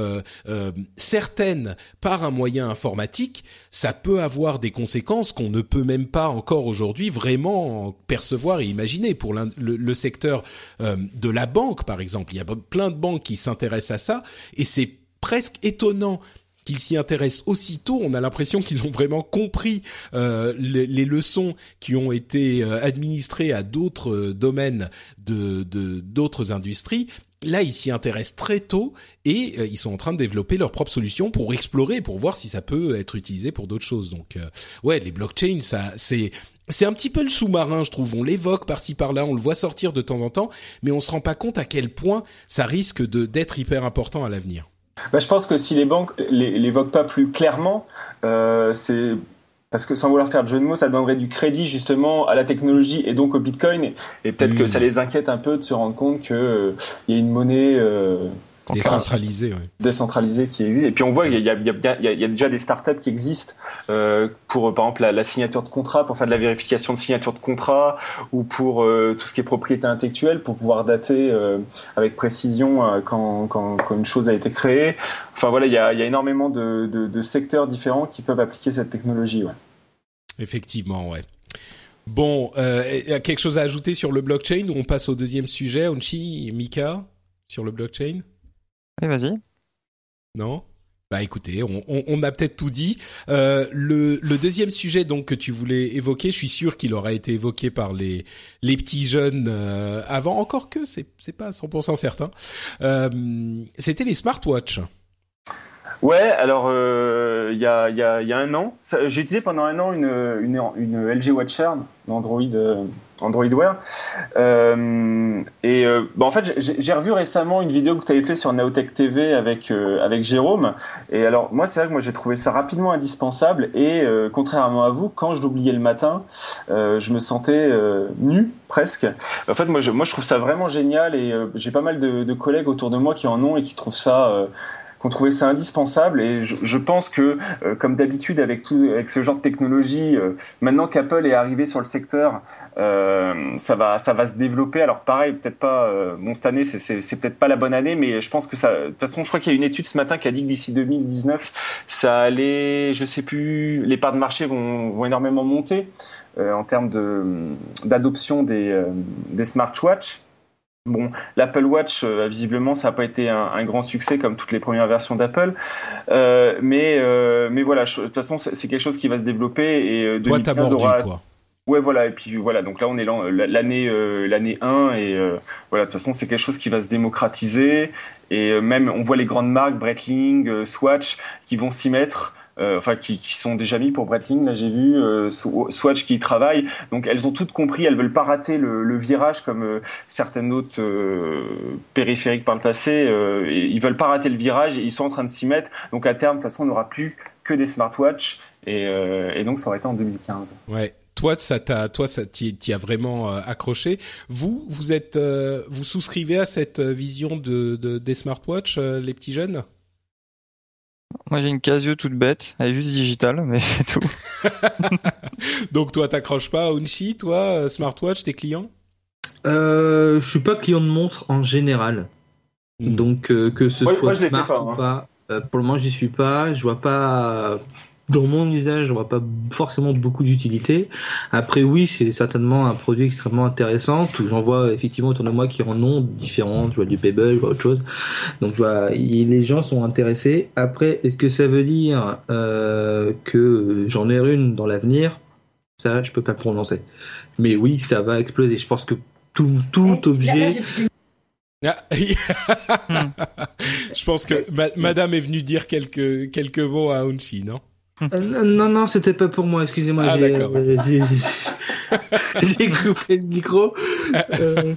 euh, certaine par un moyen informatique, ça peut avoir des conséquences qu'on ne peut même pas encore aujourd'hui vraiment percevoir et imaginer pour le, secteur de la banque, par exemple. Il y a plein de banques qui s'intéressent ça, et c'est presque étonnant qu'ils s'y intéressent aussitôt. On a l'impression qu'ils ont vraiment compris euh, les, leçons qui ont été euh, administrées à d'autres euh, domaines de d'autres industries. Là, ils s'y intéressent très tôt et ils sont en train de développer leurs propres solutions pour explorer, pour voir si ça peut être utilisé pour d'autres choses. Donc, ouais, les blockchains, ça, c'est c'est un petit peu le sous-marin, je trouve. On l'évoque par-ci par-là, on le voit sortir de temps en temps, mais on se rend pas compte à quel point ça risque de d'être hyper important à l'avenir. Bah, je pense que si les banques l'évoquent pas plus clairement, euh, c'est parce que sans vouloir faire de jeu de mots, ça donnerait du crédit justement à la technologie et donc au Bitcoin. Et, peut-être que ça les inquiète un peu de se rendre compte qu'il euh, y a une monnaie euh, Décentralisé. Décentralisé qui existe. Et puis on voit qu'il y, y, y, a déjà des startups qui existent euh, pour, par exemple, la, la, signature de contrat, pour faire de la vérification de signature de contrat, ou pour euh, tout ce qui est propriété intellectuelle, pour pouvoir dater euh, avec précision quand, quand, quand, une chose a été créée. Enfin voilà, il y a, y a énormément de, de, de, secteurs différents qui peuvent appliquer cette technologie. Ouais. Effectivement, ouais. Bon, euh, quelque chose à ajouter sur le blockchain ou on passe au deuxième sujet, Onchi, Mika, sur le blockchain? Allez, vas-y. Non? Bah écoutez, on, on, a peut-être tout dit. Euh, le, le, deuxième sujet donc que tu voulais évoquer, je suis sûr qu'il aura été évoqué par les les petits jeunes euh, avant, encore que c'est c'est pas 100% certain. Euh, C'était les smartwatches. Ouais, alors euh, il y, a, y, a, y, a, un an, j'ai utilisé pendant un an une, une, une LG Watcher Android euh, Android Wear. Euh, et euh, bah, en fait, j'ai revu récemment une vidéo que tu avais fait sur Naotech TV avec avec Jérôme. Et alors moi, c'est vrai que moi j'ai trouvé ça rapidement indispensable. Et contrairement à vous, quand je l'oubliais le matin, je me sentais nu presque. En fait, moi je, moi je trouve ça vraiment génial et j'ai pas mal de, de, collègues autour de moi qui en ont et qui trouvent ça qu'on trouvait ça indispensable. Et je, je pense que, euh, comme d'habitude avec tout, avec ce genre de technologie, euh, maintenant qu'Apple est arrivé sur le secteur, euh, ça va, ça va se développer. Alors pareil, peut-être pas. bon, cette année, c'est peut-être pas la bonne année, mais je pense que ça. De toute façon, je crois qu'il y a une étude ce matin qui a dit que d'ici 2019, ça allait, je sais plus, les parts de marché vont, vont énormément monter en termes de d'adoption des, des smartwatches. Bon, l'Apple Watch, euh, visiblement, ça n'a pas été un, grand succès comme toutes les premières versions d'Apple, euh, mais euh, mais voilà, de toute façon, c'est quelque chose qui va se développer et 2015 aura. Quoi. Ouais, voilà, et puis voilà, donc là on est l'année l'année 1 et voilà, de toute façon c'est quelque chose qui va se démocratiser et même on voit les grandes marques, Breitling, Swatch, qui vont s'y mettre euh, enfin qui, qui, sont déjà mis pour Breitling. Là, j'ai vu euh, Swatch qui y travaille. Donc, elles ont toutes compris. Elles veulent pas rater le, le virage comme euh, certaines autres euh, périphériques par le passé. Et ils veulent pas rater le virage et ils sont en train de s'y mettre. Donc, à terme, de toute façon, on n'aura plus que des smartwatches. Et, et, donc, ça aurait été en 2015. Ouais. Toi, ça t'a, toi, ça t'y, as vraiment accroché. Vous, vous êtes, vous souscrivez à cette vision de, de des smartwatches, les petits jeunes? Moi j'ai une Casio toute bête, elle est juste digitale, mais c'est tout. Donc toi t'accroches pas à Unshi, toi, euh, smartwatch, tes clients? Euh, Je suis pas client de montre en général. Hmm. Donc euh, que ce soit smart ou hein. pas, euh, pour le moment j'y suis pas. Je vois pas dans mon usage, on voit pas forcément beaucoup d'utilité. Après, oui, c'est certainement un produit extrêmement intéressant. J'en vois effectivement autour de moi qui en ont différents. Je vois du Pebble, je vois autre chose. Donc, vois, les gens sont intéressés. Après, est-ce que ça veut dire euh, que j'en ai une dans l'avenir? Ça, je peux pas prononcer. Mais oui, ça va exploser. Je pense que tout, tout objet. Ah, je pense que Madame est venue dire quelques quelques mots à Unchi, non? Euh, non, non, c'était pas pour moi, excusez-moi. Ah, d'accord. Euh, j'ai coupé le micro. Euh...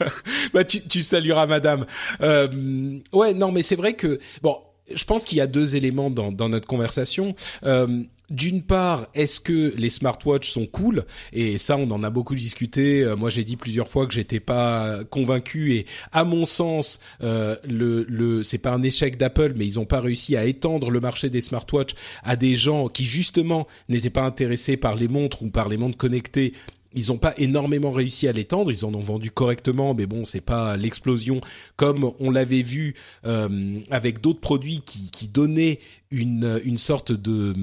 bah, tu, tu salueras madame. Euh, ouais, non, mais c'est vrai que, bon, je pense qu'il y a deux éléments dans, dans notre conversation. Euh, d'une part, est-ce que les smartwatches sont cool? Et ça, on en a beaucoup discuté. Euh, moi, j'ai dit plusieurs fois que j'étais pas convaincu. Et à mon sens, euh, le, c'est pas un échec d'Apple, mais ils ont pas réussi à étendre le marché des smartwatches à des gens qui justement n'étaient pas intéressés par les montres ou par les montres connectées ils n'ont pas énormément réussi à l'étendre. Ils en ont vendu correctement, mais bon, c'est pas l'explosion comme on l'avait vu euh, avec d'autres produits qui, qui donnaient une, une sorte de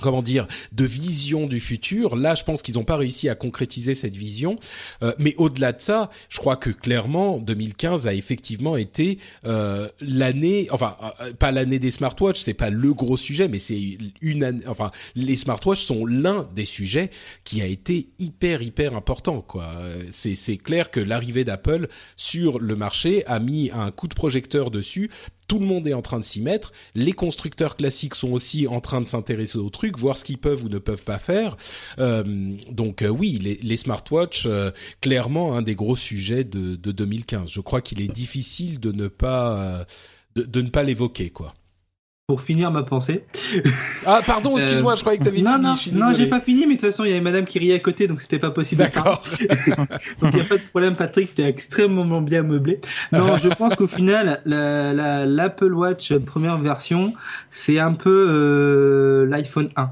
comment dire de vision du futur. Là je pense qu'ils n'ont pas réussi à concrétiser cette vision. Euh, mais au-delà de ça je crois que clairement 2015 a effectivement été euh, l'année enfin euh, pas l'année des smartwatches c'est pas le gros sujet mais c'est une année enfin les smartwatches sont l'un des sujets qui a été hyper hyper important quoi. C'est c'est clair que l'arrivée d'Apple sur le marché a mis un coup de projecteur dessus tout le monde est en train de s'y mettre. Les constructeurs classiques sont aussi en train de s'intéresser au truc, voir ce qu'ils peuvent ou ne peuvent pas faire. Euh, donc euh, oui, les, les smartwatches, euh, clairement un des gros sujets de, de 2015. Je crois qu'il est difficile de ne pas de, de ne pas l'évoquer, quoi pour finir ma pensée. Ah pardon, excuse-moi, je croyais que t'avais fini. Non, non, non, j'ai pas fini, mais de toute façon, il y avait Madame qui riait à côté, donc c'était pas possible. D'accord. donc il y a pas de problème, Patrick, t'es extrêmement bien meublé. Non, je pense qu'au final, l'Apple la, Watch première version, c'est un peu euh, l'iPhone 1.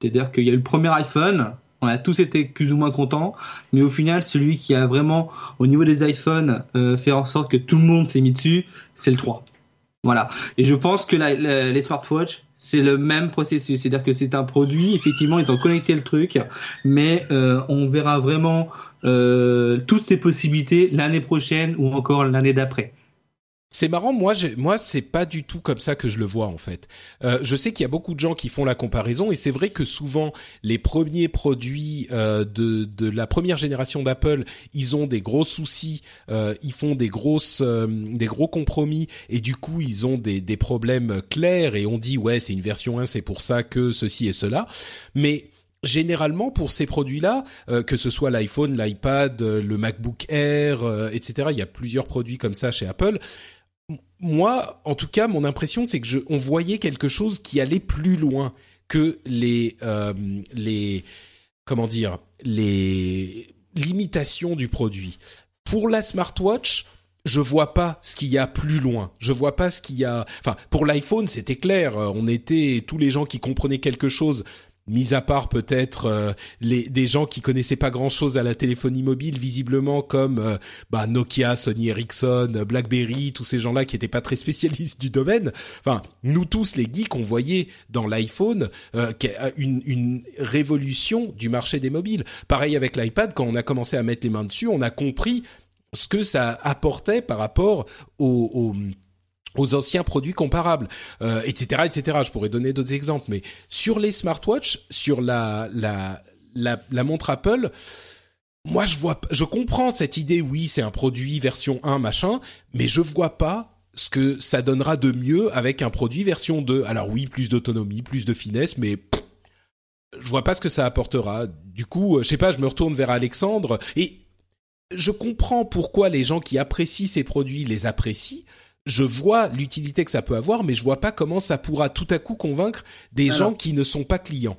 C'est-à-dire qu'il y a eu le premier iPhone, on a tous été plus ou moins contents, mais au final, celui qui a vraiment, au niveau des iPhones, euh, fait en sorte que tout le monde s'est mis dessus, c'est le 3. Voilà. Et je pense que la, les smartwatches, c'est le même processus. C'est-à-dire que c'est un produit, effectivement, ils ont connecté le truc, mais euh, on verra vraiment euh, toutes ces possibilités l'année prochaine ou encore l'année d'après. C'est marrant, moi, moi, c'est pas du tout comme ça que je le vois en fait. Euh, je sais qu'il y a beaucoup de gens qui font la comparaison et c'est vrai que souvent les premiers produits euh, de de la première génération d'Apple, ils ont des gros soucis, euh, ils font des grosses, euh, des gros compromis et du coup ils ont des des problèmes clairs et on dit ouais c'est une version 1, c'est pour ça que ceci et cela, mais généralement pour ces produits-là, euh, que ce soit l'iPhone, l'iPad, le MacBook Air, etc. Il y a plusieurs produits comme ça chez Apple moi, en tout cas, mon impression, c'est que on voyait quelque chose qui allait plus loin que les, euh, les, comment dire, les limitations du produit. Pour la smartwatch, je vois pas ce qu'il y a plus loin. Je vois pas ce qu'il y a. Enfin, pour l'iPhone, c'était clair. On était tous les gens qui comprenaient quelque chose mis à part peut-être euh, les des gens qui connaissaient pas grand-chose à la téléphonie mobile visiblement comme euh, bah, Nokia, Sony Ericsson, BlackBerry, tous ces gens-là qui étaient pas très spécialistes du domaine. Enfin, nous tous les geeks on voyait dans l'iPhone euh, une, une révolution du marché des mobiles. Pareil avec l'iPad quand on a commencé à mettre les mains dessus, on a compris ce que ça apportait par rapport au, au aux anciens produits comparables, euh, etc., etc. Je pourrais donner d'autres exemples, mais sur les smartwatches, sur la la la, la montre Apple, moi je vois, je comprends cette idée. Oui, c'est un produit version 1 machin, mais je vois pas ce que ça donnera de mieux avec un produit version 2. Alors oui, plus d'autonomie, plus de finesse, mais je vois pas ce que ça apportera. Du coup, euh, je sais pas, je me retourne vers Alexandre et je comprends pourquoi les gens qui apprécient ces produits les apprécient. Je vois l'utilité que ça peut avoir, mais je vois pas comment ça pourra tout à coup convaincre des Alors. gens qui ne sont pas clients.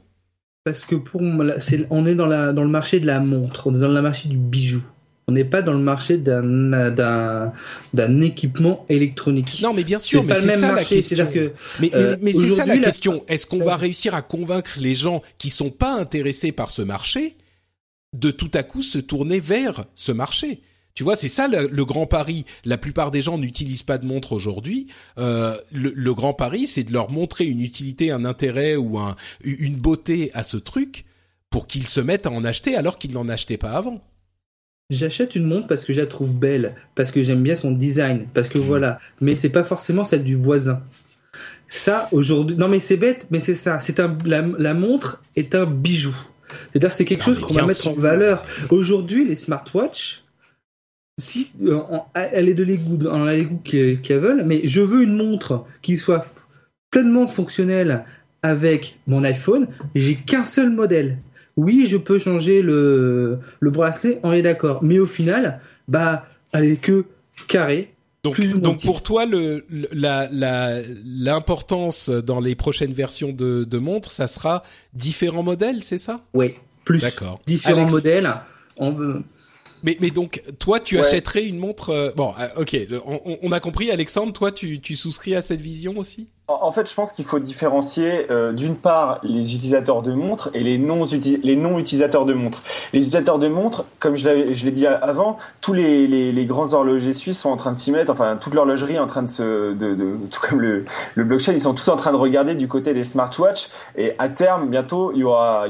Parce que pour moi, on est dans, la, dans le marché de la montre, on est dans le marché du bijou. On n'est pas dans le marché d'un équipement électronique. Non, mais bien sûr, mais pas le c'est même ça la marché. question. Que Mais, euh, c'est ça la question. Est-ce qu'on va réussir à convaincre les gens qui sont pas intéressés par ce marché de tout à coup se tourner vers ce marché? Tu vois, c'est ça le, le grand pari. La plupart des gens n'utilisent pas de montre aujourd'hui. Euh, le, le grand pari, c'est de leur montrer une utilité, un intérêt ou un, une beauté à ce truc pour qu'ils se mettent à en acheter alors qu'ils n'en achetaient pas avant. J'achète une montre parce que je la trouve belle, parce que j'aime bien son design, parce Mmh. que voilà. Mais c'est pas forcément celle du voisin. Ça, aujourd'hui, non mais c'est bête, mais c'est ça. C'est un, la, la montre est un bijou. C'est-à-dire c'est quelque Non, chose qu'on va mettre en valeur. Aujourd'hui, les smartwatches, si euh, elle est de l'égout, dans l'égout qu'elles veulent, mais je veux une montre qui soit pleinement fonctionnelle avec mon iPhone. J'ai qu'un seul modèle. Oui, je peux changer le, le bracelet, on est d'accord. Mais au final, bah, elle est que carré. Donc, pour toi, le, le- la, la, l'importance dans les prochaines versions de, de montres, ça sera différents modèles, c'est ça? Oui, plus D'accord. différents Alex- modèles. On veut- Mais, mais donc, toi, tu Ouais. achèterais une montre. euh, bon, euh, ok, on, on- a compris, Alexandre. Toi, tu, tu souscris à cette vision aussi? En fait, je pense qu'il faut différencier euh, d'une part les utilisateurs de montres et les non utilisateurs de montres. Les utilisateurs de montres, comme je l'ai dit avant, tous les, grands horlogers suisses sont en train de s'y mettre. Enfin, toute l'horlogerie est en train de se, tout comme le, blockchain, ils sont tous en train de regarder du côté des smartwatches. Et à terme, bientôt, il y aura,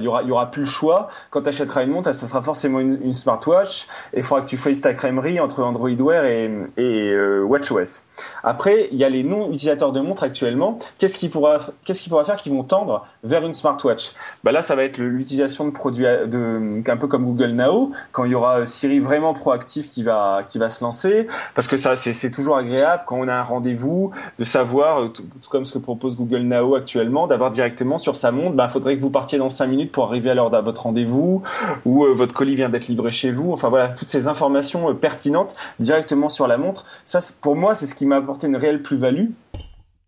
plus le choix. Quand tu achèteras une montre, ça sera forcément une, smartwatch. Et il faudra que tu choisisses ta crèmerie entre Android Wear et, et euh, WatchOS. Après, il y a les non utilisateurs de montres actuellement. Qu'est-ce qu'ils pourra, qu'est-ce qu'ils pourra faire qui vont tendre vers une smartwatch? Bah Là, ça va être l'utilisation de produits, de, un peu comme Google Now, quand il y aura euh, Siri vraiment proactif qui va, qui va se lancer. Parce que ça, c'est toujours agréable quand on a un rendez-vous de savoir, euh, tout, comme ce que propose Google Now actuellement, d'avoir directement sur sa montre, il faudrait que vous partiez dans 5 minutes pour arriver à l'heure de votre rendez-vous, ou euh, votre colis vient d'être livré chez vous. Enfin voilà, toutes ces informations euh, pertinentes directement sur la montre. Ça, pour moi, c'est ce qui m'a apporté une réelle plus-value.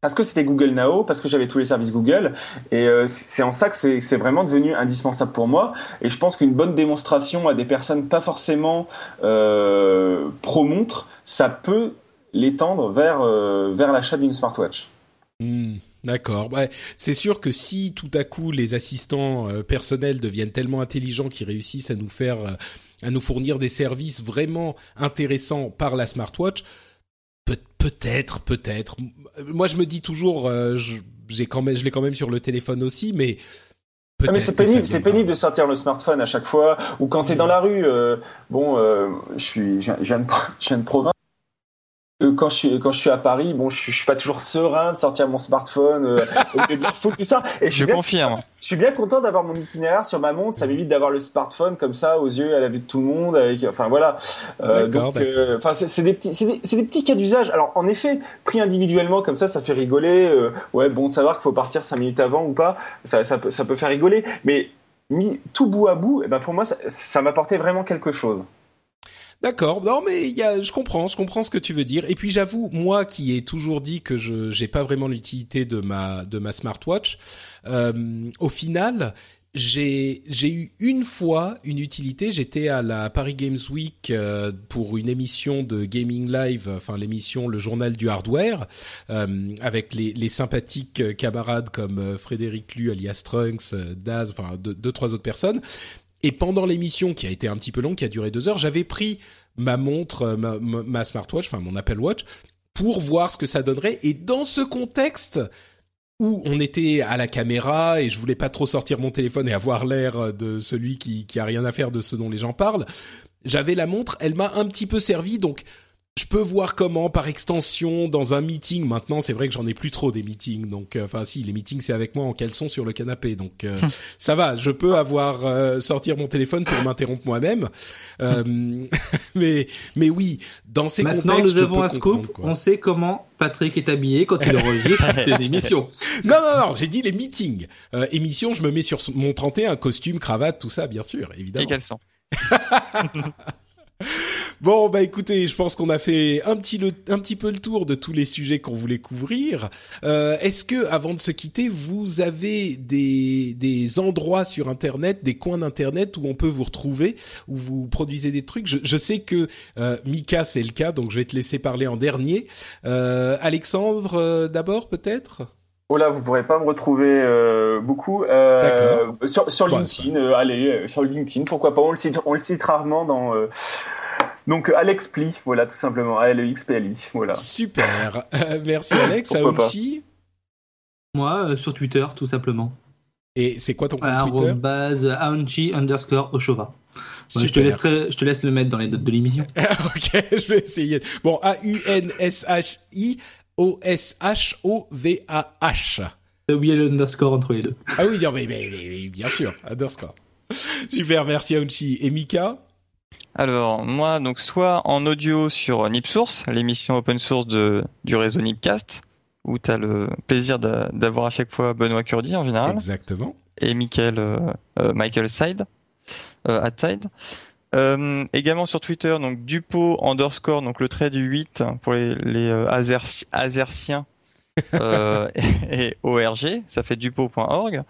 Parce que c'était Google Now, parce que j'avais tous les services Google, et euh, c'est en ça que c'est vraiment devenu indispensable pour moi. Et je pense qu'une bonne démonstration à des personnes pas forcément euh, pro-montre, ça peut l'étendre vers, euh, l'achat d'une smartwatch. Hmm, D'accord. C'est sûr que si tout à coup les assistants euh, personnels deviennent tellement intelligents qu'ils réussissent à nous faire, à nous fournir des services vraiment intéressants par la smartwatch, peut- peut-être, peut-être. Moi, je me dis toujours, euh, j'ai quand même, je l'ai quand même sur le téléphone aussi, mais Ah, mais peut-être. c'est pénible, c'est pénible de sortir le smartphone à chaque fois. Ou quand tu es dans la rue, euh, bon, euh, je suis, je viens de, je viens de province. Euh, Quand je, suis, quand je suis à Paris, bon, je suis, je suis pas toujours serein de sortir mon smartphone, euh, de la tout ça. Et je, suis Je bien, confirme. je suis bien content d'avoir mon itinéraire sur ma montre. Ça m'évite d'avoir le smartphone comme ça aux yeux, à la vue de tout le monde. Avec, enfin voilà. Euh, donc, euh, enfin, c'est c'est des petits, c'est des, petits cas d'usage. Alors, en effet, pris individuellement comme ça, ça fait rigoler. euh, ouais, bon, savoir qu'il faut partir cinq minutes avant ou pas, ça, ça peut, ça peut faire rigoler. Mais mis tout bout à bout, eh ben pour moi, ça, ça m'apportait vraiment quelque chose. D'accord. Non, mais y a, je comprends, je comprends ce que tu veux dire. Et puis j'avoue, moi qui ai toujours dit que je j'ai pas vraiment l'utilité de ma de ma smartwatch, euh, au final. J'ai j'ai eu une fois une utilité. J'étais à la Paris Games Week euh, pour une émission de gaming live, enfin l'émission le journal du hardware, euh, avec les, les sympathiques euh, camarades comme euh, Frédéric Lu alias Trunks, euh, Daz, enfin deux trois autres personnes. Et pendant l'émission, qui a été un petit peu longue, qui a duré deux heures, j'avais pris ma montre, euh, ma, ma- ma smartwatch, enfin mon Apple Watch, pour voir ce que ça donnerait. Et dans ce contexte où on était à la caméra et je voulais pas trop sortir mon téléphone et avoir l'air de celui qui, qui a rien à faire de ce dont les gens parlent, j'avais la montre, elle m'a un petit peu servi, donc je peux voir comment, par extension, dans un meeting. Maintenant, c'est vrai que j'en ai plus trop des meetings. Donc, euh, enfin, si les meetings, c'est avec moi en caleçon sur le canapé. Donc, euh, ça va. Je peux avoir euh, sortir mon téléphone pour m'interrompre moi-même. mais, mais oui, dans ces Maintenant, contextes, nous je avons peux un scoop. quoi. On sait comment Patrick est habillé quand il enregistre ses émissions. Non, non, non. J'ai dit les meetings. Euh, émission, je me mets sur mon 31 costume, cravate, tout ça, bien sûr, évidemment. Et caleçon. Bon, bah écoutez, je pense qu'on a fait un petit, un petit peu le tour de tous les sujets qu'on voulait couvrir. Euh, Est-ce que, avant de se quitter, vous avez des, des endroits sur Internet, des coins d'Internet où on peut vous retrouver, où vous produisez des trucs? Je, je sais que euh, Mika, c'est le cas, donc je vais te laisser parler en dernier. Euh, Alexandre, euh, d'abord, peut-être? Oh là, vous pourrez pas me retrouver euh, beaucoup. Euh, D'accord. Sur, sur LinkedIn, euh, allez, sur LinkedIn, pourquoi pas. On le cite, on le cite rarement dans. euh, Donc Alex Pli, voilà, tout simplement. A L E X P L I, voilà. Super. Euh, merci Alex. Aouchi Moi, euh, sur Twitter, tout simplement. Et c'est quoi ton compte Twitter? Arrobase Aunchi underscore Oshova. Ouais, je, te laisserai, je te laisse le mettre dans les notes de l'émission. ok, je vais essayer. Bon, A-U-N-S-H-I O-S-H-O-V-A-H. T'as oublié le underscore entre les deux. Ah oui, non, mais, mais- mais- mais bien sûr, underscore. Super, merci Aunchi. Et Mika Alors, moi, donc, soit en audio sur NipSource, l'émission open source de, du réseau Nipcast, où tu as le plaisir d'a- d'avoir à chaque fois Benoît Curdy en général. Exactement. Et Michael, euh, euh, Michael Side, euh, Side. Euh, également sur Twitter, donc Dupo underscore, donc le trait du 8 pour les, les euh, Azerci- Azerciens euh, et, et ORG, ça fait dupo.org.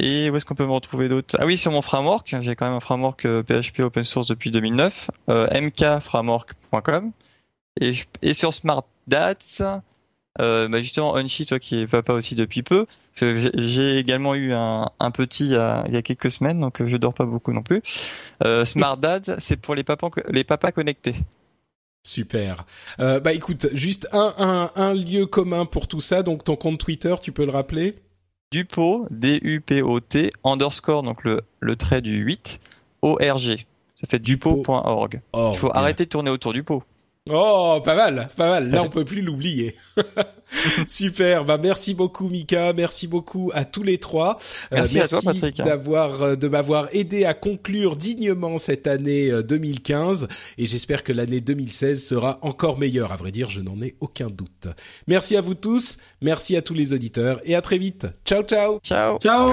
Et où est-ce qu'on peut me retrouver d'autres? Ah oui, sur mon framework, j'ai quand même un framework euh, PHP open source depuis 2009, euh, mkframework.com. Et, je- et sur SmartDats, euh, bah justement, Unshi, toi qui es papa aussi depuis peu, j'ai- également eu un, un petit il y, a, il y a quelques semaines, donc je dors pas beaucoup non plus. Euh, SmartDads, c'est pour les papas, les papas connectés. Super. Euh, bah écoute, juste un, un, un lieu commun pour tout ça, donc ton compte Twitter, tu peux le rappeler? Dupo, D-U-P-O-T, underscore, donc le, le trait du 8, O-R-G. Ça fait dupo.org. Oh, Il faut arrêter de tourner autour du pot. Oh, pas mal, pas mal. Là, on peut plus l'oublier. Super. Bah, merci beaucoup, Mika. Merci beaucoup à tous les trois. Euh, Merci à toi, Patrick. D'avoir, euh, de m'avoir aidé à conclure dignement cette année euh, 2015. Et j'espère que l'année 2016 sera encore meilleure. À vrai dire, je n'en ai aucun doute. Merci à vous tous. Merci à tous les auditeurs. Et à très vite. Ciao, ciao. Ciao. Ciao